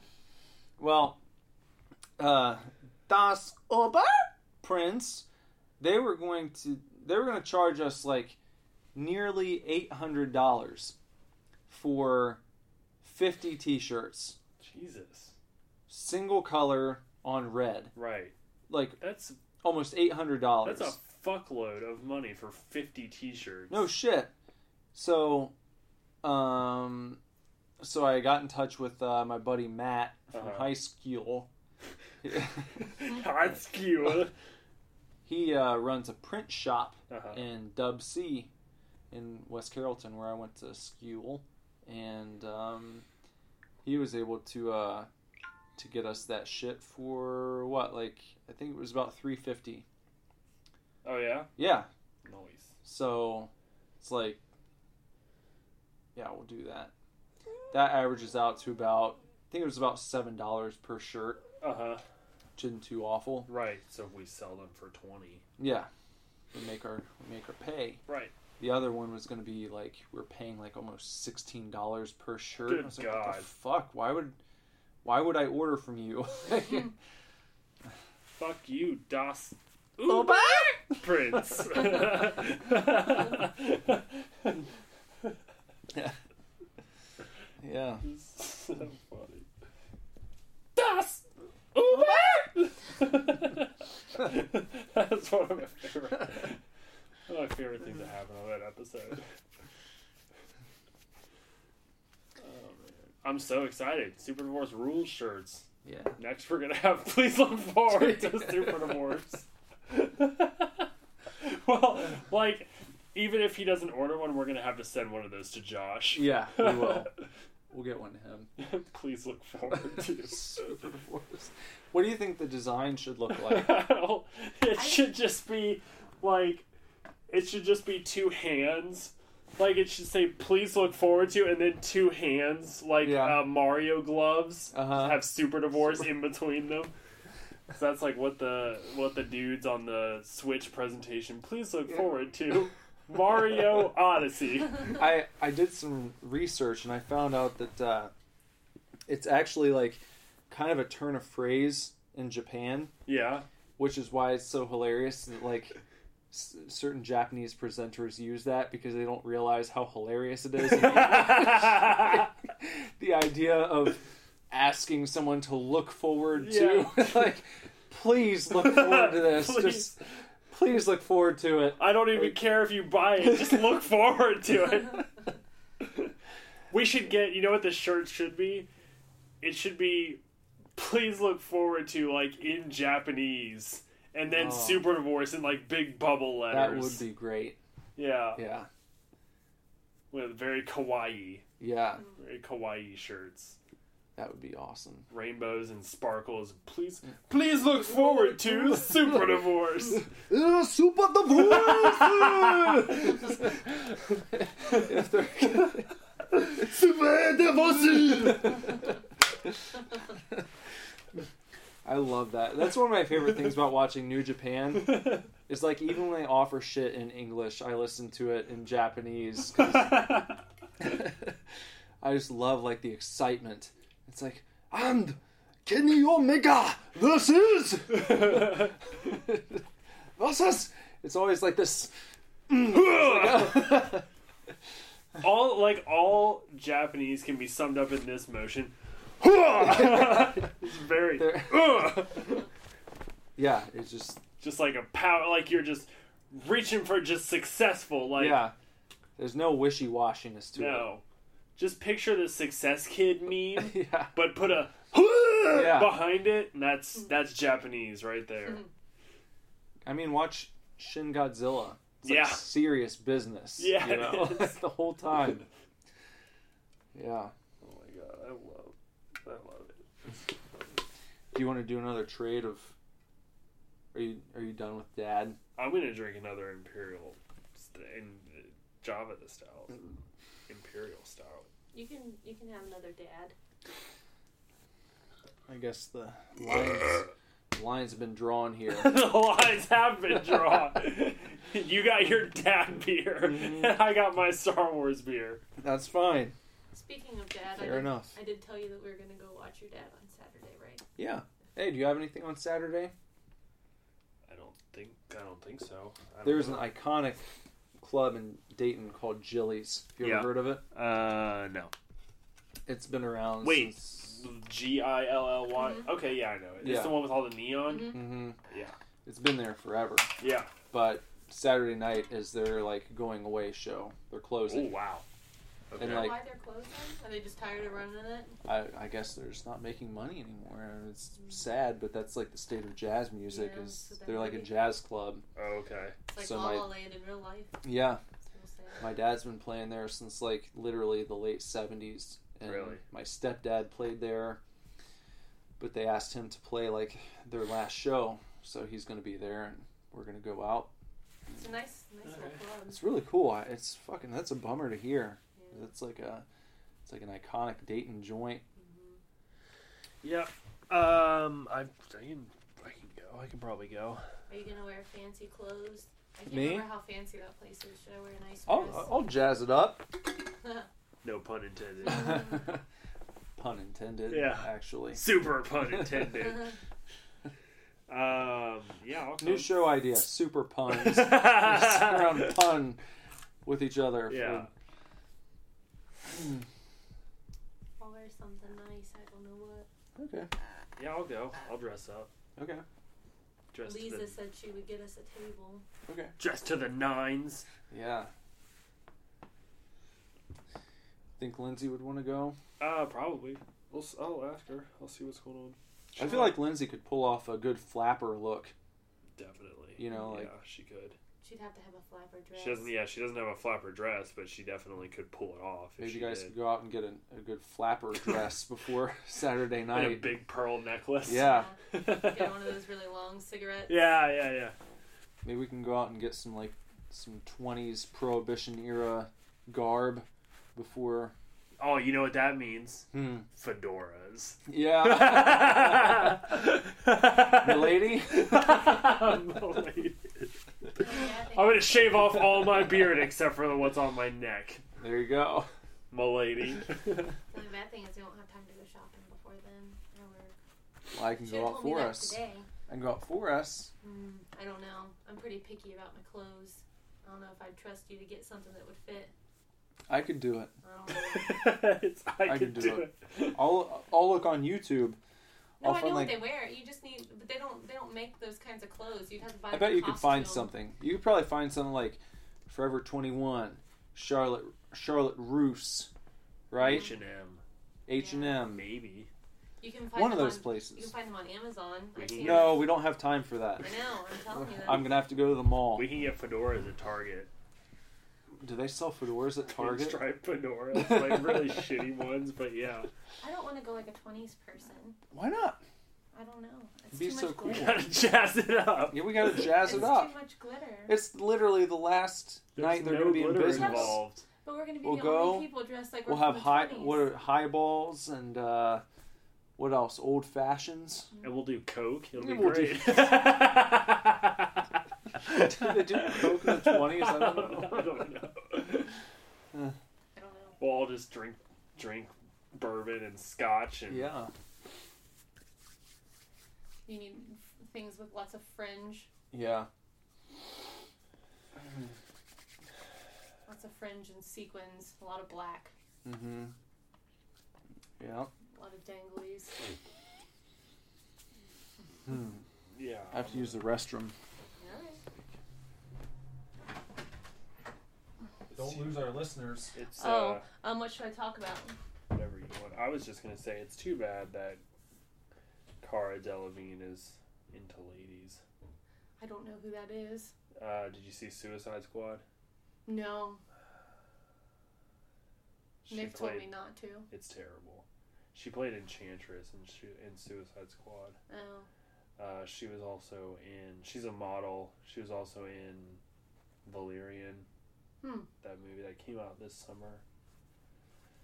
Well, uh, Das Ober Prince, they were going to they were going to charge us like nearly eight hundred dollars for fifty T-shirts, Jesus. Single color on red, Right. like That's almost eight hundred dollars. that's a fuckload of money for fifty T-shirts. No shit. So, um, so I got in touch with uh, my buddy Matt from Uh-huh. high school. That's cute. he uh, runs a print shop Uh-huh. in Dub C in West Carrollton, where I went to school, and um, he was able to uh, to get us that shit for what, like I think it was about three fifty. Oh yeah. Yeah, Noise. so it's like, yeah, we'll do that. That averages out to about, I think it was about seven dollars per shirt, Uh huh. which isn't too awful. Right. So if we sell them for twenty. Yeah, we make our we make our pay. Right. The other one was going to be like we are paying like almost sixteen dollars per shirt. Good like, God. fuck? Why would why would I order from you? Fuck you, Das. Uber? Prince. yeah. Yeah. so funny. Das Uber. That's one of my favorite. One of my favorite things that happened on that episode. Oh man, I'm so excited! Super Divorce rules shirts. Yeah. Next, we're gonna have. Please look forward to Super Divorce. well, like, even if he doesn't order one, we're gonna have to send one of those to Josh. Yeah, we will. We'll get one to him. Please look forward to. Super Divorce. What do you think the design should look like? it should just be like, it should just be two hands. Like it should say, "Please look forward to," and then two hands, like Yeah. uh, Mario gloves, Uh-huh. have super divorce in between them. So that's like what the what the dudes on the Switch presentation. Please look forward to Mario Odyssey. I I did some research and I found out that uh, it's actually like kind of a turn of phrase in Japan, Yeah, which is why it's so hilarious that like s- certain Japanese presenters use that because they don't realize how hilarious it is. the idea of asking someone to look forward to like please look forward to this Please. just please look forward to it I don't even care if you buy it. Just look forward to it. we should get. You know what the shirt should be? It should be. Please look forward to like in Japanese, and then Oh. super divorce in like big bubble letters. that would be great. Yeah, yeah. With very kawaii, yeah. Very kawaii shirts, that would be awesome. Rainbows and sparkles. Please, mm. please look forward to super divorce. Uh, super divorce! Super divorce I love that. That's one of my favorite things about watching New Japan. Is like even when they offer shit in English, I listen to it in Japanese. I just love like the excitement. It's like, and Kenny Omega versus versus. It's always like this. all like all Japanese can be summed up in this motion. It's very yeah, it's just just like a power like you're just reaching for just successful like yeah. There's no wishy washiness to it. no just picture the success kid meme. Yeah. but put a Yeah. behind it and that's that's japanese right there I mean, watch Shin Godzilla. It's like Yeah. serious business. Yeah, you know? the whole time. Yeah. oh my god i love i love it Do you want to do another trade of? Are you are you done with Dad? i'm gonna drink another imperial st- in java the style imperial style You can you can have another dad. I guess the lines lines have been drawn here. the lines have been drawn. you got your dad beer, Mm-hmm. and I got my Star Wars beer. That's fine. Speaking of dad, I Fair did, enough. I did tell you that we were gonna go watch your dad on Saturday, right? Yeah. Hey, do you have anything on Saturday? I don't think I don't think so. I don't There's an iconic club in Dayton called Gilly's. Have you Yeah. ever heard of it? uh no. It's been around. Wait, Since... G I L L Y. Okay, yeah, I know it. It's Yeah. the one with all the neon. hmm Yeah, It's been there forever. yeah. But Saturday night is their like going away show. They're closing. Oh closing. wow. Okay. And like Why they're closing? Are they just tired of running it? I, I guess they're just not making money anymore. and It's sad, but that's like the state of jazz music. Yeah, is so they're like a jazz club. Oh, okay. It's like So La my- La Land in real life. Yeah, my dad's been playing there since like literally the late seventies. And Really? My stepdad played there, but they asked him to play like their last show, so he's going to be there, and we're going to go out. It's a nice, nice little club. It's really cool. I- It's fucking. That's a bummer to hear. Yeah. It's like a, it's like an iconic Dayton joint. Yeah. Um, I, I can, I can go. I can probably go. Are you gonna wear fancy clothes? I can't Me? remember how fancy that place is. Should I wear a nice I'll, dress? I'll jazz it up. No pun intended. Pun intended. Yeah. Actually. Super pun intended. Um, yeah. I'll New show idea: super puns. Around and pun with each other. for- Yeah. I'll wear something nice. I don't know what. Okay. Yeah, I'll go. I'll dress up. Okay. Dress to Lisa the, said she would get us a table. Okay. dress to the nines. Yeah. Think Lindsay would want to go? Uh, probably. We'll, s- I'll ask her. I'll see what's going on. I feel like Lindsay could pull off a good flapper look. Definitely. You know, yeah, like- she could. She'd have to have a flapper dress. She doesn't. Yeah, she doesn't have a flapper dress, but she definitely could pull it off. Maybe she you guys did. could go out and get a, a good flapper dress before Saturday And a big pearl necklace. Yeah. Get one of those really long cigarettes. yeah, yeah, yeah. Maybe we can go out and get some like some 20s prohibition era garb before Oh, you know what that means? hmm. Fedoras. Yeah. Milady? Milady. I'm gonna shave off all my beard except for the what's on my neck. There you go. Milady. The only bad thing is we don't have time to go shopping before then. I. Well, I can Should go out told me for that us. today. I can go out for us. Mm, I don't know. I'm pretty picky about my clothes. I don't know if I'd trust you to get something that would fit. I could do it. I don't know. it's, I, I can can do, do it. I'll I'll look on YouTube. No, I'll I know find what they wear. You just need, but they don't. They don't make those kinds of clothes. You'd have to buy. I them bet a you could find something. You could probably find something like Forever 21, Charlotte Charlotte Russe, right? H and M, H and M. maybe. You can find One of those on, You can find them on Amazon. We I've can seen get- No, we don't have time for that. I know. I'm telling you that. I'm gonna have to go to the mall. We can get fedoras at Target. Do they sell fedoras at Target? Striped fedoras, like really shitty ones, but yeah. I don't want to go like a 20s person. Why not? I don't know. It's Be too so much cool. You glitter. gotta jazz it up. Yeah, we gotta jazz it's it up. too much glitter. It's literally the last There's night they're no gonna be in business. involved. but we're gonna be we'll the go, only people dressed like we're We'll have from high the 20s. what are highballs and uh, what else? Old fashions. And we'll do Coke. It'll Yeah, be we'll do- great. Did they do coke in the twenties? I don't know. I don't know. I don't know. We'll all just drink drink bourbon and scotch and Yeah. You need f- things with lots of fringe. Yeah. Lots of fringe and sequins. A lot of black. Mm-hmm. Yeah. A lot of danglies. Hmm. yeah. I have to use the restroom. Don't lose our listeners. It's Oh, uh, um, what should I talk about? whatever you want. I was just gonna say it's too bad that Cara Delevingne is into ladies. I don't know who that is. Uh, did you see Suicide Squad? No, She Nick told me not to. It's terrible. She played Enchantress in, Su- in Suicide Squad. Oh, Uh, she was also in. She's a model. She was also in Valerian. Hmm. That movie that came out this summer.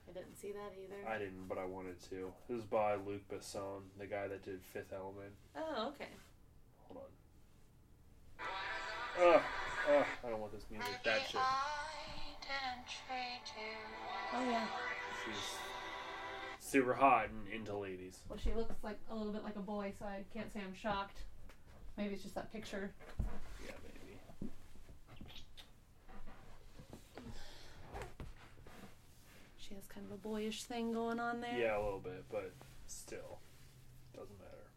I didn't see that either. I didn't, but I wanted to. It was by Luc Besson, the guy that did Fifth Element. Oh, okay. Hold on. Ugh, ugh, I don't want this music. That shit. Oh yeah. She's super hot and into ladies. Well, she looks like a little bit like a boy, so I can't say I'm shocked. Maybe it's just that picture. Yeah, maybe. She has kind of a boyish thing going on there. Yeah, a little bit, but still, doesn't matter.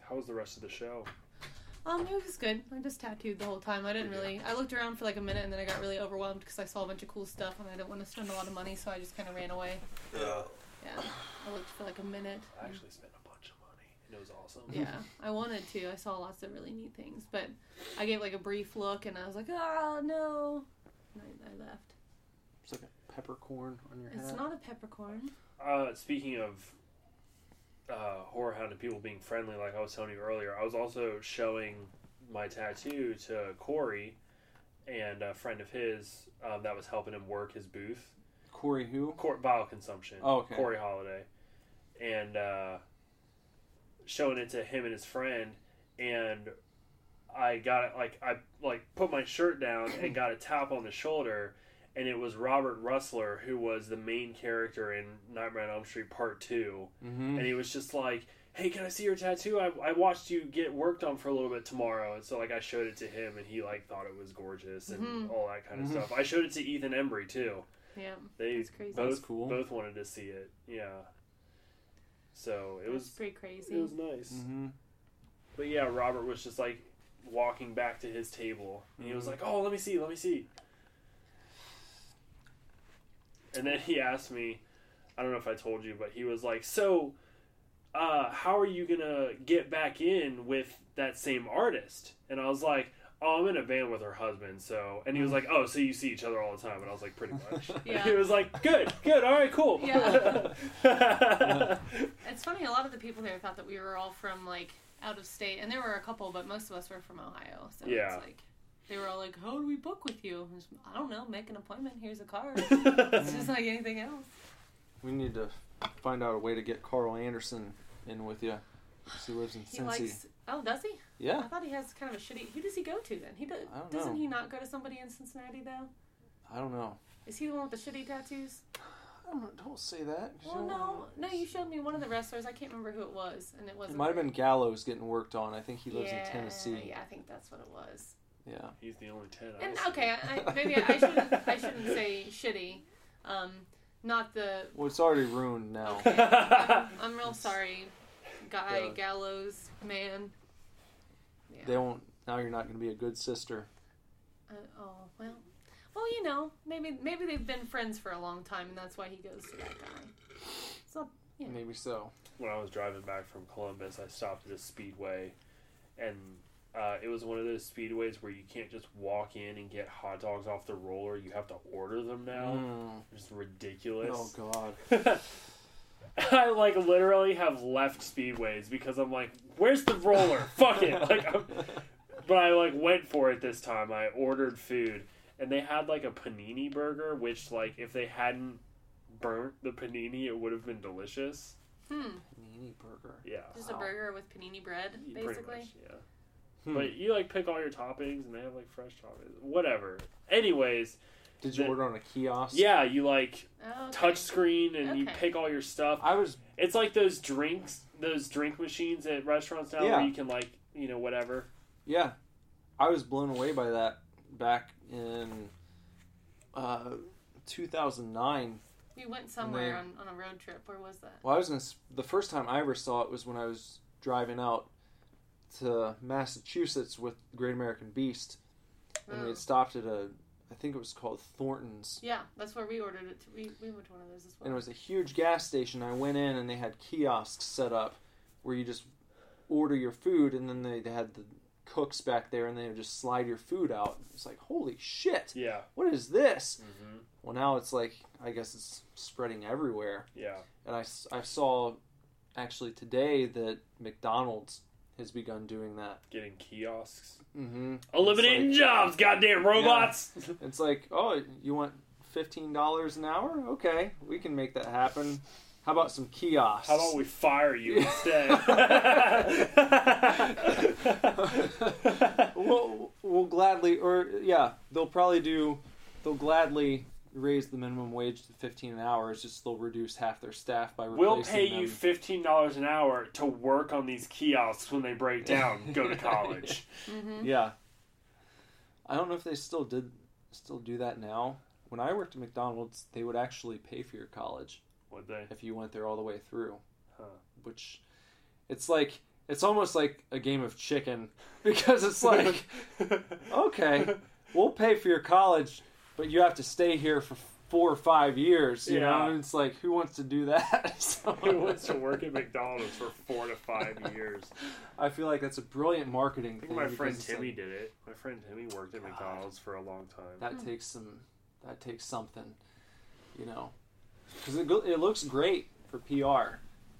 How was the rest of the show? Um, it was good. I just tattooed the whole time. I didn't really. I looked around for like a minute and then I got really overwhelmed because I saw a bunch of cool stuff and I didn't want to spend a lot of money, so I just kind of ran away. Yeah. Yeah, I looked for like a minute. I actually spent a bunch of money. and It was awesome. yeah, I wanted to. I saw lots of really neat things, but I gave like a brief look and I was like, oh no, and I, I left. It's like a peppercorn on your head. It's not a peppercorn. Uh, speaking of uh, HorrorHound and people being friendly, like I was telling you earlier, I was also showing my tattoo to Corey and a friend of his um, that was helping him work his booth. Corey who? Cor- bioconsumption. Oh, okay. Corey Holiday, and uh, showing it to him and his friend, and I got it like I like put my shirt down and got a tap on the shoulder, and it was Robert Rusler who was the main character in Nightmare on Elm Street Part 2 Mhm. and he was just like. Hey, can I see your tattoo? I, I watched you get worked on for a little bit tomorrow, and so like I showed it to him, and he like thought it was gorgeous and Mhm. all that kind of Mhm. stuff. I showed it to Ethan Embry too. Yeah, They That's crazy. both That's cool. both wanted to see it. Yeah. So it That's was pretty crazy. it was nice. Mm-hmm. But yeah, Robert was just like walking back to his table, and he was Mhm. like, "Oh, let me see, let me see." And then he asked me, I don't know if I told you, but he was like, "So, uh, how are you gonna get back in with that same artist?" And I was like. Oh, I'm in a band with her husband, so and he was like, "Oh, so you see each other all the time?" And I was like, "Pretty much." Yeah. he was like, "Good, good, all right, cool." Yeah. It's funny. A lot of the people there thought that we were all from like out of state, and there were a couple, but most of us were from Ohio. So Yeah. it's like they were all like, "How do we book with you?" I, was, I don't know. Make an appointment. Here's a card. it's just like anything else. We need to find out a way to get Karl Anderson in with you. He lives in He Cincy. likes. Oh, does he? Yeah. I thought he has kind of a shitty. Who does he go to then? He does. I don't Doesn't know. he not go to somebody in Cincinnati though? I don't know. Is he the one with the shitty tattoos? I don't, don't say that. Well, no, no. You showed me one of the wrestlers. I can't remember who it was, and it It wasn't. might have been Gallows getting worked on. I think he lives yeah, in Tennessee. Yeah, I think that's what it was. Yeah. He's the only Ted. I And see. okay, I, I- maybe I shouldn't. I shouldn't say shitty. Um, not the. Well, it's already ruined now. Okay, I'm, I'm real sorry, guy Yeah. gallows man. Yeah. They won't. Now you're not going to be a good sister. Uh, oh well, well you know maybe maybe they've been friends for a long time and that's why he goes to that guy. So yeah. Maybe so. when I was driving back from Columbus, I stopped at a speedway, and uh, it was one of those speedways where you can't just walk in and get hot dogs off the roller. You have to order them now. Mm. It's ridiculous. Oh God. I like literally have left speedways because I'm like, where's the roller? Fuck it. Like, I'm, but I like went for it this time. I ordered food, and they had like a panini burger, which like if they hadn't burnt the panini, it would have been delicious. Hmm. Panini burger. Yeah. Just a burger with panini bread, Pretty basically. much, yeah. Hmm. But you like pick all your toppings, and they have like fresh toppings. Whatever. Anyways, Did you the- order on a kiosk? yeah, you like Oh, okay. touch screen, and you pick all your stuff. I was. It's like those drinks, those drink machines at restaurants now, Yeah. where you can like, you know, whatever. Yeah. I was blown away by that back in uh, 2009. We went somewhere And on, on a road trip. Where was that? Well, I was gonna. The first time I ever saw it was when I was driving out to Massachusetts with Great American Beast, and we Oh. had stopped at a. I think it was called Thornton's, Yeah, that's where we ordered it. To. We we went to one of those as well. and it was a huge gas station. I went in and they had kiosks set up where you just order your food, and then they, they had the cooks back there, and they would just slide your food out. It's like holy shit! Yeah. What is this? hmm Well, now it's like I guess it's spreading everywhere. Yeah. And I, I saw actually today that McDonald's has begun doing that. Getting kiosks. Mm-hmm. Eliminating like- jobs, goddamn robots. It's like, oh, you want fifteen dollars an hour? Okay, we can make that happen. How about some kiosks? How about we fire you instead? we'll, we'll gladly, or yeah, they'll probably do. They'll gladly raise the minimum wage to fifteen an hour. It's just they'll reduce half their staff by replacing We'll pay them. you fifteen dollars an hour to work on these kiosks when they break down. Go to college. Mm-hmm. Yeah. I don't know if they still did still do that now. When I worked at McDonald's, they would actually pay for your college Would they? if you went there all the way through. Huh. Which it's like it's almost like a game of chicken because it's like, okay, we'll pay for your college, but you have to stay here for four or five years. You know, and it's like, who wants to do that? So- Who wants to work at McDonald's for four to five years? I feel like that's a brilliant marketing I thing. my friend Timmy like, did it. My friend Timmy worked at McDonald's for a long time. that takes some, that takes something, you know, because it, it looks great for PR.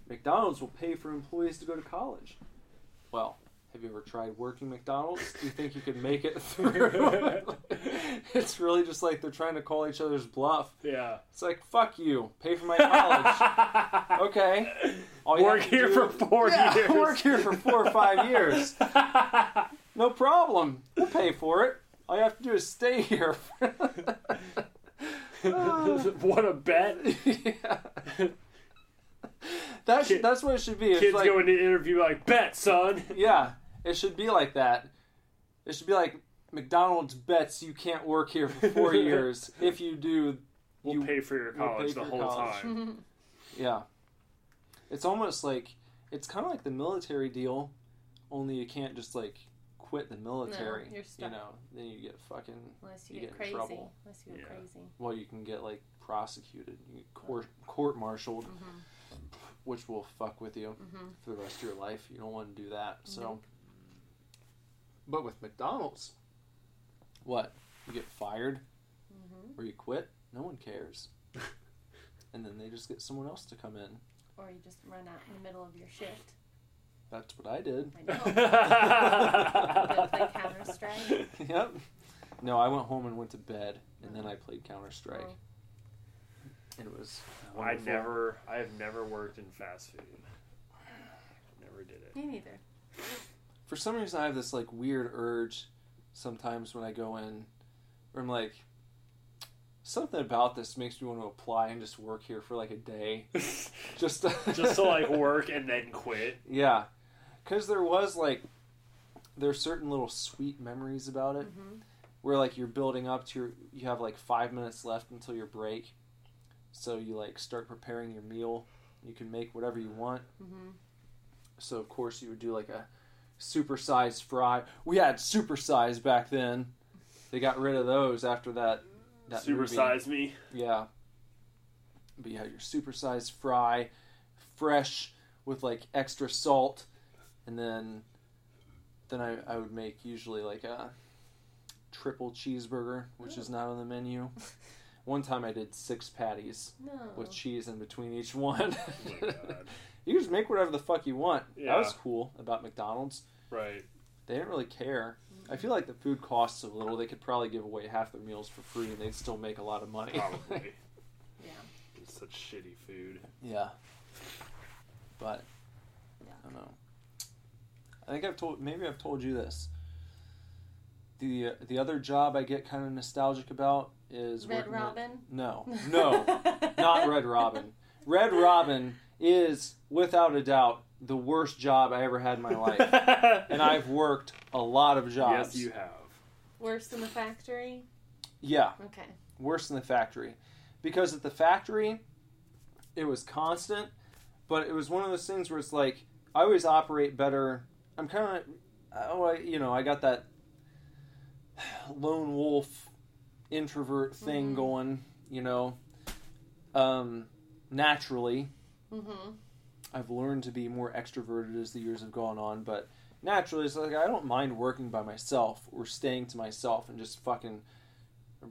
McDonald's will pay for employees to go to college. Well, have you ever tried working McDonald's? Do you think you could make it through? it's really just like they're trying to call each other's bluff. yeah. It's like, fuck you, pay for my college. okay. All you Work have to here do- for four Yeah, years. Work here for four or five years. No problem. We'll pay for it. All you have to do is stay here. what a bet! yeah. That's Kid- that's what it should be. It's Kids like, go into the interview like, "Bet, son." yeah, it should be like that. It should be like McDonald's bets you can't work here for four years. If you do, We'll you pay for your we'll college pay the your whole college. time. Yeah. It's almost like it's kind of like the military deal, only you can't just like quit the military. you're you stuck. know, then you get fucking Unless you, You get, get in crazy. trouble. Unless you get Yeah. crazy. well, you can get like prosecuted, you get court uh-huh. court martialed, mm-hmm. which will fuck with you mm-hmm. for the rest of your life. You don't want to do that. So, mm-hmm. But with McDonald's, what you get fired mm-hmm. or you quit, no one cares. And then they just get someone else to come in. Or you just run out in the middle of your shift. That's what I did. I know. Go play Counter Strike. yep. No, I went home and went to bed, and then uh-huh. I played Counter Strike. Oh. And it was. I wonderful. never, I have never worked in fast food. Never did it. Me neither. For some reason, I have this like weird urge sometimes when I go in, where I'm like, something about this makes me want to apply and just work here for like a day, just to, Just to like work and then quit. yeah, because there was like there's certain little sweet memories about it where like you're building up to your you have like five minutes left until your break. So you like start preparing your meal. You can make whatever you want. Mm-hmm. so of course you would do like a supersized fry we had supersized back then they got rid of those after that that Super movie. size me. Yeah. But you have your supersized fry, fresh with like extra salt, and then then I, I would make usually like a triple cheeseburger, which is not on the menu. One time I did six patties No. with cheese in between each one. Oh my god. you just make whatever the fuck you want. That was cool about McDonald's. Right. They didn't really care. I feel like the food costs a little they could probably give away half their meals for free and they'd still make a lot of money. Probably. Yeah. It's such shitty food. Yeah. But Yeah. I don't know. I think I've told maybe I've told you this. The uh, the other job I get kind of nostalgic about is Red working at- Robin? no, no, not Red Robin. Red Robin is without a doubt the worst job I ever had in my life, and I've worked a lot of jobs. Yes, you have. Worse than the factory? Yeah, Okay. worse than the factory because at the factory it was constant but it was one of those things where it's like i always operate better i'm kind of oh I, you know i got that lone wolf introvert thing Mhm. going you know um, naturally Mm-hmm. I've learned to be more extroverted as the years have gone on, but naturally, it's like I don't mind working by myself or staying to myself and just fucking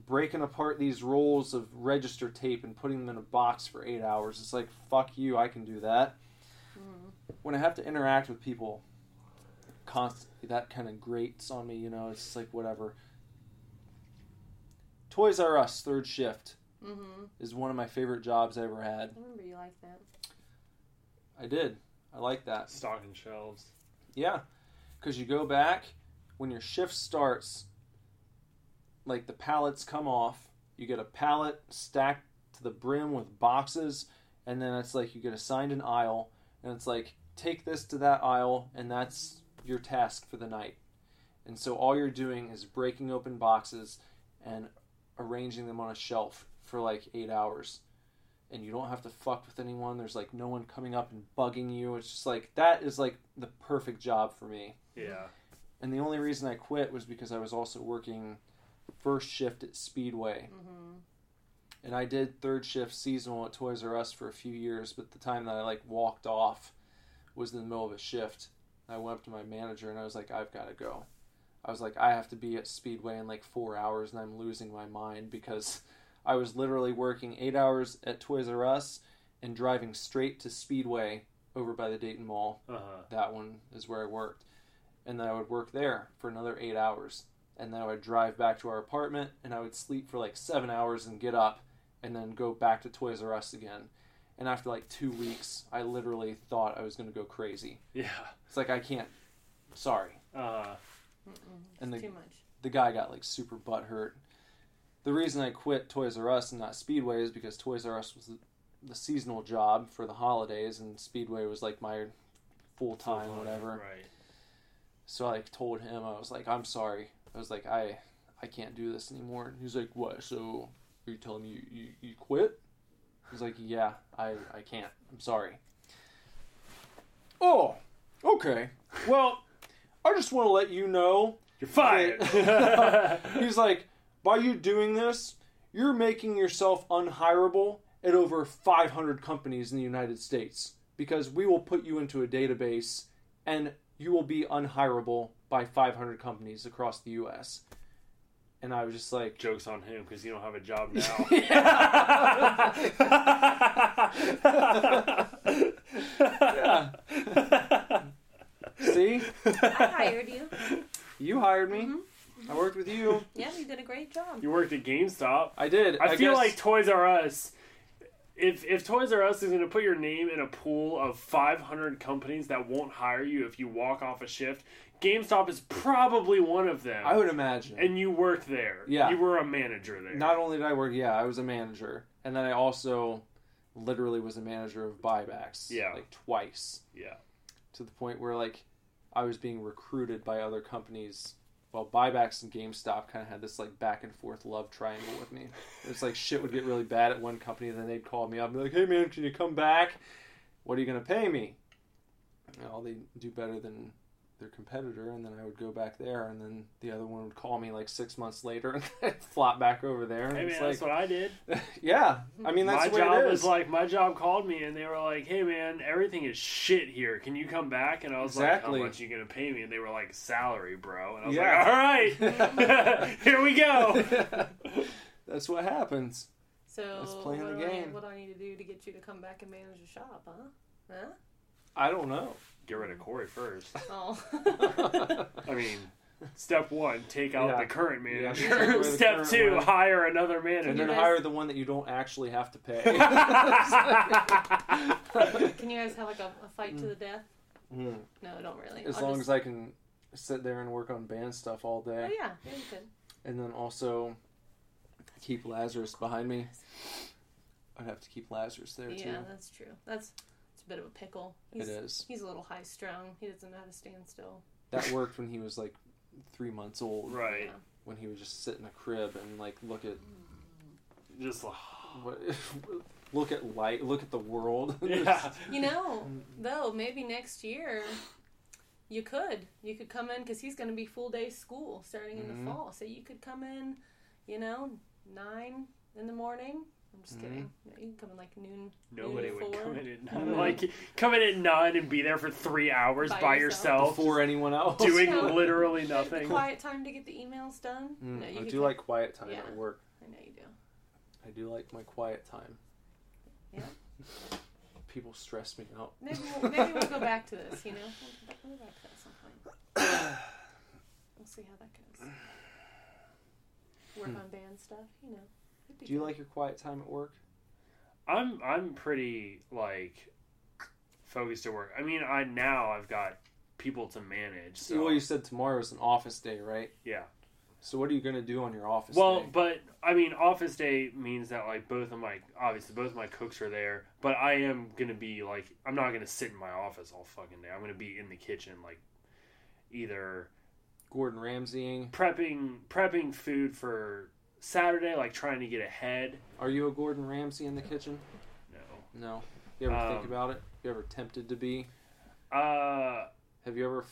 breaking apart these rolls of register tape and putting them in a box for eight hours. It's like, fuck you, I can do that. When I have to interact with people constantly, that kind of grates on me, you know, it's like whatever. Toys R Us, third shift, Mm-hmm. is one of my favorite jobs I ever had. I remember you like that. I did. I like that. Stocking shelves. Yeah, because you go back when your shift starts. Like the pallets come off, you get a pallet stacked to the brim with boxes, and then it's like you get assigned an aisle, and it's like take this to that aisle, and that's your task for the night. And so all you're doing is breaking open boxes and arranging them on a shelf for like eight hours. And you don't have to fuck with anyone. There's like no one coming up and bugging you. It's just like that is like the perfect job for me. Yeah. And the only reason I quit was because I was also working first shift at Speedway. Mm-hmm. And I did third shift seasonal at Toys R Us for a few years, but the time that I like walked off was in the middle of a shift. I went up to my manager and I was like, I've got to go. I was like, I have to be at Speedway in like four hours and I'm losing my mind because I was literally working eight hours at Toys R Us and driving straight to Speedway over by the Dayton Mall. Uh huh. That one is where I worked. And then I would work there for another eight hours. And then I would drive back to our apartment and I would sleep for like seven hours and get up and then go back to Toys R Us again. And after like two weeks, I literally thought I was going to go crazy. Yeah. It's like, I can't. Sorry. Uh. And the, Too much. the guy got like super butthurt. The reason I quit Toys R Us and not Speedway is because Toys R Us was the, the seasonal job for the holidays, and Speedway was like my full time, whatever. Right. So I told him I was like, I'm sorry. I was like, I I can't do this anymore. And he's like, What? So are you telling me you, you, you quit? I was like, Yeah, I, I can't. I'm sorry. Oh, okay. Well, I just want to let you know You're fired. he's like, by you doing this, you're making yourself unhireable at over 500 companies in the United States because we will put you into a database and you will be unhireable by 500 companies across the U.S. And I was just like, Jokes on him because you don't have a job now. yeah. See, I hired you. you hired me. Mm-hmm. I worked with you. Yeah, you did a great job. You worked at GameStop. I did. I, feel guess- like Toys R Us. If if Toys R Us is going to put your name in a pool of 500 companies that won't hire you if you walk off a shift, GameStop is probably one of them. I would imagine. and you worked there. Yeah. You were a manager there. Not only did I work, yeah, I was a manager, and then I also literally was a manager of buybacks. Yeah. like twice yeah. to the point where like I was being recruited by other companies. Well, buybacks and GameStop kind of had this like back and forth love triangle with me. It's like shit would get really bad at one company, and then they'd call me up and be like, "Hey man, can you come back? What are you gonna pay me?" All they do better than their competitor, and then I would go back there, and then the other one would call me like six months later, and I'd flop back over there. And Hey it's man, that's what I did. yeah, I mean that's my the job it was is. like my job called me and they were like, "Hey man, everything is shit here. Can you come back?" And I was Exactly. like, "How much are you gonna pay me?" And they were like, "Salary, bro." And I was Yeah. like, "All right, here we go." that's what happens. So Let's play what the do I- game. what do I need to do to get you to come back and manage the shop, huh? Huh? I don't know. Get rid of Corey first. Oh. I mean, step one, take out Yeah. the current manager. take away the step current two, one. hire another manager. and then guys- hire the one that you don't actually have to pay. Can you guys have like a, a fight to the death? Mm. No, don't really. As I'll long just- as I can sit there and work on band stuff all day. Oh day, yeah, yeah, you could. and then also keep Lazarus behind me. I'd have to keep Lazarus there too. Yeah, that's true. That's it's a bit of a pickle. It He's, is. He's a little high strung. He doesn't know how to stand still. That worked when he was like three months old. right. Yeah. When he would just sit in a crib and like look at Just like, what, look at light, look at the world. yeah. You know, though, maybe next year you could. You could come in because he's going to be full day school starting in Mhm. the fall. So you could come in, you know, nine in the morning. I'm just kidding. You can come in like noon. Nobody noon to would four. come in at nine. Like come in at nine and be there for three hours by, By yourself, yourself. Before anyone else. doing No. literally The nothing. quiet time to get the emails done. Mm, no, you I do come- like quiet time Yeah. at work. I know you do. I do like my quiet time. Yeah. People stress me out. Maybe we'll, maybe we'll go back to this. You know, we'll, we'll go back to that at some point. We'll see how that goes. Work on band stuff. You know. It'd be. Do you good. like your quiet time at work? I'm I'm pretty like focused at work. I mean, I now I've got people to manage. So Well, you said tomorrow is an office day, right? yeah. So what are you gonna do on your office day? Well, day? but I mean, office day means that like both of my obviously both of my cooks are there, but I am gonna be like I'm not gonna sit in my office all fucking day. I'm gonna be in the kitchen like either Gordon Ramsaying. prepping prepping food for Saturday, like trying to get ahead. Are you a Gordon Ramsay in the kitchen? No. No. You ever think Um, about it? You ever tempted to be? Uh, Have you ever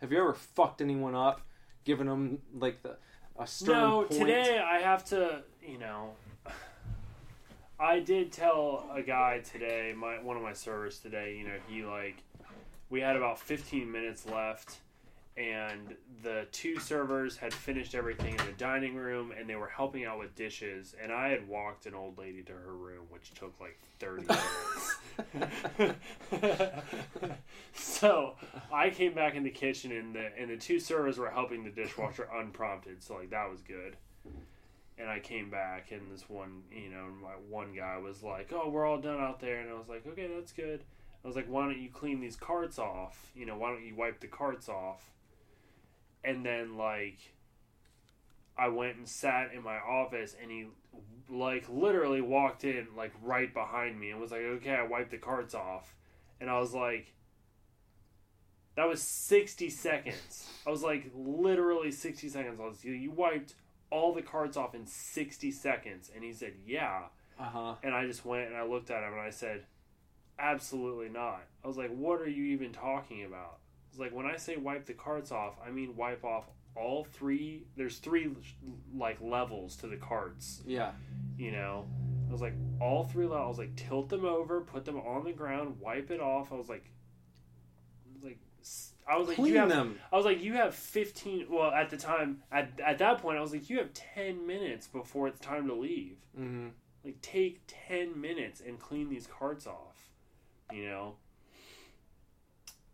have you ever fucked anyone up, given them like the a stern no, point? today I have to, you know. I did tell a guy today, my one of my servers today, you know, he like we had about 15 minutes left and the two servers had finished everything in the dining room and they were helping out with dishes and I had walked an old lady to her room which took like 30 minutes. so, I came back in the kitchen and the and the two servers were helping the dishwasher unprompted, so like that was good. And I came back, and this one, you know, my one guy was like, "Oh, we're all done out there," and I was like, "Okay, that's good." I was like, "Why don't you clean these carts off? You know, why don't you wipe the carts off?" And then like, I went and sat in my office, and he like literally walked in like right behind me and was like, "Okay, I wiped the carts off," and I was like. That was 60 seconds. I was like, literally 60 seconds. I was, you wiped all the carts off in 60 seconds. And he said, yeah. Uh huh. And I just went and I looked at him and I said, absolutely not. I was like, what are you even talking about? It's like, when I say wipe the carts off, I mean wipe off all three. There's three, like, levels to the carts, Yeah. you know? I was like, all three levels. I was like, tilt them over, put them on the ground, wipe it off. I was like, like, I was like, Clean you have them. I was like, you have 15. Well, at the time, at, at that point, I was like, you have 10 minutes before it's time to leave. Mm-hmm. Like, take 10 minutes and clean these carts off, you know?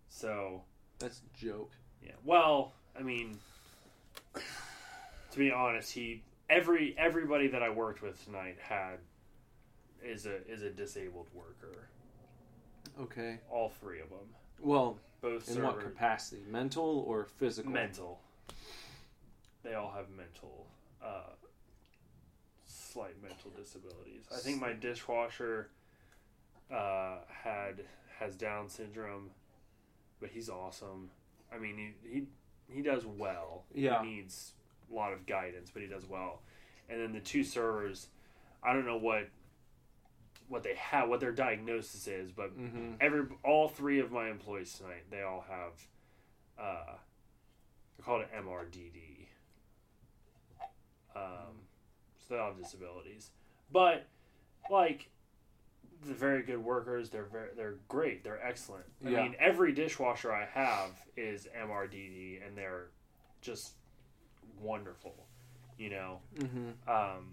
So, That's a joke. yeah. Well, I mean, to be honest, he every everybody that I worked with tonight had is a is a disabled worker. Okay. All three of them, Well, both in what capacity? Mental or physical? mental. They all have mental, uh, slight mental disabilities. I think my dishwasher uh, had has Down syndrome, but he's awesome. I mean, he he, he does well. Yeah. he needs a lot of guidance, but he does well. And then the two servers, I don't know what what they have, what their diagnosis is, but Mm-hmm. every all three of my employees tonight, they all have uh they call it MRDD. Um so they all have disabilities. But like they're very good workers, they're very they're great, they're excellent. I Yeah. mean every dishwasher I have is MRDD and they're just wonderful. You know? Mm-hmm. Um,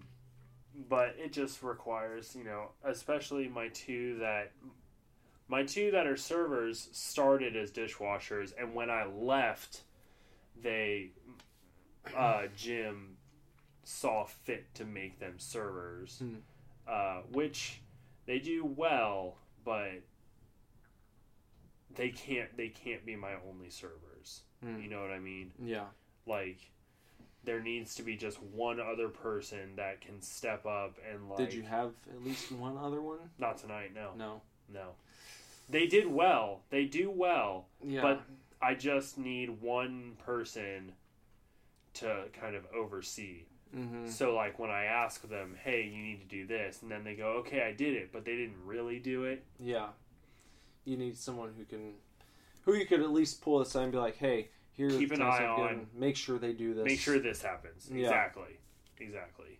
but it just requires, you know, especially my two that my two that are servers started as dishwashers, and when I left, they uh, Jim saw fit to make them servers, Hmm. uh, which they do well, but they can't they can't be my only servers. Hmm. You know what I mean? Yeah. like there needs to be just one other person that can step up and like Did you have at least one other one? not tonight no No. no they did well they do well Yeah. but i just need one person to kind of oversee mm-hmm. so like when i ask them hey you need to do this and then they go okay i did it but they didn't really do it Yeah. You need someone who can, who you could at least pull aside and be like, hey, here. Keep an eye on- Make sure they do this. make sure this happens Yeah. exactly exactly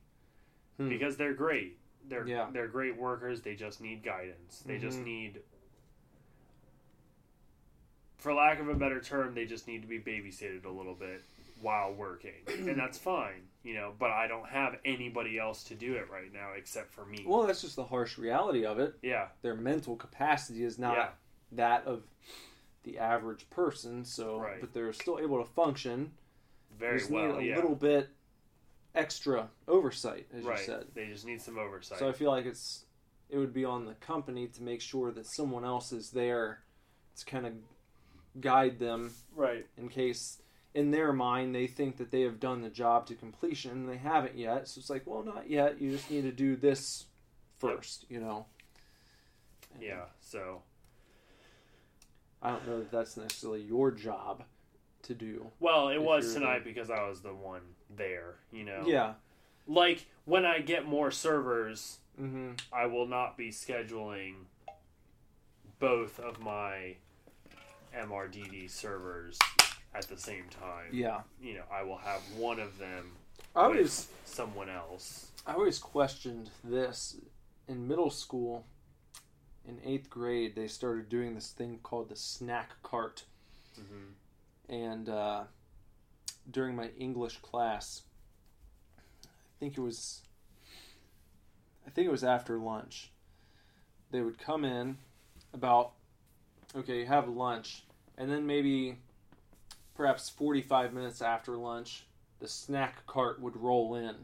Hmm. because they're great they're Yeah. they're great workers they just need guidance they just Mhm. need for lack of a better term they just need to be babysitted a little bit while working and that's fine you know but i don't have anybody else to do it right now except for me Well, that's just the harsh reality of it. yeah Their mental capacity is not Yeah. that of the average person. So, Right. but they're still able to function. very just well need a yeah little bit extra oversight, as right you said. they just need some oversight So I feel like it's it would be on the company to make sure that someone else is there to kind of guide them right in case in their mind they think that they have done the job to completion and they haven't yet. So it's like, well, not yet. You just need to do this first, you know. And yeah so I don't know that that's necessarily your job to do. well it was tonight because i was the one there you know Yeah. like when i get more servers Mm-hmm. I will not be scheduling both of my MRDD servers at the same time. Yeah. You know, I will have one of them I always someone else. I always questioned this in middle school. In eighth grade, they started doing this thing called the snack cart, hmm and uh, during my English class, I think it was, I think it was after lunch. They would come in about, okay, you have lunch, and then maybe, perhaps forty-five minutes after lunch, the snack cart would roll in.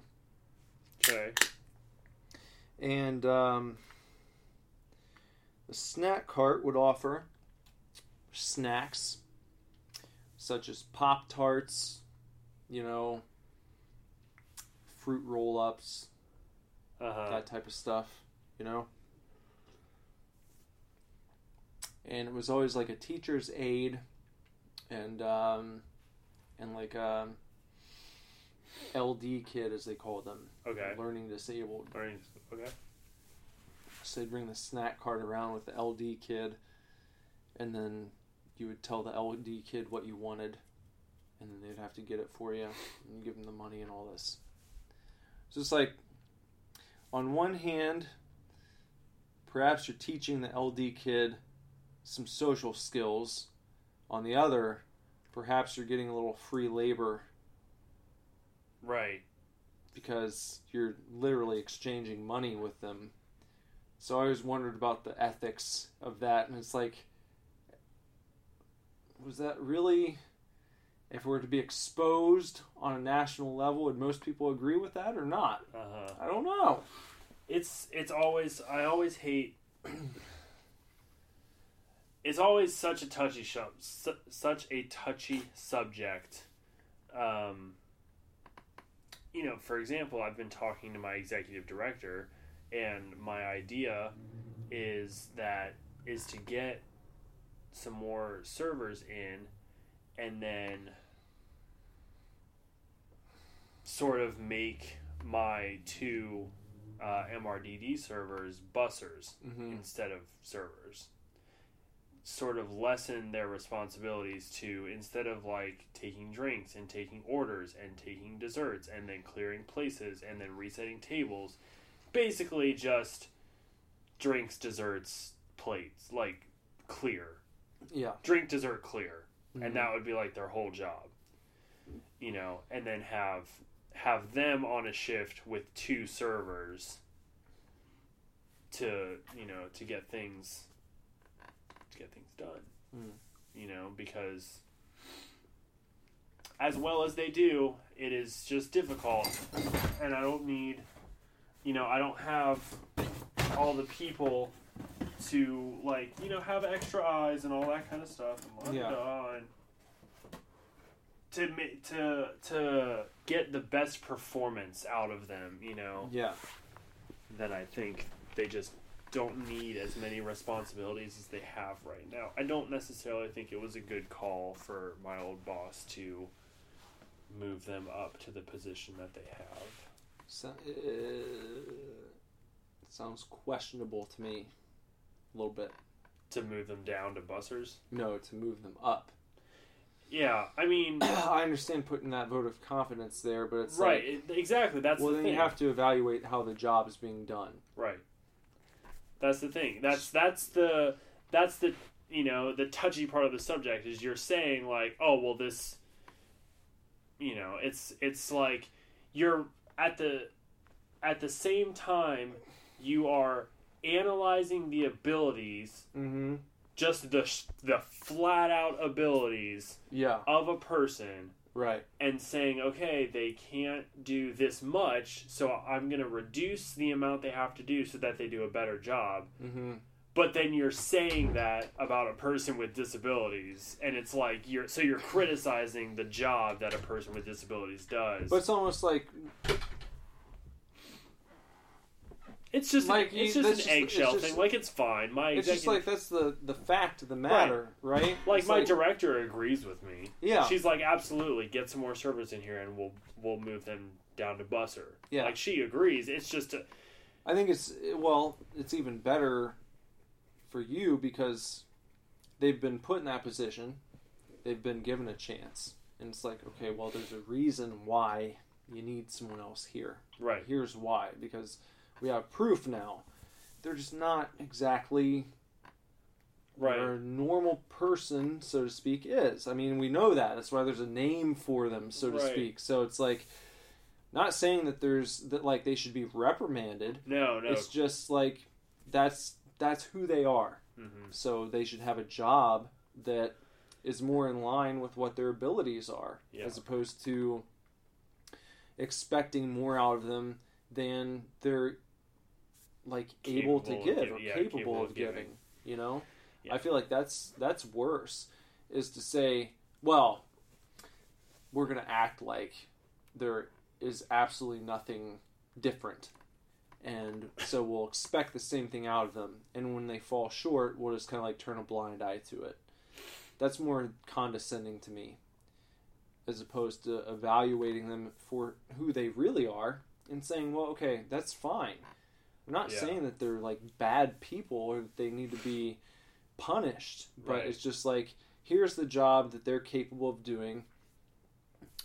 Okay. and um, the snack cart would offer snacks such as pop tarts you know fruit roll ups Uh huh. that type of stuff you know and it was always like a teacher's aid and um, and like um, ld kid as they call them Okay. learning disabled Learning- Okay. so they'd bring the snack cart around with the LD kid, and then you would tell the LD kid what you wanted, and then they'd have to get it for you and give them the money and all this. So it's like, on one hand, perhaps you're teaching the LD kid some social skills. On the other, perhaps you're getting a little free labor Right. because you're literally exchanging money with them. So I always wondered about the ethics of that, and it's like, was that really, if we were to be exposed on a national level, would most people agree with that or not? Uh huh. I don't know. It's it's always I always hate. It's always such a touchy su- such a touchy subject. Um, you know, for example, I've been talking to my executive director, and my idea is that is to get some more servers in, and then sort of make my two uh, MRDD servers bussers Mhm. instead of servers. Sort of lessen their responsibilities to instead of like taking drinks and taking orders and taking desserts and then clearing places and then resetting tables, basically just drinks, desserts, plates, like clear. Yeah. Drink, dessert, clear. Mhm. And that would be like their whole job. You know, and then have have them on a shift with two servers to you know to get things to get things done Mm. you know because as well as they do it is just difficult and i don't need you know i don't have all the people to like you know have extra eyes and all that kind of stuff and Yeah. and to to to get the best performance out of them you know Yeah. then I think they just don't need as many responsibilities as they have right now. I don't necessarily think it was a good call for my old boss to move them up to the position that they have. So, uh, sounds questionable to me. A little bit. To move them down to bussers? No, to move them up. Yeah, I mean, I understand putting that vote of confidence there, but it's right, like, it- exactly. That's well, the then thing. you have to evaluate how the job is being done. Right. That's the thing. That's that's the that's the you know the touchy part of the subject is you're saying like oh well this you know it's it's like you're at the at the same time you are analyzing the abilities Mm-hmm. just the the flat out abilities Yeah. of a person Right. and saying, okay, they can't do this much, so I'm going to reduce the amount they have to do so that they do a better job. Mm-hmm. But then you're saying that about a person with disabilities, and it's like you're so you're criticizing the job that a person with disabilities does. But it's almost like it's just like it's you- just that's an just- eggshell just- thing. Like it's fine. My it's just executive, like that's the the fact of the matter, right? like It's my director agrees with me. Yeah. she's like, absolutely, get some more servers in here, and we'll we'll move them down to busser. Yeah. like she agrees. It's just a, I think it's well, it's even better for you because they've been put in that position, they've been given a chance, and it's like, okay, well, there's a reason why you need someone else here. Right. Here's why because we have proof now. They're just not exactly Right. where a normal person, so to speak, is. I mean, we know that. That's why there's a name for them, so to Right. speak. So it's like not saying that there's that like they should be reprimanded. No, no. It's just like that's that's who they are. Mhm. So they should have a job that is more in line with what their abilities are, Yeah. as opposed to expecting more out of them than they're like able to of give or yeah, capable, capable of giving. giving. You know, Yeah. I feel like that's that's worse. Is to say, well, we're gonna act like there is absolutely nothing different, and so we'll expect the same thing out of them. And when they fall short, we'll just kind of like turn a blind eye to it. That's more condescending to me, as opposed to evaluating them for who they really are and saying, well, okay, that's fine. I'm not Yeah. saying that they're like bad people or that they need to be punished, but Right. it's just like here's the job that they're capable of doing,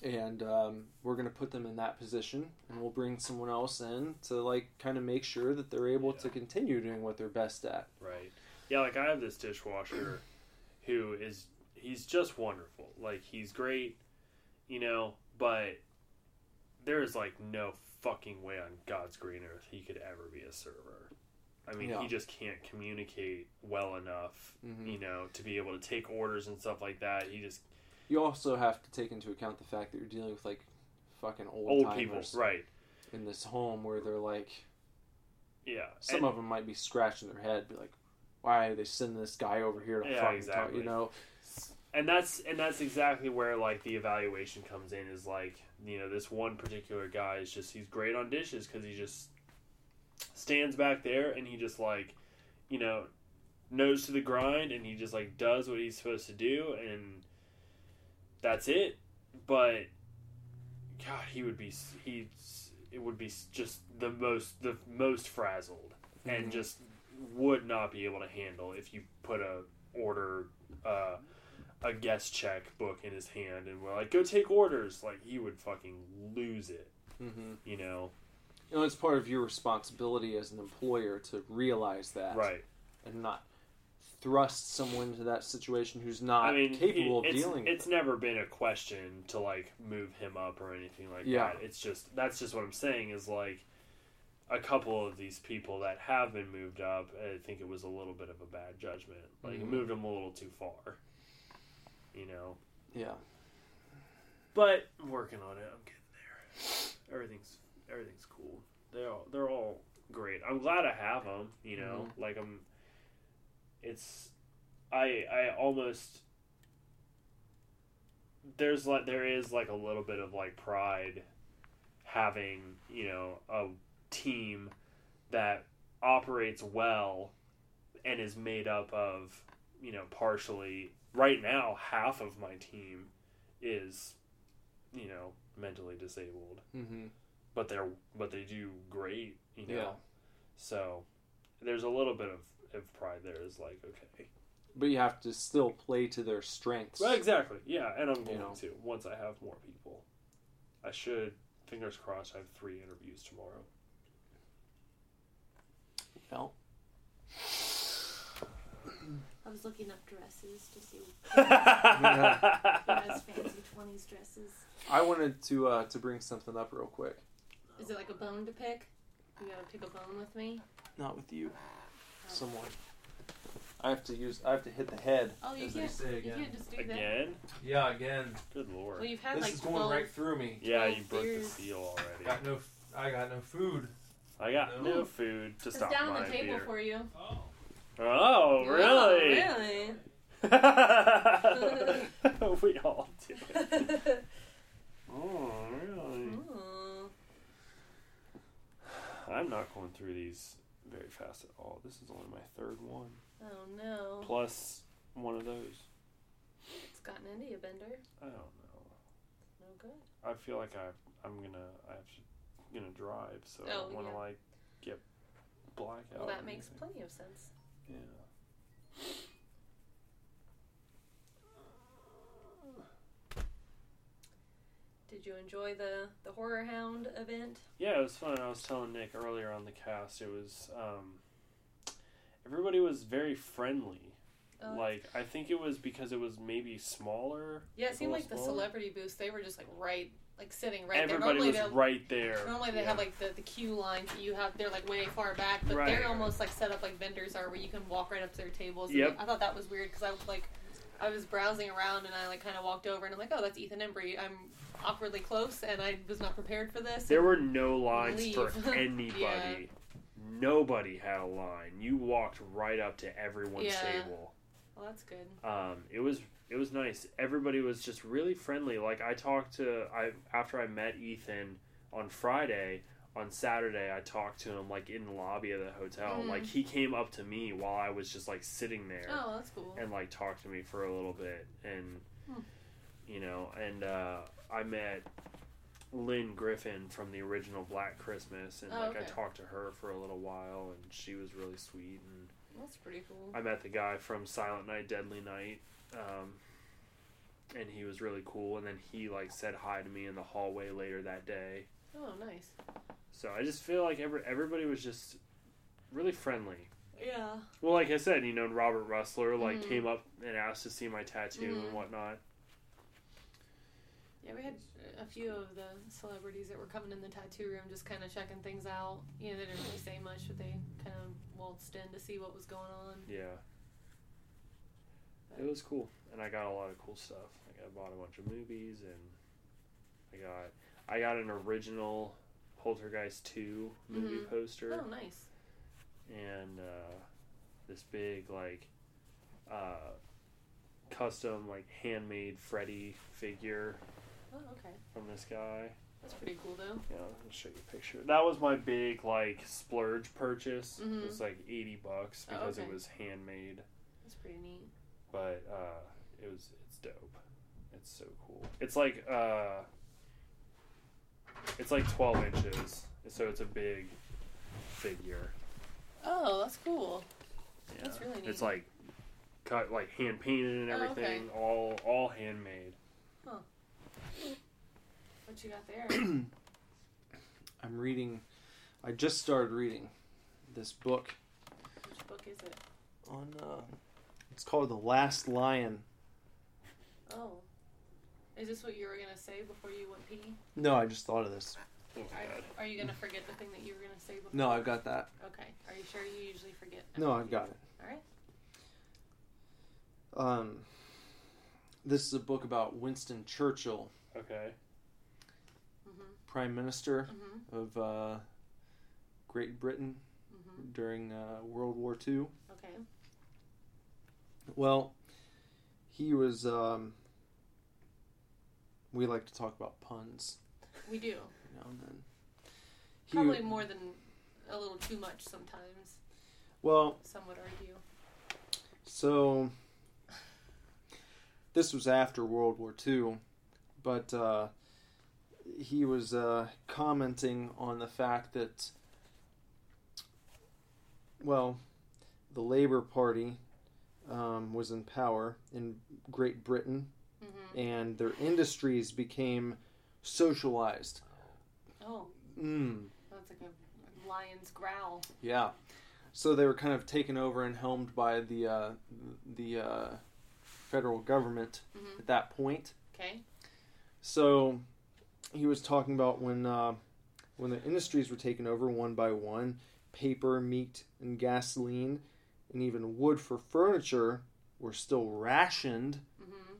and um, we're gonna put them in that position, and we'll bring someone else in to like kind of make sure that they're able to continue doing what they're best at. Right. Yeah, like I have this dishwasher who is he's just wonderful. Like he's great, you know, but there is like no fucking way on God's green earth he could ever be a server. I mean, Yeah. he just can't communicate well enough, Mhm. you know, to be able to take orders and stuff like that. He just You also have to take into account the fact that you're dealing with like fucking old, old people, right? in this home where they're like Yeah. some And- of them might be scratching their head, be like, why are they sending this guy over here to Yeah, fucking exactly. talk? You know, and that's and that's exactly where like the evaluation comes in is like you know this one particular guy is just he's great on dishes because he just stands back there and he just like you know nose to the grind and he just like does what he's supposed to do and that's it but god he would be he's it would be just the most the most frazzled and Mhm. just would not be able to handle if you put a order uh, a guest check book in his hand and we're like go take orders like he would fucking lose it mm-hmm. you know you know, it's part of your responsibility as an employer to realize that, right and not thrust someone into that situation who's not i mean capable he- of it's, dealing. it's never been a question to like move him up or anything like Yeah. that it's just that's just what i'm saying is like a couple of these people that have been moved up i think it was a little bit of a bad judgment like Mhm. moved them a little too far you know yeah, But I'm working on it. I'm getting there. Everything's everything's cool. They're all they're all great. I'm glad I have them. You know, mm-hmm. like I'm. It's, I I almost. There's like there is like a little bit of like pride, having you know a team that operates well, and is made up of you know partially right now half of my team is you know mentally disabled mm-hmm. but they're but they do great you know Yeah. so there's a little bit of, of pride there is like okay but you have to still play to their strengths. well exactly yeah and i'm going know. to once i have more people i should fingers crossed i have three interviews tomorrow Well, I was looking up dresses to see Yeah. who has fancy twenties dresses. I wanted to uh, to bring something up real quick. Is it like a bone to pick? You gotta pick a bone with me. Not with you, someone. I have to use. I have to hit the head. Oh, you as they can't. say You again. can't just do that. again Yeah, again. good lord Well, you've had This like is going 12 right through me. yeah you broke the beers. seal already Got no. I got no food. i got No. no food to It's stop down on my the table beer for you. Oh. Oh Oh, really really? we all do it. Oh, really? Ooh. I'm not going through these very fast at all. This is only my third one. Oh no. Plus one of those. It's gotten into you, Bender. I don't know. No good. I feel like I, I'm gonna, I have to, gonna drive, so oh, I Oh, don't want to yeah. like get blackout. Well, or that makes anything. plenty of sense. Yeah. Did you enjoy the the HorrorHound event? Yeah, it was fun. I was telling Nick earlier on the cast. It was um, everybody was very friendly. Oh. Like I think it was because it was maybe smaller. Yeah, it seemed like the celebrity booths. They were just like right, like sitting right Everybody there. Normally was right there. Normally they Yeah. have like the, the queue lines that you have. They're like way far back, but Right. they're almost like set up like vendors are, where you can walk right up to their tables. And Yep. I thought that was weird because I was like, I was browsing around and I like kind of walked over and I'm like, oh, that's Ethan Embry. I'm awkwardly close and I was not prepared for this. There were no lines for anybody. Yeah. Nobody had a line. You walked right up to everyone's Yeah. table. Well, that's good. Um, it was it was nice. Everybody was just really friendly. Like I talked to I after I met Ethan on Friday. On Saturday, I talked to him like in the lobby of the hotel. Mhm. Like he came up to me while I was just like sitting there Oh, that's cool. and like talked to me for a little bit and Hmm. you know and uh, i met Lynne Griffin from the original black christmas and Oh, like i talked to her for a little while and she was really sweet and That's pretty cool. i met the guy from silent night deadly night um, and he was really cool and then he like said hi to me in the hallway later that day Oh, nice. so i just feel like every, everybody was just really friendly Yeah. well, like I said, you know, Robert Rusler like Mhm. came up and asked to see my tattoo Mhm. and whatnot. Yeah, we had a few of the celebrities that were coming in the tattoo room just kind of checking things out. You know, they didn't really say much, but they kind of waltzed in to see what was going on. Yeah, it was cool, and I got a lot of cool stuff. I bought a bunch of movies, and I got I got an original Poltergeist two movie Mhm. poster, Oh, nice. and uh, this big like uh, custom like handmade Freddy figure Oh, okay. from this guy. That's pretty cool, though. Yeah, I'll show you a picture. That was my big like splurge purchase. Mhm. It was like eighty bucks Oh, because okay. it was handmade, That's pretty neat. But uh, it was it's dope. It's so cool. It's like uh, it's like twelve inches, so it's a big figure. Oh, that's cool. Yeah. That's really neat. It's like cut like hand painted and Oh, okay. everything, all all handmade. Huh. What you got there? I'm reading. I just started reading this book Which book is it? on. Uh, it's called The Last Lion. Oh. Is this what you were going to say before you went pee? No, I just thought of this. Oh Are, are you going to forget the thing that you were going to say before? No, I've got that. Okay. Are you sure you usually forget? No, I've got it. All right. Um, this is a book about Winston Churchill, Okay. Mm-hmm. Prime Minister Mm-hmm. of uh, Great Britain Mm-hmm. during uh, World War II. Okay. Well, he was. Um, we like to talk about puns We do. now and then. He- Probably more than a little too much sometimes, Well, some would argue. so this was after World War II, but uh, he was uh, commenting on the fact that, well, the Labour Party um, was in power in Great Britain, Mm-hmm. and their industries became socialized. Oh, Mm, that's like a lion's growl. yeah. So they were kind of taken over and helmed by the uh, the uh, federal government Mhm. at that point. Okay. So he was talking about when uh, when the industries were taken over one by one, paper, meat, and gasoline, and even wood for furniture were still rationed. Mm-hmm.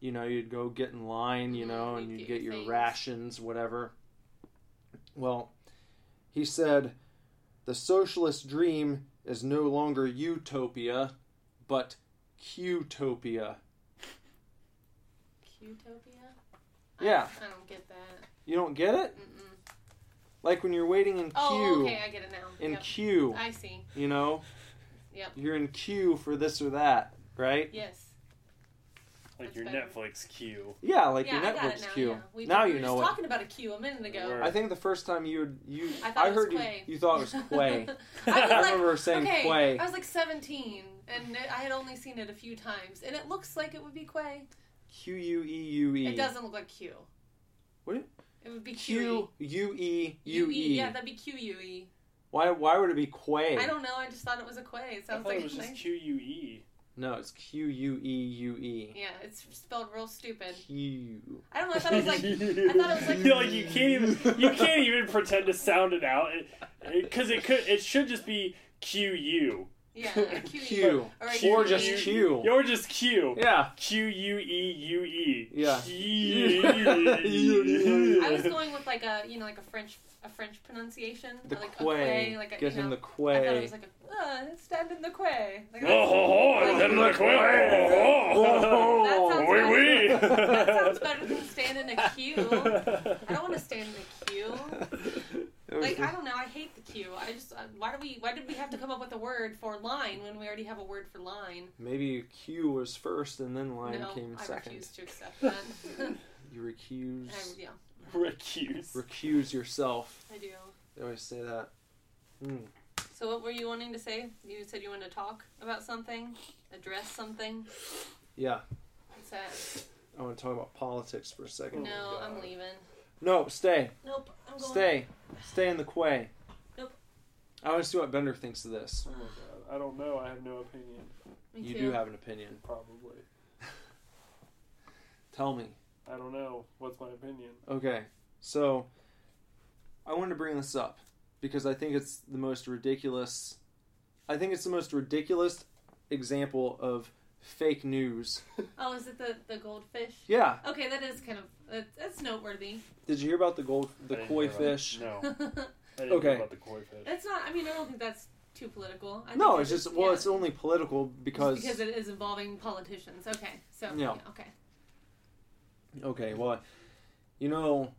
You know, you'd go get in line, you Mhm, know, and you'd you'd get your rations, whatever. Well, he said, the socialist dream is no longer utopia, but Qtopia. Qtopia? Yeah. I, I don't get that. You don't get it? Mm-mm. Like when you're waiting in queue. Oh, okay, I get it now. in Yep. queue. I see. You know? Yep. You're in queue for this or that, right? Yes. Like That's your better. Netflix queue. Yeah, like yeah, your I got Netflix it now. queue. Yeah. We, now we you were know just it. talking about a queue a minute ago. Word. I think the first time you you I thought it was heard Quay. you you thought it was Quay. I, was I like, remember saying okay, Quay. I was like 17, and it, I had only seen it a few times, and it looks like it would be Quay. Q U E U E. It doesn't look like Q. What? It would be Q Q U E E. U E. Yeah, that'd be Q U E. Why why would it be Quay? I don't know. I just thought it was a Quay. It I sounds thought like it was just. Q U E. No, it's Q U E U E. Yeah, it's spelled real stupid. Q. I don't know. I thought it was like. I thought it was like. You're like you can't even you can't even pretend to sound it out because it, could it should just be Q U Yeah, a Q. Q. Or, a Or Q. just Q. or just Q. Yeah. Q U E U E. Yeah. Q. I was going with like a you know like a French a French pronunciation. The like Quay. A quay like a, Get you him know, the I thought it Quay. was like a uh, stand in the Quay. Like, Oh, ho, ho, Like- it's in the Quay. Oh, That sounds Oui, better. oui. That sounds better than stand in a queue. I don't want to stand in a queue. It was Like I don't know. I hate the queue. I just uh, why do we why did we have to come up with a word for line when we already have a word for line? Maybe Q was first and then line no, came I second. refuse to accept that. You recuse I, yeah, Recuse. recuse yourself. I do. They always say that. Hmm. So what were you wanting to say? You said you wanted to talk about something, address something. Yeah. What's that? I want to talk about politics for a second. no, I'm leaving. No, stay. Nope, I'm going. Stay. Stay in the quay. Nope. I want to see what Bender thinks of this. Oh my god. I don't know. I have no opinion. Me You too. do have an opinion. Probably. Tell me. I don't know. What's my opinion? Okay, so I wanted to bring this up because I think it's the most ridiculous. I think it's the most ridiculous example of fake news. Oh, is it the the goldfish? Yeah. Okay, that is kind of that's, that's noteworthy. Did you hear about the gold, the I koi hear about- fish? No. I didn't Okay. know about the koi fish. It's not. I mean, I don't think that's too political. I No, think it's it just well, yeah, it's only political because because it is involving politicians. Okay, so Yeah. yeah, okay. okay, well, you know,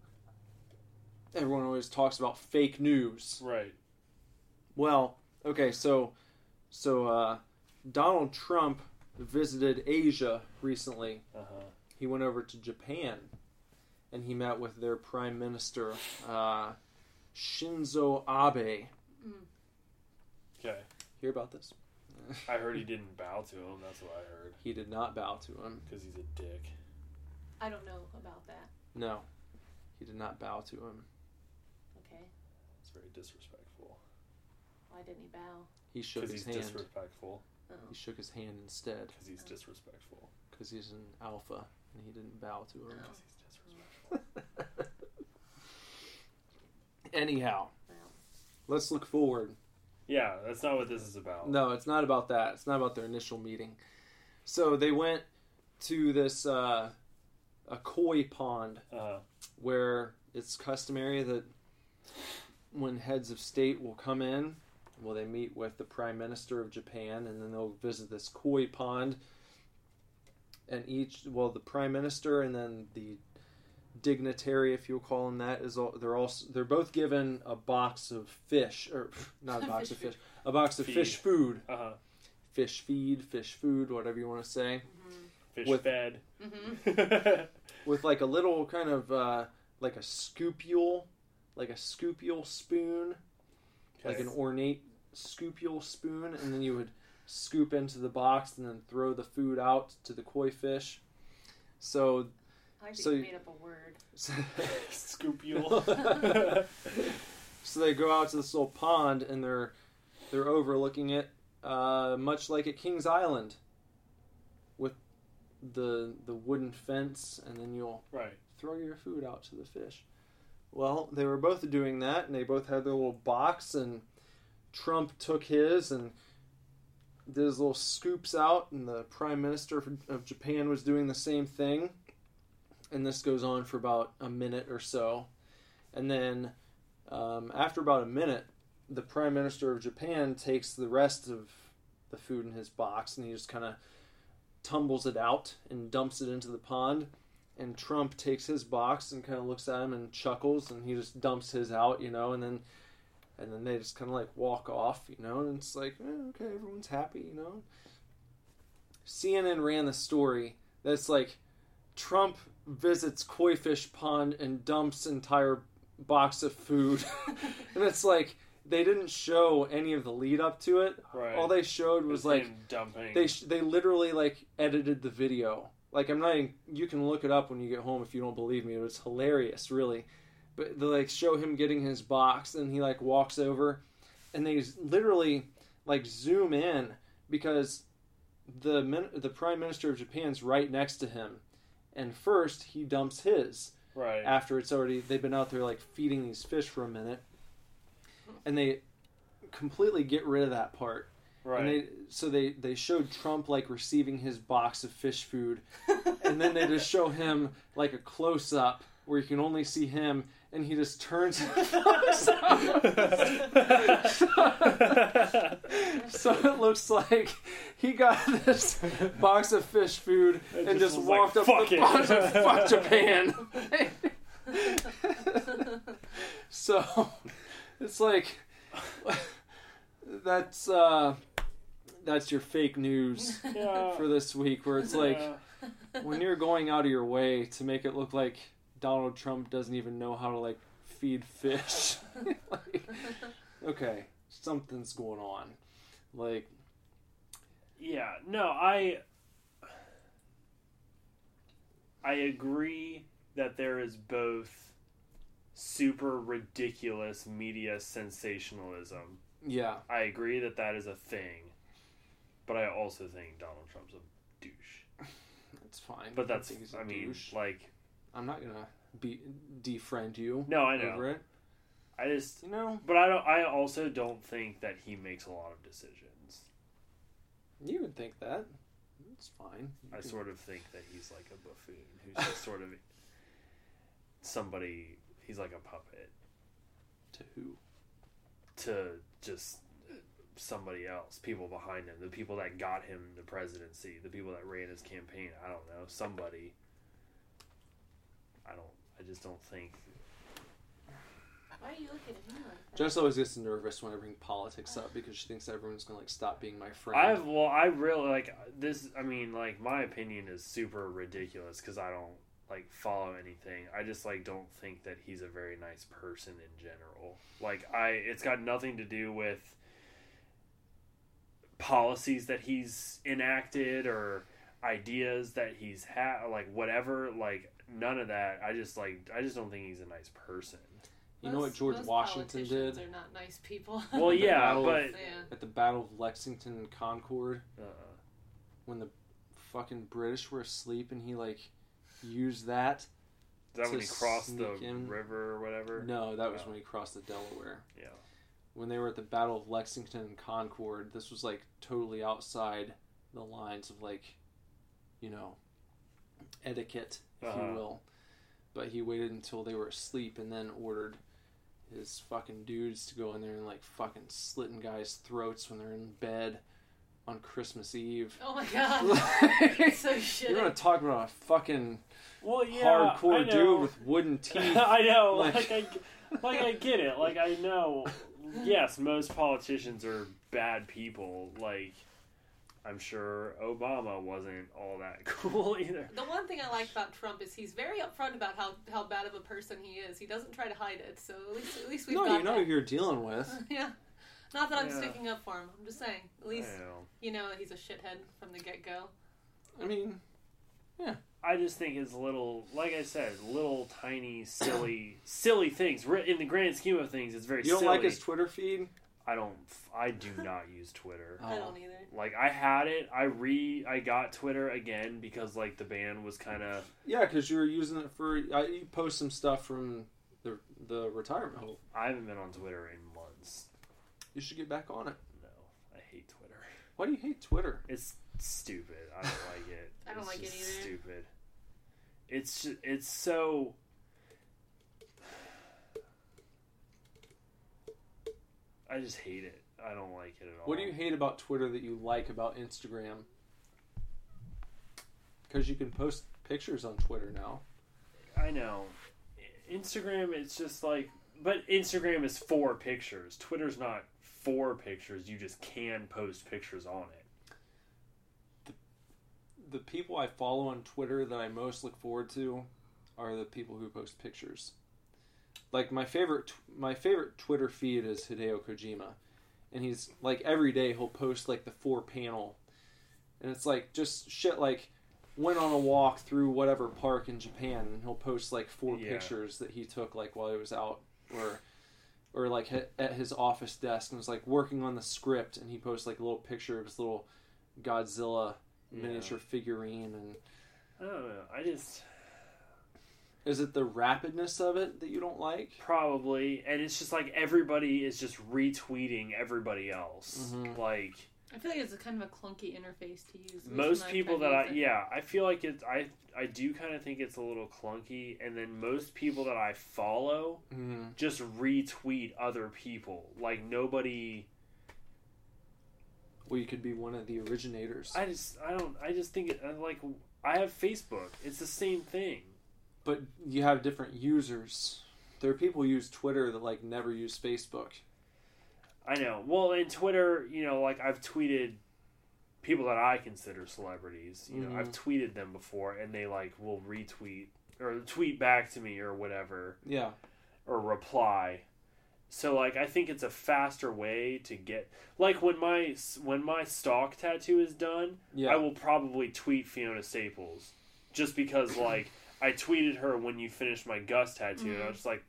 everyone always talks about fake news. Right. Well, okay, so so uh, Donald Trump visited Asia recently. Uh huh. He went over to Japan, and he met with their prime minister uh, Shinzo Abe. Okay. Hear about this? I heard he didn't bow to him. That's what I heard. He did not bow to him. Because he's a dick. I don't know about that. No, he did not bow to him. Okay, It's very disrespectful. why didn't he bow? He shook Because his he's hand. disrespectful. Oh. He shook his hand instead Because he's disrespectful. because he's an alpha and he didn't bow to him. Oh. Because he's disrespectful. Anyhow, Well, let's look forward. Yeah, that's not what this is about. No, it's not about that. It's not about their initial meeting. So they went to this uh, a koi pond Uh, where it's customary that when heads of state will come in, well, they meet with the prime minister of Japan, and then they'll visit this koi pond. And each, well, the prime minister and then the dignitary, if you'll call him that, is all. They're also they're both given a box of fish, or not a box Fish of fish, a box of Feed. fish food, uh huh. fish feed, fish food, whatever you want to say, Fish With- fed. mm-hmm. with like a little kind of uh, like a scoopule, like a scoopule spoon, like an ornate scoopule spoon, and then you would scoop into the box and then throw the food out to the koi fish. So, I So you you- made up a word. Scoopule. so they go out to this little pond and they're they're overlooking it, uh, much like at Kings Island, with the the wooden fence, and then you'll right. throw your food out to the fish. Well, they were both doing that, and they both had their little box, and Trump took his and did his little scoops out, and the Prime Minister of Japan was doing the same thing. And this goes on for about a minute or so. And then, um, after about a minute, the Prime Minister of Japan takes the rest of the food in his box, and he just kind of tumbles it out and dumps it into the pond and Trump takes his box and kind of looks at him and chuckles, and he just dumps his out, you know, and then and then they just kind of like walk off, you know, and it's like eh, okay, everyone's happy, you know. CNN ran the story that's like Trump visits koi fish pond and dumps entire box of food, and it's like they didn't show any of the lead up to it. Right. All they showed was Just like dumping. they sh- they literally like edited the video. Like I'm not. Even, you can look it up when you get home if you don't believe me. It was hilarious, really. But they like show him getting his box, and he like walks over, and they literally like zoom in because the min- the prime minister of Japan's right next to him, and first he dumps his right. after it's already they've been out there like feeding these fish for a minute, and they completely get rid of that part. right. And they so they they showed Trump like receiving his box of fish food, and then they just show him like a close up where you can only see him, and he just turns. so it looks like he got this box of fish food It and just just, was like, walked up "Fuck to the it." box and fuck Japan. so it's like that's uh that's your fake news yeah. for this week where it's like Yeah. when you're going out of your way to make it look like Donald Trump doesn't even know how to like feed fish. like, okay, something's going on. Like Yeah, no, I I agree that there is both super ridiculous media sensationalism. yeah, I agree that that is a thing. But I also think Donald Trump's a douche. it's fine. But that's think he's a I mean, douche. like I'm not gonna be defriend you no, I know. over it. I just You know, but I don't I also don't think that he makes a lot of decisions. you would think that. It's fine. You I can- sort of think that he's like a buffoon who's just sort of somebody. He's like a puppet to who? to just somebody else, people behind him, the people that got him the presidency, the people that ran his campaign. I don't know, somebody. I don't. I just don't think. Why are you looking at me like that? Jess always gets nervous when I bring politics up because she thinks everyone's gonna like stop being my friend. I've well, I really like this. I mean, like my opinion is super ridiculous because I don't like follow anything. I just like don't think that he's a very nice person in general. Like I, it's got nothing to do with policies that he's enacted or ideas that he's had, like whatever. Like none of that. I just like I just don't think he's a nice person. you know what George Washington did? They're not nice people. Well, yeah, Battle of- but yeah. at the Battle of Lexington and Concord uh, when the fucking British were asleep and he like used that. is that when To he crossed the in. river or whatever? No, that was Oh. when he crossed the Delaware. Yeah. When they were at the Battle of Lexington and Concord, this was like totally outside the lines of like, you know, etiquette, if Uh-huh. you will. But he waited until they were asleep and then ordered his fucking dudes to go in there and like fucking slitting guys' throats when they're in bed on Christmas Eve. Oh my god. Like, so shitty. You're gonna talk about a fucking Well, yeah, hardcore dude with wooden teeth. I know, Like- like, I, like I get it. Like I know. Yes, most politicians are bad people. Like I'm sure Obama wasn't all that cool either. The one thing I like about Trump is he's very upfront about how, how bad of a person he is. He doesn't try to hide it, so at least at least we've no, got you know that. who you're dealing with. yeah. Not that I'm Yeah. sticking up for him. I'm just saying. At least know. you know he's a shithead from the get go. I mean, yeah. I just think it's little, like I said, little tiny silly, silly things. In the grand scheme of things, it's very. you don't silly. like his Twitter feed? I don't. I do not use Twitter. I Oh. don't either. Like I had it. I re. I got Twitter again because like the ban was kind of. Yeah, because you were using it for. I, you post some stuff from the the retirement home. I haven't been on Twitter in months. You should get back on it. No, I hate Twitter. Why do you hate Twitter? It's stupid. I don't like it. I don't It's like it either. Stupid. It's just, it's so. I just hate it. I don't like it at all. What do you hate about Twitter that you like about Instagram? Because you can post pictures on Twitter now. I know. Instagram, it's just like, but Instagram is for pictures. Twitter's not for pictures. You just can post pictures on it. the people I follow on Twitter that I most look forward to are the people who post pictures. Like my favorite, my favorite Twitter feed is Hideo Kojima, and he's like every day he'll post like the four panel, and it's like just shit like went on a walk through whatever park in Japan, and he'll post like four Yeah. pictures that he took like while he was out, or or like at- at his office desk and was like working on the script, and he posts like a little picture of his little Godzilla Yeah. miniature figurine and I don't know. I just is it the rapidness of it that you don't like probably, and it's just like everybody is just retweeting everybody else. Mhm. Like I feel like it's a kind of a clunky interface to use. most people that I it. yeah, I feel like it's I I do kind of think it's a little clunky, and then most people that I follow Mhm. just retweet other people. Like nobody. well you could be one of the originators I just I don't I just think it like I have Facebook. It's the same thing. But you have different users there are people who use twitter that like never use facebook I know. Well, in Twitter, you know, like I've tweeted people that I consider celebrities. You know, I've Mhm. tweeted them before, and they like will retweet or tweet back to me or whatever, yeah or reply. So like, I think it's a faster way to get like when my when my stock tattoo is done, yeah I will probably tweet Fiona Staples, just because like I tweeted her when you finished my Gus tattoo, and I was just like,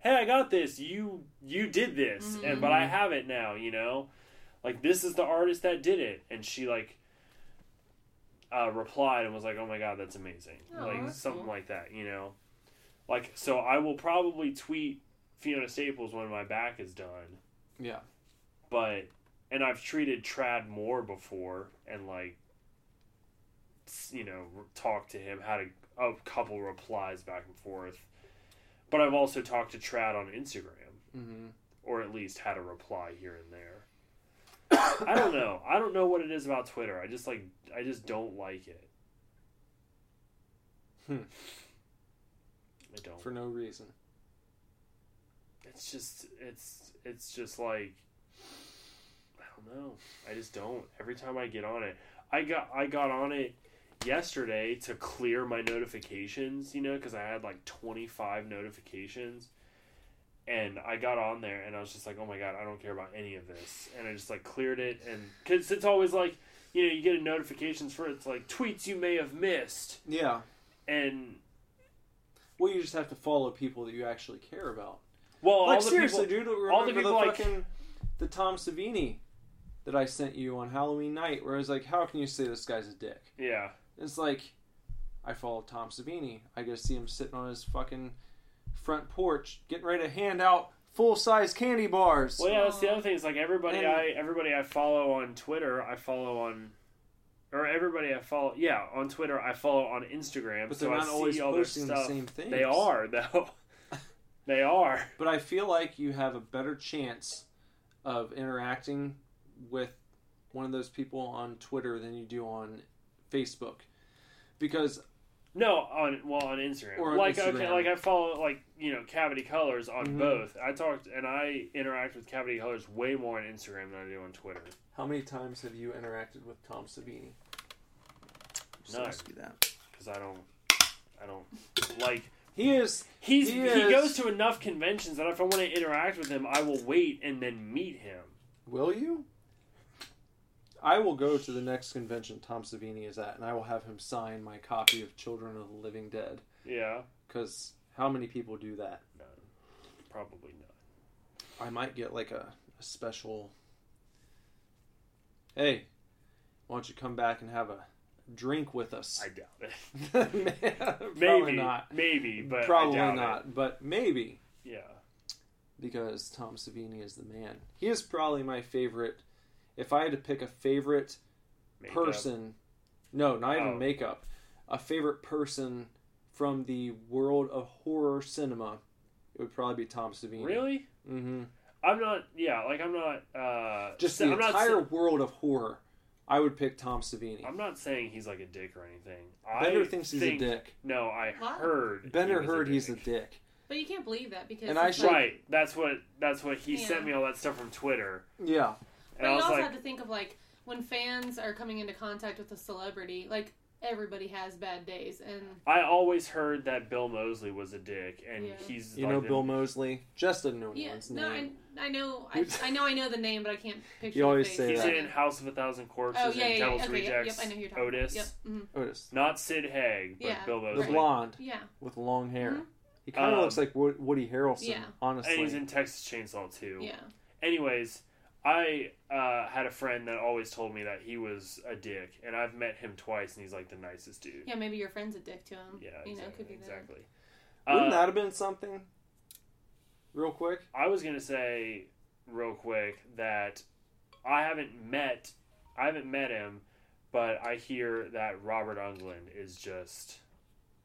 "Hey, I got this. You you did this, and but I have it now. You know, like this is the artist that did it." And she like uh, replied and was like, "Oh my god, that's amazing!" Oh, like that's something cool. like that. You know, like so I will probably tweet Fiona Staples when my back is done yeah but and I've treated Trad more before and like you know talked to him how a, a couple replies back and forth. But I've also talked to Trad on Instagram. Hmm or at least had a reply here and there. I don't know. I don't know what it is about Twitter. I just like I just don't like it. Hmm. I don't. For no reason. It's just it's it's just like I don't know. I just don't. Every time I get on it, I got I got on it yesterday to clear my notifications, you know, because I had like 25 notifications. And I got on there and I was just like, oh my god, I don't care about any of this. And I just like cleared it. And because it's always like, you know, you get a notifications for it's like tweets you may have missed. yeah And well you just have to follow people that you actually care about well, like all the seriously, people, dude. Remember all the the, people, like- fucking the Tom Savini that I sent you on Halloween night, where I was like, "How can you say this guy's a dick?" yeah. It's like I follow Tom Savini. I go see him sitting on his fucking front porch, getting ready to hand out full size candy bars. Well, yeah, that's the other thing. Is like everybody And- I everybody I follow on Twitter, I follow on, or everybody I follow, yeah, on Twitter, I follow on Instagram. But so they're I not see always all posting the same thing. They are though. they are. But I feel like you have a better chance of interacting with one of those people on Twitter than you do on Facebook. Because No, on well on Instagram. Or on like okay, like I follow like you know Cavity Colors on Mhm. both. I talked and I interact with Cavity Colors way more on Instagram than I do on Twitter. how many times have you interacted with Tom Savini? Just None. ask you that. Because I don't, I don't like. He is He's He he, is- goes to enough conventions that if I want to interact with him, I will wait and then meet him. Will you? I will go to the next convention Tom Savini is at, and I will have him sign my copy of Children of the Living Dead. Yeah, Because how many people do that? no, probably not. I might get like a, a special. Hey, why don't you come back and have a drink with us? I doubt it. Maybe not. Maybe, but Probably not. But maybe Yeah. because Tom Savini is the man. He is probably my favorite. If I had to pick a favorite Makeup. person, no, not even Oh. makeup, a favorite person from the world of horror cinema, it would probably be Tom Savini. Really? Mm-hmm. I'm not. Yeah, like I'm not. uh Just sa- the I'm not entire sa- world of horror, I would pick Tom Savini. I'm not saying he's like a dick or anything. Bender I thinks he's think- a dick. No, I What? heard. Bender he heard a he's a dick. dick. But you can't believe that because And I should- like- Right. That's what. That's what he Yeah. sent me all that stuff from Twitter, Yeah. And But I you also like, have to think of like when fans are coming into contact with a celebrity, like everybody has bad days, and I always heard that Bill Moseley was a dick, and Yeah. he's You like know the- Bill Moseley? Just a no yeah, one's no, I, name. I know, I, I know, I know the name, but I can't picture. You the always face. say He's that. in House of a Thousand Corpses Oh yeah, and yeah, Devil's. Okay, Rejects. yep, I know who you're talking Otis, about. Yep. mhm. Otis. not Sid Haig, but Yeah, Bill The blonde Yeah. with long hair. Mhm. He kind of Um, looks like Woody Harrelson, Yeah. honestly. And he's in Texas Chainsaw too. Yeah. Anyways, I uh, had a friend that always told me that he was a dick, and I've met him twice, and he's like the nicest dude. Yeah, maybe your friend's a dick to him. Yeah, you know, exactly. could be that. exactly. Wouldn't Uh, that have been something? Real quick. I was gonna say real quick that I haven't met I haven't met him, but I hear that Robert Englund is just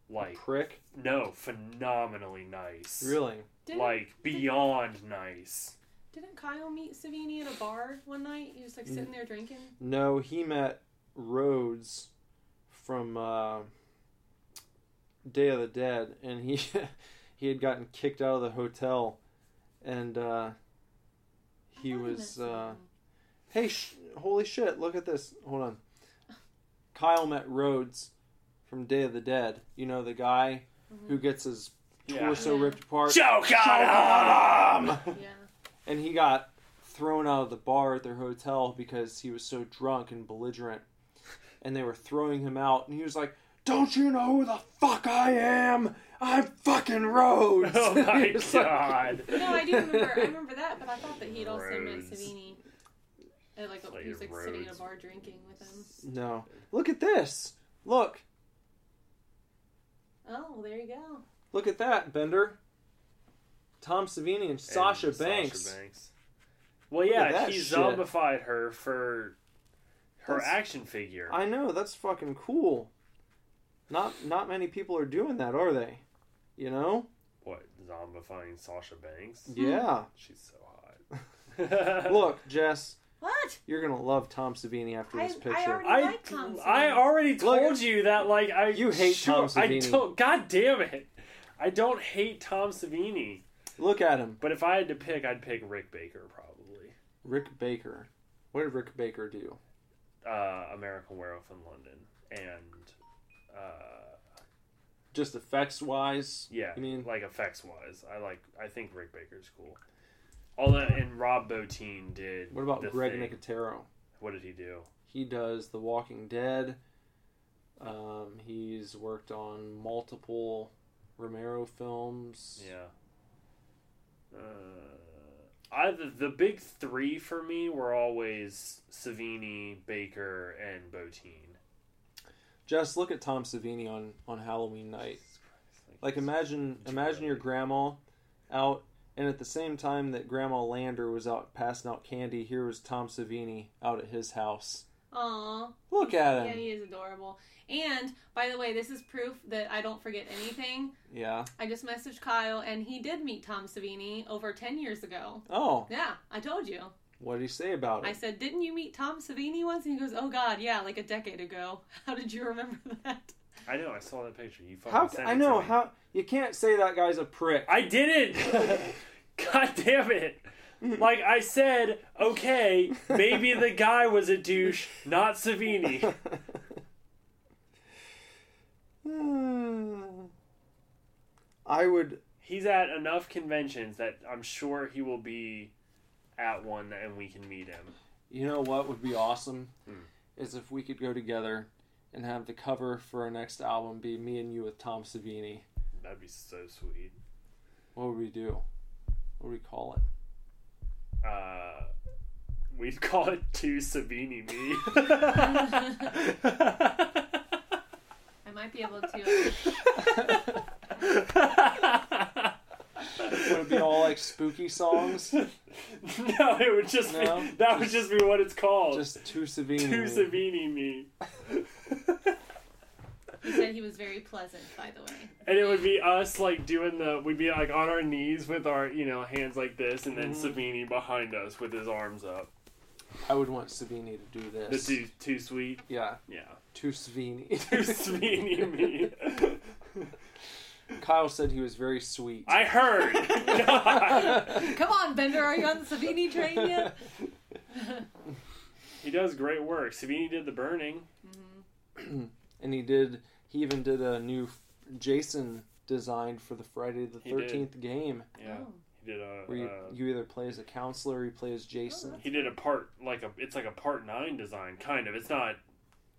like Prick. no phenomenally nice. Really? Didn't, Like beyond nice. Didn't Kyle meet Savini at a bar one night? He was like sitting there drinking. No, he met Rhodes from uh, Day of the Dead, and he he had gotten kicked out of the hotel, and uh, he was. Uh, hey, sh- holy shit! Look at this. Hold on. Kyle met Rhodes from Day of the Dead. You know the guy who gets his Yeah. torso Yeah. ripped apart. Choke on on Yeah. And he got thrown out of the bar at their hotel because he was so drunk and belligerent and they were throwing him out and he was like don't you know who the fuck i am i'm fucking rhodes Oh my It's like- god. No, I do remember. I remember that, but I thought that he'd also met Rhodes. Savini. At like a, he was like Like sitting at a bar drinking with him. no look at this look Oh, well, there you go. look at that bender tom savini and sasha And banks Sasha Banks. Well, yeah, that he shit. zombified her for her That's- action figure. i know that's fucking cool not not many people are doing that are they you know What zombifying Sasha Banks? Hmm. yeah She's so hot. look jess What? You're gonna love Tom Savini after I- this I picture. already- I, like Tom I Savini. already Look- told you that like I You hate Tom I Savini. don't. God damn it! I don't hate Tom Savini, Look at him, but if I had to pick, I'd pick Rick Baker probably. Rick Baker. What did Rick Baker do? Uh, American Werewolf in London, and uh, Just effects wise. yeah, I mean like effects wise, I like. I think Rick Baker's cool. All that and Rob Bottin did. what about Greg thing. Nicotero? What did he do? He does The Walking Dead. Um, he's worked on multiple Romero films. Yeah. Uh, I the, big three for me were always Savini, Baker, and Bottin. Just look at Tom Savini on on Halloween night. Like imagine imagine your grandma out and at the same time that Grandma Lander was out passing out candy, here was Tom Savini out at his house. Aw. Look at him. Yeah, he is adorable. And by the way, this is proof that I don't forget anything. Yeah. I just messaged Kyle, and he did meet Tom Savini over ten years ago. Oh, Yeah, I told you. what did he say about it? I said, "Didn't you meet Tom Savini once?" And he goes, "Oh God, yeah, like a decade ago." How did you remember that? I know. I saw that picture. You fucking How sent I it to know me. how you can't say that guy's a prick. I didn't. God damn it. Like I said, okay, maybe the guy was a douche, not Savini. I would He's at enough conventions that I'm sure he will be at one and we can meet him. You know what would be awesome Hmm. is if we could go together and have the cover for our next album be me and you with Tom Savini. That'd be so sweet. What would we do? What would we call it? Uh, we'd call it two Savini me. I might be able to. Would it be all like spooky songs? no, it would just No? be that would just be what it's called. Just two Savini. two Savini me. He said he was very pleasant, by the way. And it would be us like doing the we'd be like on our knees with our you know hands like this, and then Mhm. Savini behind us with his arms up. I would want Savini to do The this. too too sweet. Yeah, Yeah, two Savini. two Savini me. Kyle said he was very sweet. I heard. Come on, Bender, are you on the Savini train yet? He does great work. Savini did the burning. and he did. He even did a new Jason design for the Friday the Thirteenth game, Yeah, Oh. he did a. where you, uh, you either play as a counselor, or you play as Jason. he did a part like a. It's like a part nine design, kind of. It's not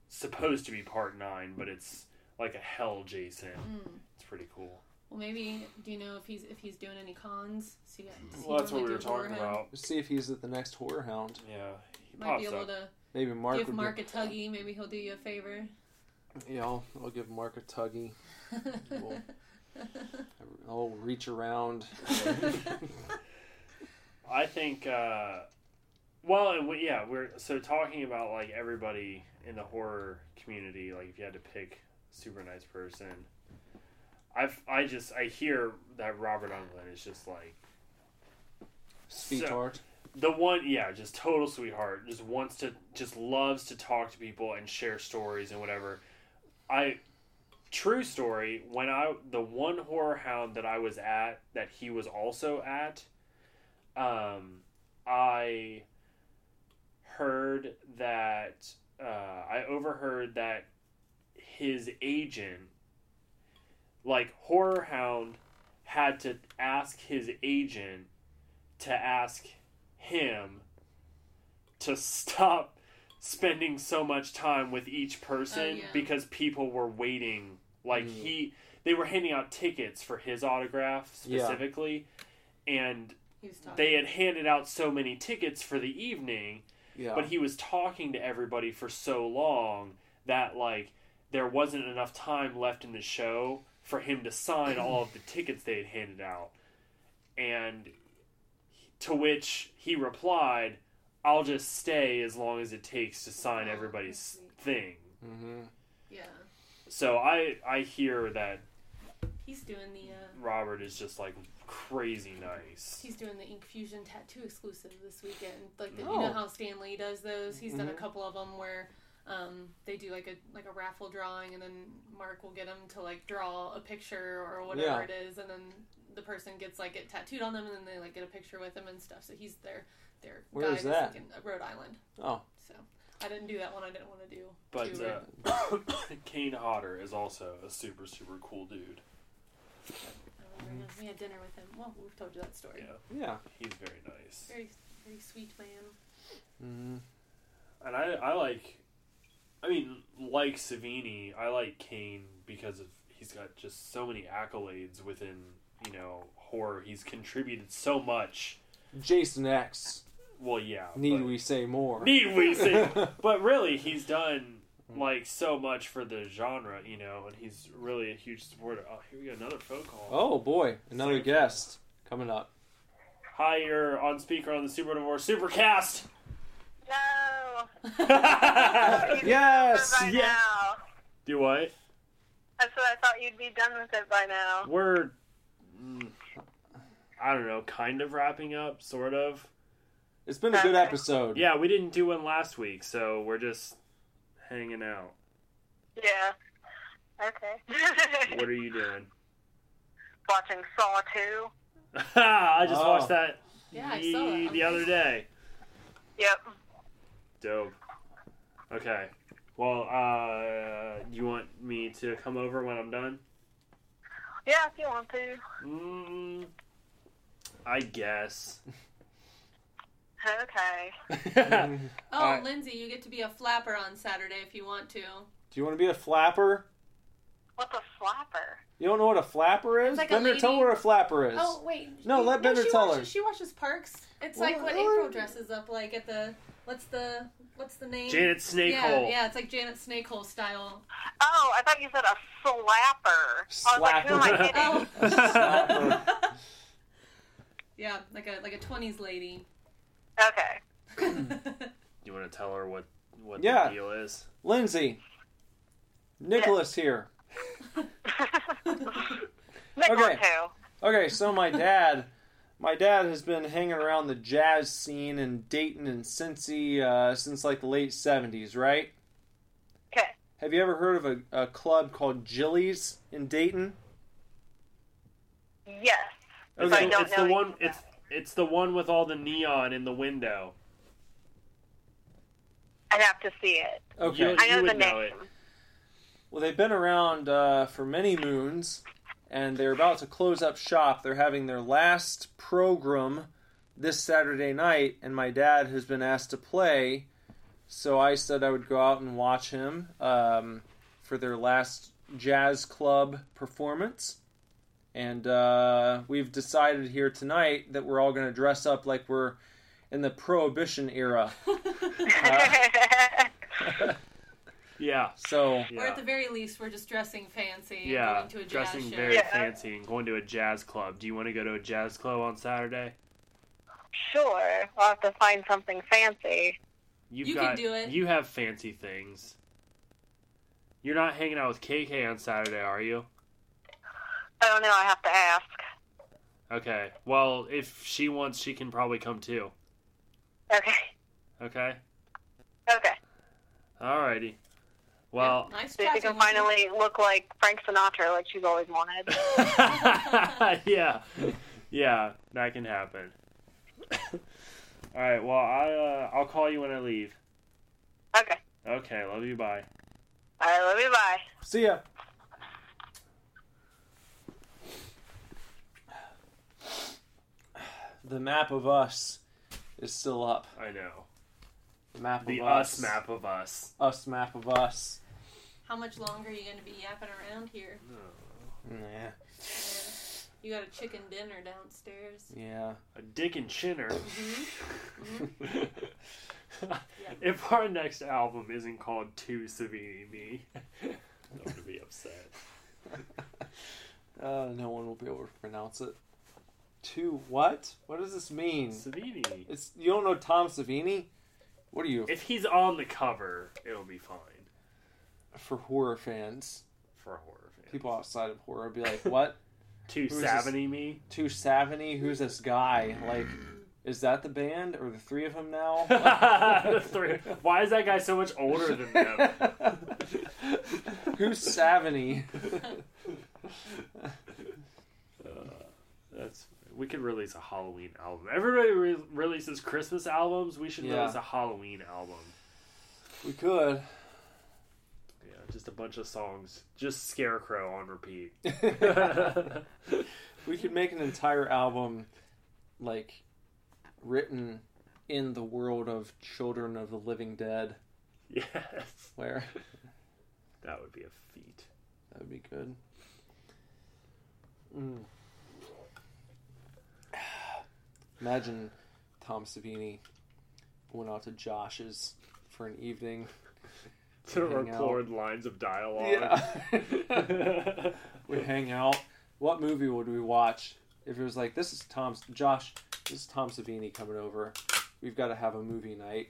supposed to be part nine, but it's like a hell Jason. Mm. It's pretty cool. Well, maybe. Do you know if he's if he's doing any cons? So you does Well, that's what normally we were talking about. Let's see if he's at the next HorrorHound. Yeah, he Might be able up. to Maybe Mark give would Mark a tuggy. Maybe he'll do you a favor. Be, yeah, I'll, I'll give Mark a tuggy. We'll- I'll reach around. I think. uh Well, and we, yeah, we're so talking about like everybody in the horror community. Like, if you had to pick super nice person, I've I just I hear that Robert Englund is just like Sweetheart. the one yeah just total sweetheart just wants to just loves to talk to people and share stories and whatever i true story when i the one HorrorHound that i was at that he was also at um i heard that uh i overheard that his agent like HorrorHound had to ask his agent to ask him to stop spending so much time with each person Oh, yeah. because people were waiting like Mm. he they were handing out tickets for his autograph Yeah. specifically and He was talking. they had handed out so many tickets for the evening Yeah. but he was talking to everybody for so long that like there wasn't enough time left in the show for him to sign all of the tickets they had handed out and to which he replied i'll just stay as long as it takes to sign Oh, everybody's that's thing hmm yeah, so i i hear that he's doing the uh, robert is just like crazy nice he's doing the Ink Fusion tattoo exclusive this weekend. Like the, you Oh. know how Stan Lee does those. He's done a Mhm. couple of them where. Um, they do like a like a raffle drawing, and then Mark will get them to like draw a picture or whatever Yeah. it is, and then the person gets like it tattooed on them, and then they like get a picture with him and stuff. So he's their their Where guy is that? in uh, Rhode Island. Oh. So I didn't do that one. I didn't want to do. but uh, kane hodder is also a super super cool dude we had dinner with him. Well, we've told you that story. yeah Yeah. he's very nice Very very sweet man. hmm and I, I like I mean like Savini I like Kane because of he's got just so many accolades within you know horror he's contributed so much Jason X. well yeah Need but- we say more? need we say but really he's done like so much for the genre you know and he's really a huge supporter oh here we go another phone call Oh boy, another Second. guest coming up. hi you're on speaker on the Super Divorce Supercast No. Yes. By yeah. now. do what That's what I thought you'd be done with it by now. we're mm, I don't know, kind of wrapping up, sort of. It's been a good episode. Yeah, we didn't do one last week, so we're just hanging out. Yeah. Okay. What are you doing? Watching Saw 2. I just Oh. watched that, Yeah, I the, saw that. the other day. Yep. Dope. Okay. Well, uh, you want me to come over when I'm done? Yeah, if you want to. Mm, I guess. Okay. Oh, Alright. Lindsay, you get to be a flapper on Saturday if you want to. Do you want to be a flapper? What's a flapper? You don't know what a flapper is? It's like a Bender, tell lady- her a flapper is. Oh wait. No, let Bender she tell watches, her. She watches Parks. It's Well, like what April dresses up like at the what's the what's the name? Janet Snakehole. Yeah, yeah, it's like Janet Snakehole style. Oh, I thought you said a slapper. I was like, who am I kidding? Oh. Slapper. yeah, like a like a twenties lady. Okay. You want to tell her what what Yeah. the deal is? Lindsay. Nicholas here. Okay. okay. so my dad, my dad has been hanging around the jazz scene in Dayton and Cincy uh, since like the late '70s, right? Okay. Have you ever heard of a, a club called Gilly's in Dayton? Yes. If Okay, I don't it's know the one. It's it's the one with all the neon in the window. I'd have to see it. Okay. You- I know would the know name. it. Well, they've been around uh, for many moons, and they're about to close up shop. They're having their last program this Saturday night, and my dad has been asked to play. So I said I would go out and watch him um, for their last jazz club performance. And uh, we've decided here tonight that we're all going to dress up like we're in the Prohibition era. Uh, Yeah. so Or at the very least, we're just dressing fancy and Yeah, going to a dressing show. very Yeah. fancy and going to a jazz club. Do you want to go to a jazz club on Saturday? Sure. I'll have to find something fancy. You've You can do it. You have fancy things. You're not hanging out with KK on Saturday, are you? I don't know. I have to ask. Okay. Well, if she wants, she can probably come too. Okay. Okay. Okay. Alrighty. Well, Nice So she can with you. finally look like Frank Sinatra, like she's always wanted. yeah, yeah, that can happen. All right. Well, I uh, I'll call you when I leave. Okay. Okay. Love you. Bye. All right. Love you. Bye. See ya. The map of us is still up. I know. The map The of us us. map of us. Us map of us. How much longer are you going to be yapping around here? Nah. Yeah. You got a chicken dinner downstairs. Yeah. A dick and chinner. Mm-hmm. if our next album isn't called Two Savini Me, I'm gonna be upset. Uh, no one will be able to pronounce it. Two what? What does this mean? Savini. It's you don't know Tom Savini? What are you If he's on the cover, it'll be fine for horror fans? for horror fan. People outside of horror be like, "What? Two Savini Me. Two Savini? Who's this guy? Like, is that the band or the three of them now?" The three- Why is that guy so much older than them? Who's Savini? Uh, that's we could release a Halloween album. Everybody re- releases Christmas albums. We should Yeah. release a Halloween album. we could. Yeah, just a bunch of songs, just Scarecrow on repeat. We could make an entire album, like, written in the world of Children of the Living Dead, yes, where that would be a feat. that would be good. Mm. Imagine Tom Savini went out to Josh's for an evening. To Hang out. record lines of dialogue. Yeah. we hang out. What movie would we watch if it was like this is Tom's Josh, this is Tom Savini coming over. We've got to have a movie night.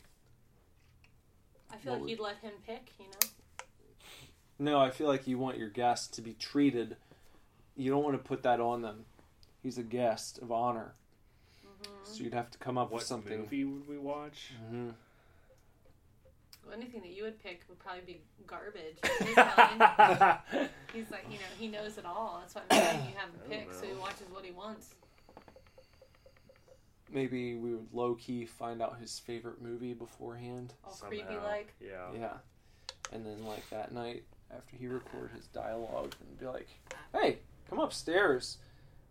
I feel What like would- you'd let him pick, you know? No, I feel like you want your guest to be treated. You don't want to put that on them. He's a guest of honor, so you'd have to come up what with something. movie would we watch? Mhm. Well, anything that you would pick would probably be garbage. He's, like, you know, he knows it all. That's why I'm saying you have him pick so he watches what he wants. Maybe we would low key find out his favorite movie beforehand. All Somehow. creepy like. Yeah. Yeah. And then like that night after he recorded his dialogue and be like, "Hey, come upstairs.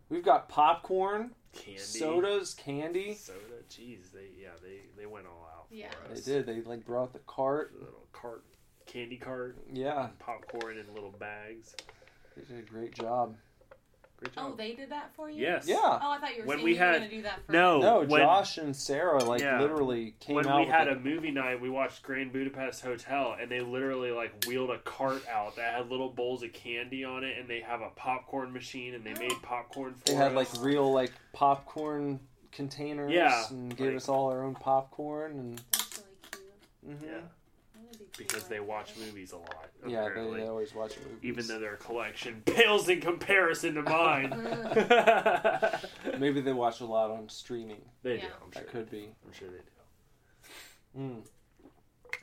We've got popcorn, Candy. sodas, candy." Soda. Jeez, they yeah they they went all out. Yeah. For They did. They like brought the cart. A little cart, candy cart, Yeah, popcorn in little bags. they did a great job. Great job. Oh, they did that for you? yes. Yeah. Oh, I thought you were When saying we you were had- going to do that for No. No, when- Josh and Sarah like Yeah. literally came when out. When we had the- a movie night, we watched Grand Budapest Hotel, and they literally like wheeled a cart out that had little bowls of candy on it, and they have a popcorn machine, and they made popcorn for us. they had like real like popcorn containers. Yeah, and gave like- us all our own popcorn and. That's really cute. mhm. yeah, because they watch movies a lot. Yeah, they, they always watch movies. even though their collection pales in comparison to mine. maybe they watch a lot on streaming. they do. I'm sure. That could be. I'm sure they do. Mm.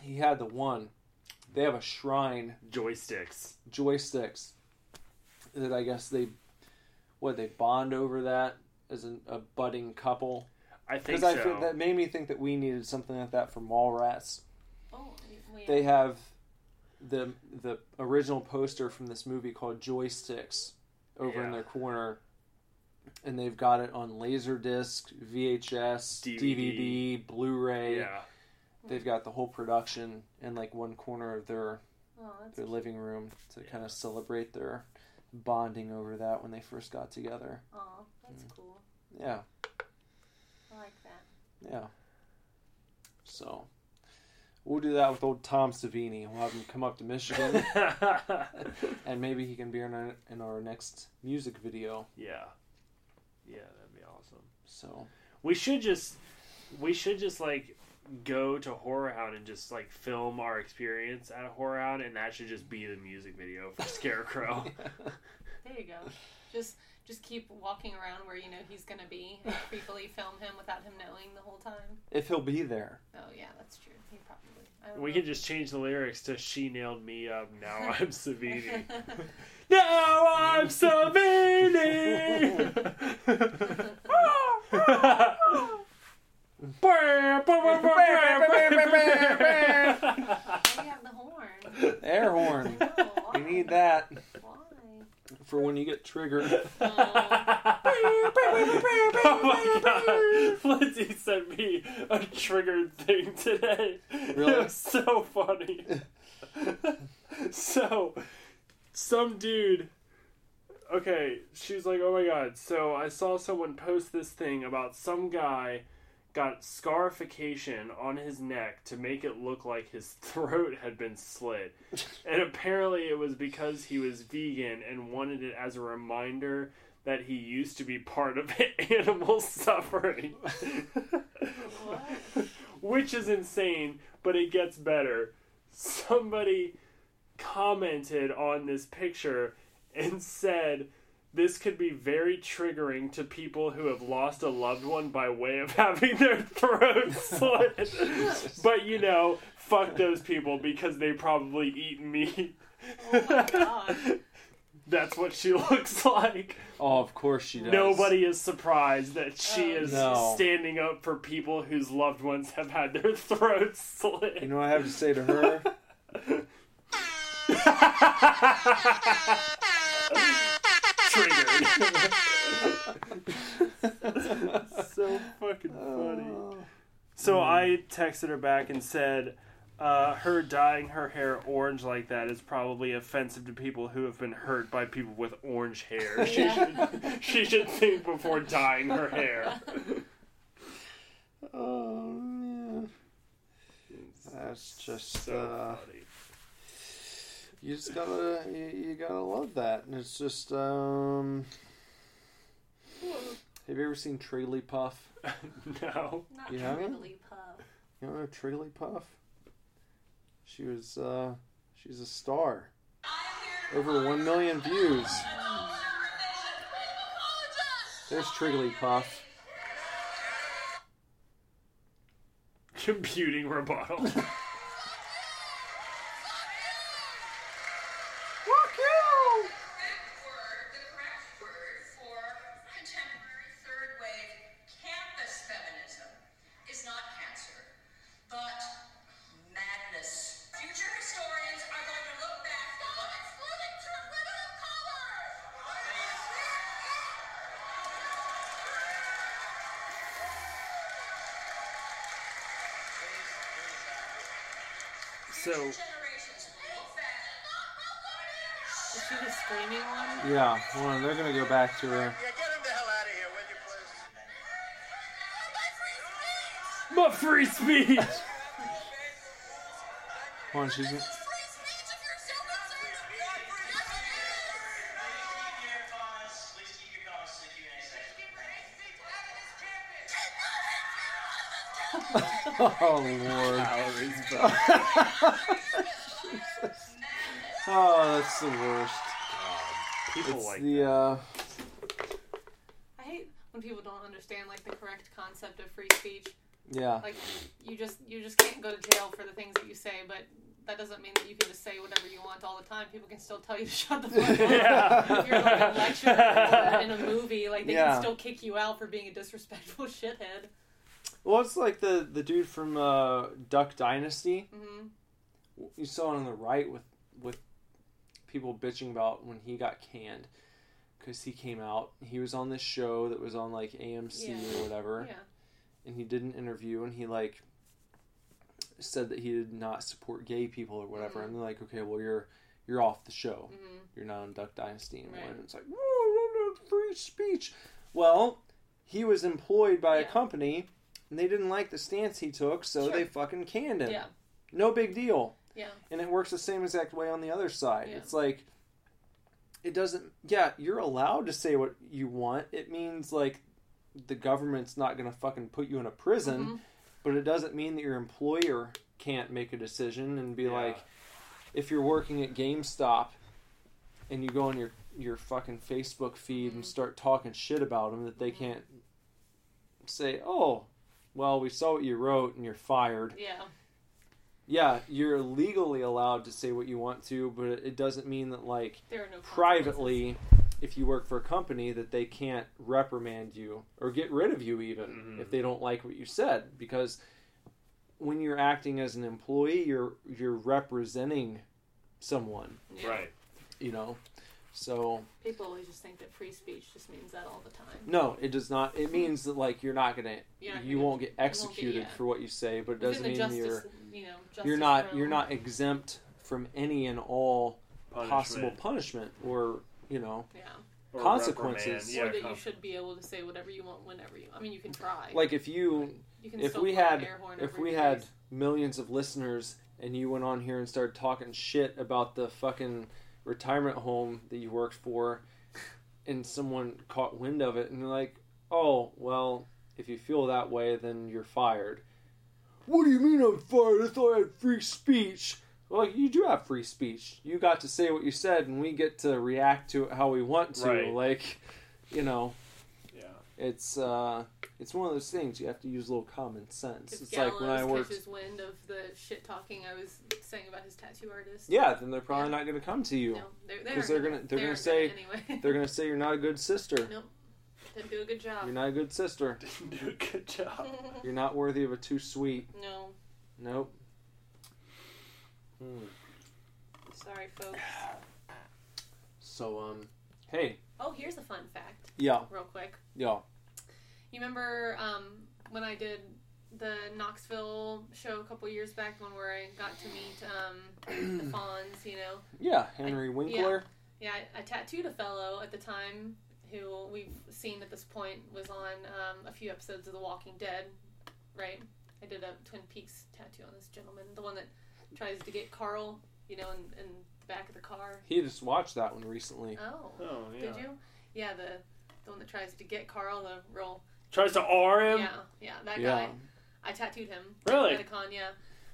He had the one. They have a shrine Joysticks. joysticks that I guess they what they bond over that as an, a budding couple. I think so. I feel, that made me think that we needed something like that for Mallrats. Oh, well, yeah. They have the the original poster from this movie called Joysticks over in their corner, and they've got it on Laserdisc, VHS, DVD. DVD, Blu-ray. Yeah. They've got the whole production in like one corner of their Oh, their living room to kind of celebrate their bonding over that when they first got together. Oh, that's Mm. cool. Yeah, I like that. yeah. So we'll do that with old Tom Savini. We'll have him come up to Michigan, and maybe he can be in our, in our next music video. yeah. Yeah, that'd be awesome. So We should just we should just like go to HorrorHound and just like film our experience at HorrorHound and that should just be the music video for Scarecrow. There you go. Just just keep walking around where you know he's gonna be and creepily film him without him knowing the whole time. if he'll be there, Oh yeah, that's true. He probably. I we know. could just change the lyrics to She Nailed Me Up, Now I'm Savini. now I'm Savini! Why do you have the horn? air horn. Oh, we need that why? For when you get triggered. oh my god. Lindsay sent me a triggered thing today. Really? It was so funny. so, some dude. Okay, she's like, oh my god. So, I saw someone post this thing about some guy got scarification on his neck to make it look like his throat had been slit. and apparently it was because he was vegan and wanted it as a reminder that he used to be part of animal suffering. Which is insane, but it gets better. Somebody commented on this picture and said this could be very triggering to people who have lost a loved one by way of having their throat slit. but you know, fuck those people because they probably eat meat. Oh my god. That's what she looks like. Oh, of course she does. Nobody is surprised that she Oh, is No. standing up for people whose loved ones have had their throats slit. You know what I have to say to her? Triggered. so fucking funny. So I texted her back and said, uh, her dyeing her hair orange like that is probably offensive to people who have been hurt by people with orange hair. She, Yeah. should, she should think before dyeing her hair. Oh man, that's just So uh, funny. You just gotta you, you gotta love that, and it's just um. Have you ever seen Triggly Puff? No. Not You haven't? really puff. You don't know Triggly Puff? She was uh, she's a star. Over one million views. There's Triggly Puff. Computing rebuttal. so Is she the screaming one? Yeah, well, they're gonna go back to her. Yeah, get him the hell out of here, will you, please? my free speech. Hold on, she's. Oh lord. oh, that's the worst. People It's like the uh, I hate when people don't understand like the correct concept of free speech. yeah. Like you just you just can't go to jail for the things that you say, but that doesn't mean that you can just say whatever you want all the time. People can still tell you to shut the fuck up. Yeah. If you're like a lecture or in a movie, like they Yeah. can still kick you out for being a disrespectful shithead. Well, it's like the the dude from uh, Duck Dynasty. hmm You saw it on the right with with people bitching about when he got canned because he came out. He was on this show that was on like AMC Yeah. or whatever, Yeah. and he did an interview and he like said that he did not support gay people or whatever. Mhm. And they're like, okay, well you're you're off the show. Mhm. You're not on Duck Dynasty anymore. Right. And it's like, whoa, free speech. Well, he was employed by a company, and they didn't like the stance he took, so Sure. they fucking canned him. Yeah. No big deal. Yeah. And it works the same exact way on the other side. Yeah. It's like, it doesn't, yeah, you're allowed to say what you want. It means, like, the government's not going to fucking put you in a prison, Mhm. but it doesn't mean that your employer can't make a decision and be Yeah. like, if you're working at GameStop and you go on your your fucking Facebook feed and start talking shit about them, that they can't say, "Oh, well, we saw what you wrote and you're fired." Yeah. Yeah, you're legally allowed to say what you want to, but it doesn't mean that like There are no privately, if you work for a company, that they can't reprimand you or get rid of you even Mhm. if they don't like what you said because when you're acting as an employee, you're you're representing someone, Yeah. Right. you know. So People always just think that free speech just means that all the time. no, it does not. It means that like you're not gonna, You're not you gonna- won't get you won't get- executed yeah. for what you say, but it Within doesn't mean justice, you're you know, you're not realm. you're not exempt from any and all Punishment. possible punishment or you know Yeah. Or consequences. reprimand, or Yeah, that you should be able to say whatever you want whenever you. I mean, you can try. like if you You can if we had if we your had millions of listeners and you went on here and started talking shit about the fucking retirement home that you worked for and someone caught wind of it and you're like oh well if you feel that way then you're fired what do you mean i'm fired i thought i had free speech well you do have free speech you got to say what you said and we get to react to it how we want to Right. like you know. It's uh it's one of those things you have to use a little common sense. If It's Gallows like when I worked. catches wind of the shit talking I was saying about his tattoo artist. Yeah, then they're probably not going to come to you No, they're, they're, because they're gonna they're gonna say anyway. they're gonna say you're not a good sister. Nope. Didn't do a good job. You're not a good sister. Didn't do a good job. You're not worthy of a too sweet. no. Nope. Hmm. Sorry, folks. So um, hey, Oh, here's a fun fact. Yeah. Real quick. yeah, You remember um, when I did the Knoxville show a couple years back, one where I got to meet um, the Fonz, you know? yeah, Henry Winkler. Yeah, I, I tattooed a fellow at the time who we've seen at this point was on um, a few episodes of The Walking Dead, right? I did a Twin Peaks tattoo on this gentleman, the one that tries to get Carl, you know, in, in the back of the car. He just watched that one recently. Oh, Oh, yeah. did you? Yeah, the the one that tries to get Carl, the real Tries to R him. yeah, yeah, that Yeah. guy. I tattooed him. Really? At a con, yeah.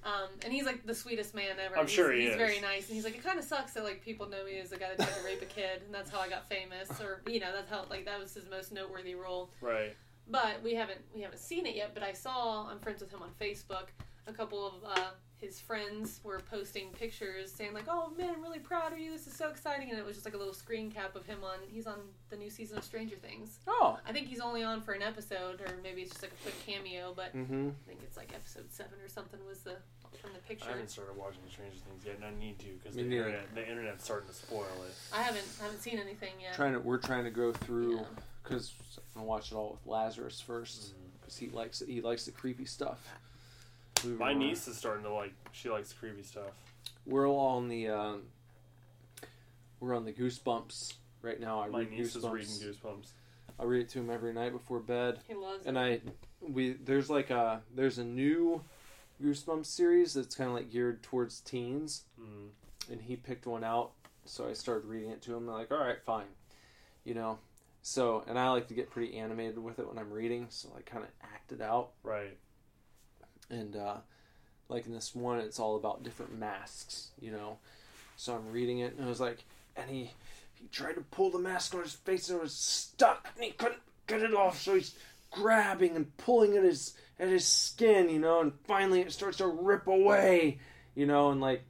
Um, and he's like the sweetest man ever. I'm he's, sure he he's is. very nice, and he's like, it kind of sucks that like people know me as the guy that tried to rape a kid, and that's how I got famous, or you know, that's how like that was his most noteworthy role. Right. But we haven't we haven't seen it yet. But I saw I'm friends with him on Facebook. A couple of uh, his friends were posting pictures saying like, "Oh man, I'm really proud of you. This is so exciting!" And it was just like a little screen cap of him on. He's on the new season of Stranger Things. Oh. I think he's only on for an episode, or maybe it's just like a quick cameo. But Mhm. I think it's like episode seven or something was the from the picture. I haven't started watching Stranger Things yet, and I need to because the internet, the internet's starting to spoil it. I haven't I haven't seen anything yet. Trying to we're trying to go through Yeah. because I want to watch it all with Lazarus first because he likes it. He likes the creepy stuff. We My were- niece is starting to like. She likes creepy stuff. We're all on the um, we're on the Goosebumps right now. I My read niece is Goosebumps. reading Goosebumps. I read it to him every night before bed. He loves and it. I we there's like a there's a new Goosebumps series that's kind of like geared towards teens, Mm. and he picked one out. So I started reading it to him. I'm like, all right, fine, you know. So and I like to get pretty animated with it when I'm reading, so I kind of act it out. Right. And uh, like in this one, it's all about different masks, you know. So I'm reading it, and I was like, and he he tried to pull the mask on his face, and it was stuck, and he couldn't get it off. So he's grabbing and pulling at his at his skin, you know, and finally it starts to rip away, you know, and like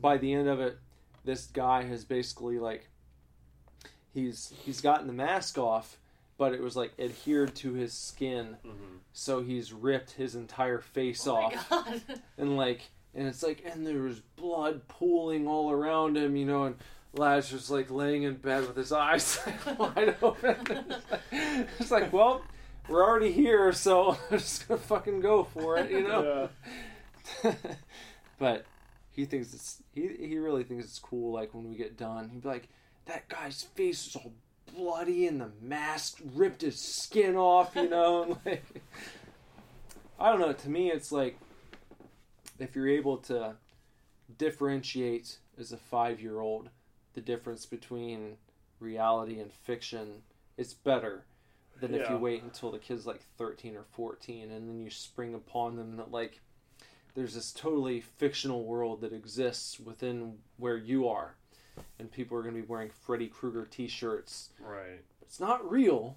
by the end of it, this guy has basically like he's he's gotten the mask off, but it was like adhered to his skin, Mm-hmm. so he's ripped his entire face Oh off, and like and it's like and there was blood blood pooling all around him, you know, and Lad's just like laying in bed with his eyes wide open. It's like, well, we're already here, so I'm just gonna fucking go for it, you know. but he thinks it's he he really thinks it's cool. Like when we get done, he'd be like, "That guy's face is all bloody, and the mask ripped his skin off," you know. and, like, I don't know. To me, it's like if you're able to differentiate as a five year old the difference between reality and fiction, it's better than if you wait until the kid's like 13 or 14 and then you spring upon them that like there's this totally fictional world that exists within where you are and people are going to be wearing Freddy Krueger t-shirts Right. it's not real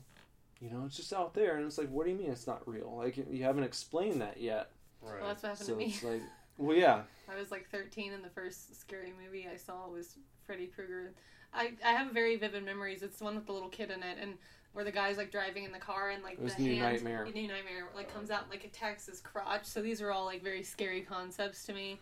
you know it's just out there and it's like what do you mean it's not real like you haven't explained that yet Right. Well, that's what happened so to me. it's like well yeah I was like 13, and the first scary movie I saw was Freddy Krueger. I, I have very vivid memories. It's the one with the little kid in it, and where the guy's like driving in the car, and like It was the New hand, Nightmare. New Nightmare, like comes out and like attacks his crotch. So these are all like very scary concepts to me,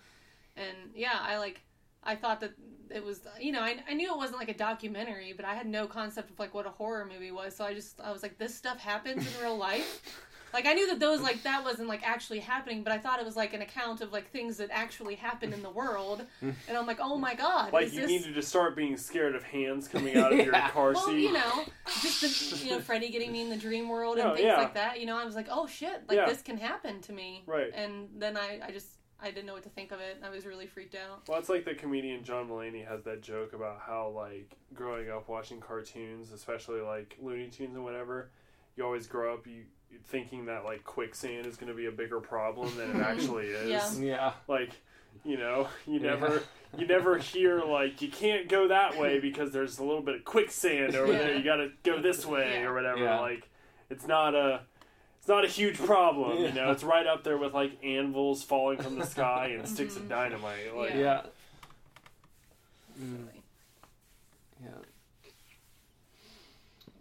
and yeah, I like. I thought that it was, you know, I, I knew it wasn't like a documentary, but I had no concept of like what a horror movie was. So I just, I was like, this stuff happens in real life. Like I knew that those like that wasn't like actually happening, but I thought it was like an account of like things that actually happen in the world, and I'm like, oh my god, Like is you this... needed to start being scared of hands coming out of your Yeah. car Well, seat. you know, just the, you know Freddy getting me in the dream world and Oh, things yeah. like that. You know, I was like, oh shit, like Yeah. this can happen to me. Right. And then I, I just, I didn't know what to think of it. I was really freaked out. Well, it's like the comedian John Mulaney has that joke about how, like, growing up watching cartoons, especially like Looney Tunes and whatever, you always grow up you thinking that like quicksand is going to be a bigger problem than it actually is. Yeah. yeah Like, you know, you Yeah. never you never hear like you can't go that way because there's a little bit of quicksand over there. You got to go this way Yeah. or whatever. Yeah. Like, it's not a it's not a huge problem, you know. It's right up there with like anvils falling from the sky and sticks of dynamite. Like, Yeah. yeah Mm, yeah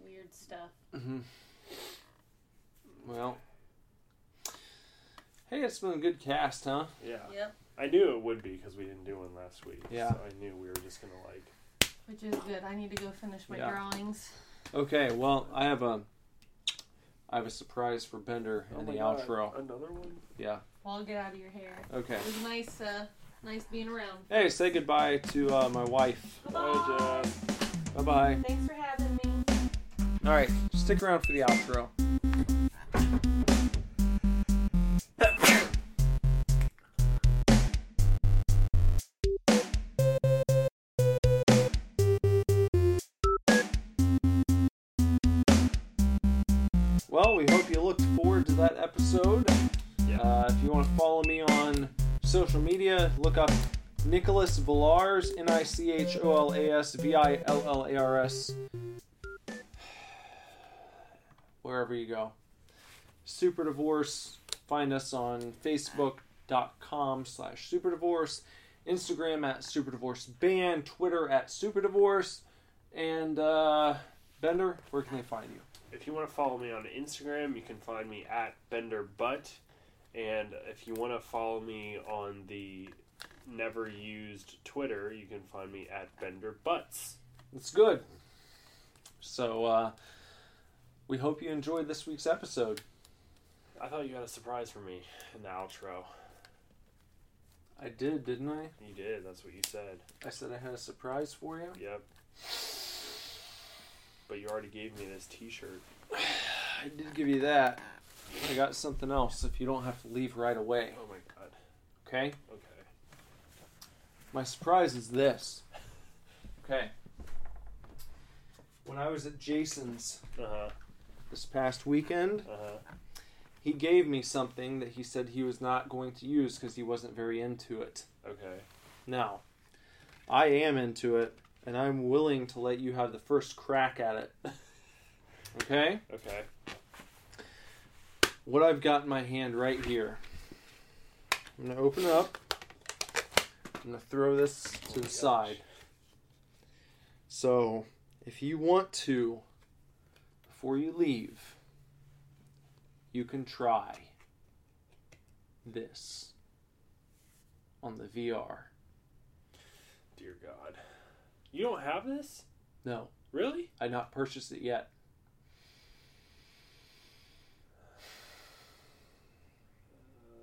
weird stuff. hmm Well, hey, it's been a good cast, huh? yeah. Yep. I knew it would be because we didn't do one last week. Yeah. So I knew we were just gonna like. Which is good. I need to go finish my Yeah. drawings. Okay, well, I have a, I have a surprise for Bender Oh in the God, outro. Another one. Yeah. Well, I'll get out of your hair. Okay. It was nice, uh, nice being around. Hey, say goodbye to uh, my wife. Bye, Jeff. Bye bye. Thanks for having me. All right, stick around for the outro. That episode. Yeah. Uh, if you want to follow me on social media, look up Nicholas Villars, N I C H O L A S V I L L A R S. Wherever you go. Super Divorce. Find us on Facebook.com slash Super Divorce, Instagram at Super Divorce Band, Twitter at Super Divorce, and uh, Bender, where can they find you? If you want to follow me on Instagram, you can find me at Bender Butt. And if you want to follow me on the never used Twitter, you can find me at Bender Butts. It's good. So, uh, we hope you enjoyed this week's episode. I thought you had a surprise for me in the outro. I did, didn't I? You did. That's what you said. I said I had a surprise for you. Yep. But you already gave me this T-shirt. I did give you that. I got something else if you don't have to leave right away. Oh my god. Okay? Okay. My surprise is this. Okay. When I was at Jason's Uh huh. this past weekend, Uh huh. he gave me something that he said he was not going to use because he wasn't very into it. Okay. Now, I am into it, and I'm willing to let you have the first crack at it. Okay? Okay. What I've got in my hand right here. I'm going to open it up. I'm going to throw this to the oh, gosh. side. So, if you want to, before you leave, you can try this on the VR Dear God. You don't have this? No, Really? I not purchased it yet.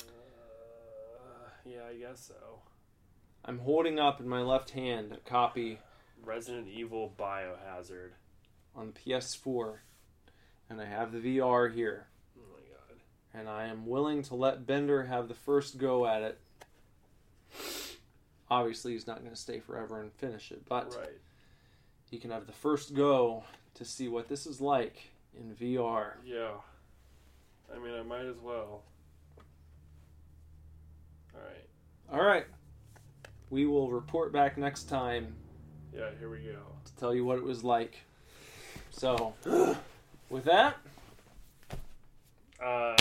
Uh, yeah, I guess so. I'm holding up in my left hand a copy Resident Evil Biohazard. on the PS4, and I have the VR here, Oh my god. and I am willing to let Bender have the first go at it. Obviously, he's not going to stay forever and finish it, but Right. he can have the first go to see what this is like in VR. Yeah. I mean, I might as well. Alright. All right, we will report back next time Yeah, here we go. to tell you what it was like. So, with that, Uh,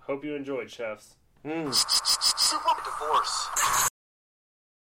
hope you enjoyed, chefs. mm, Divorce.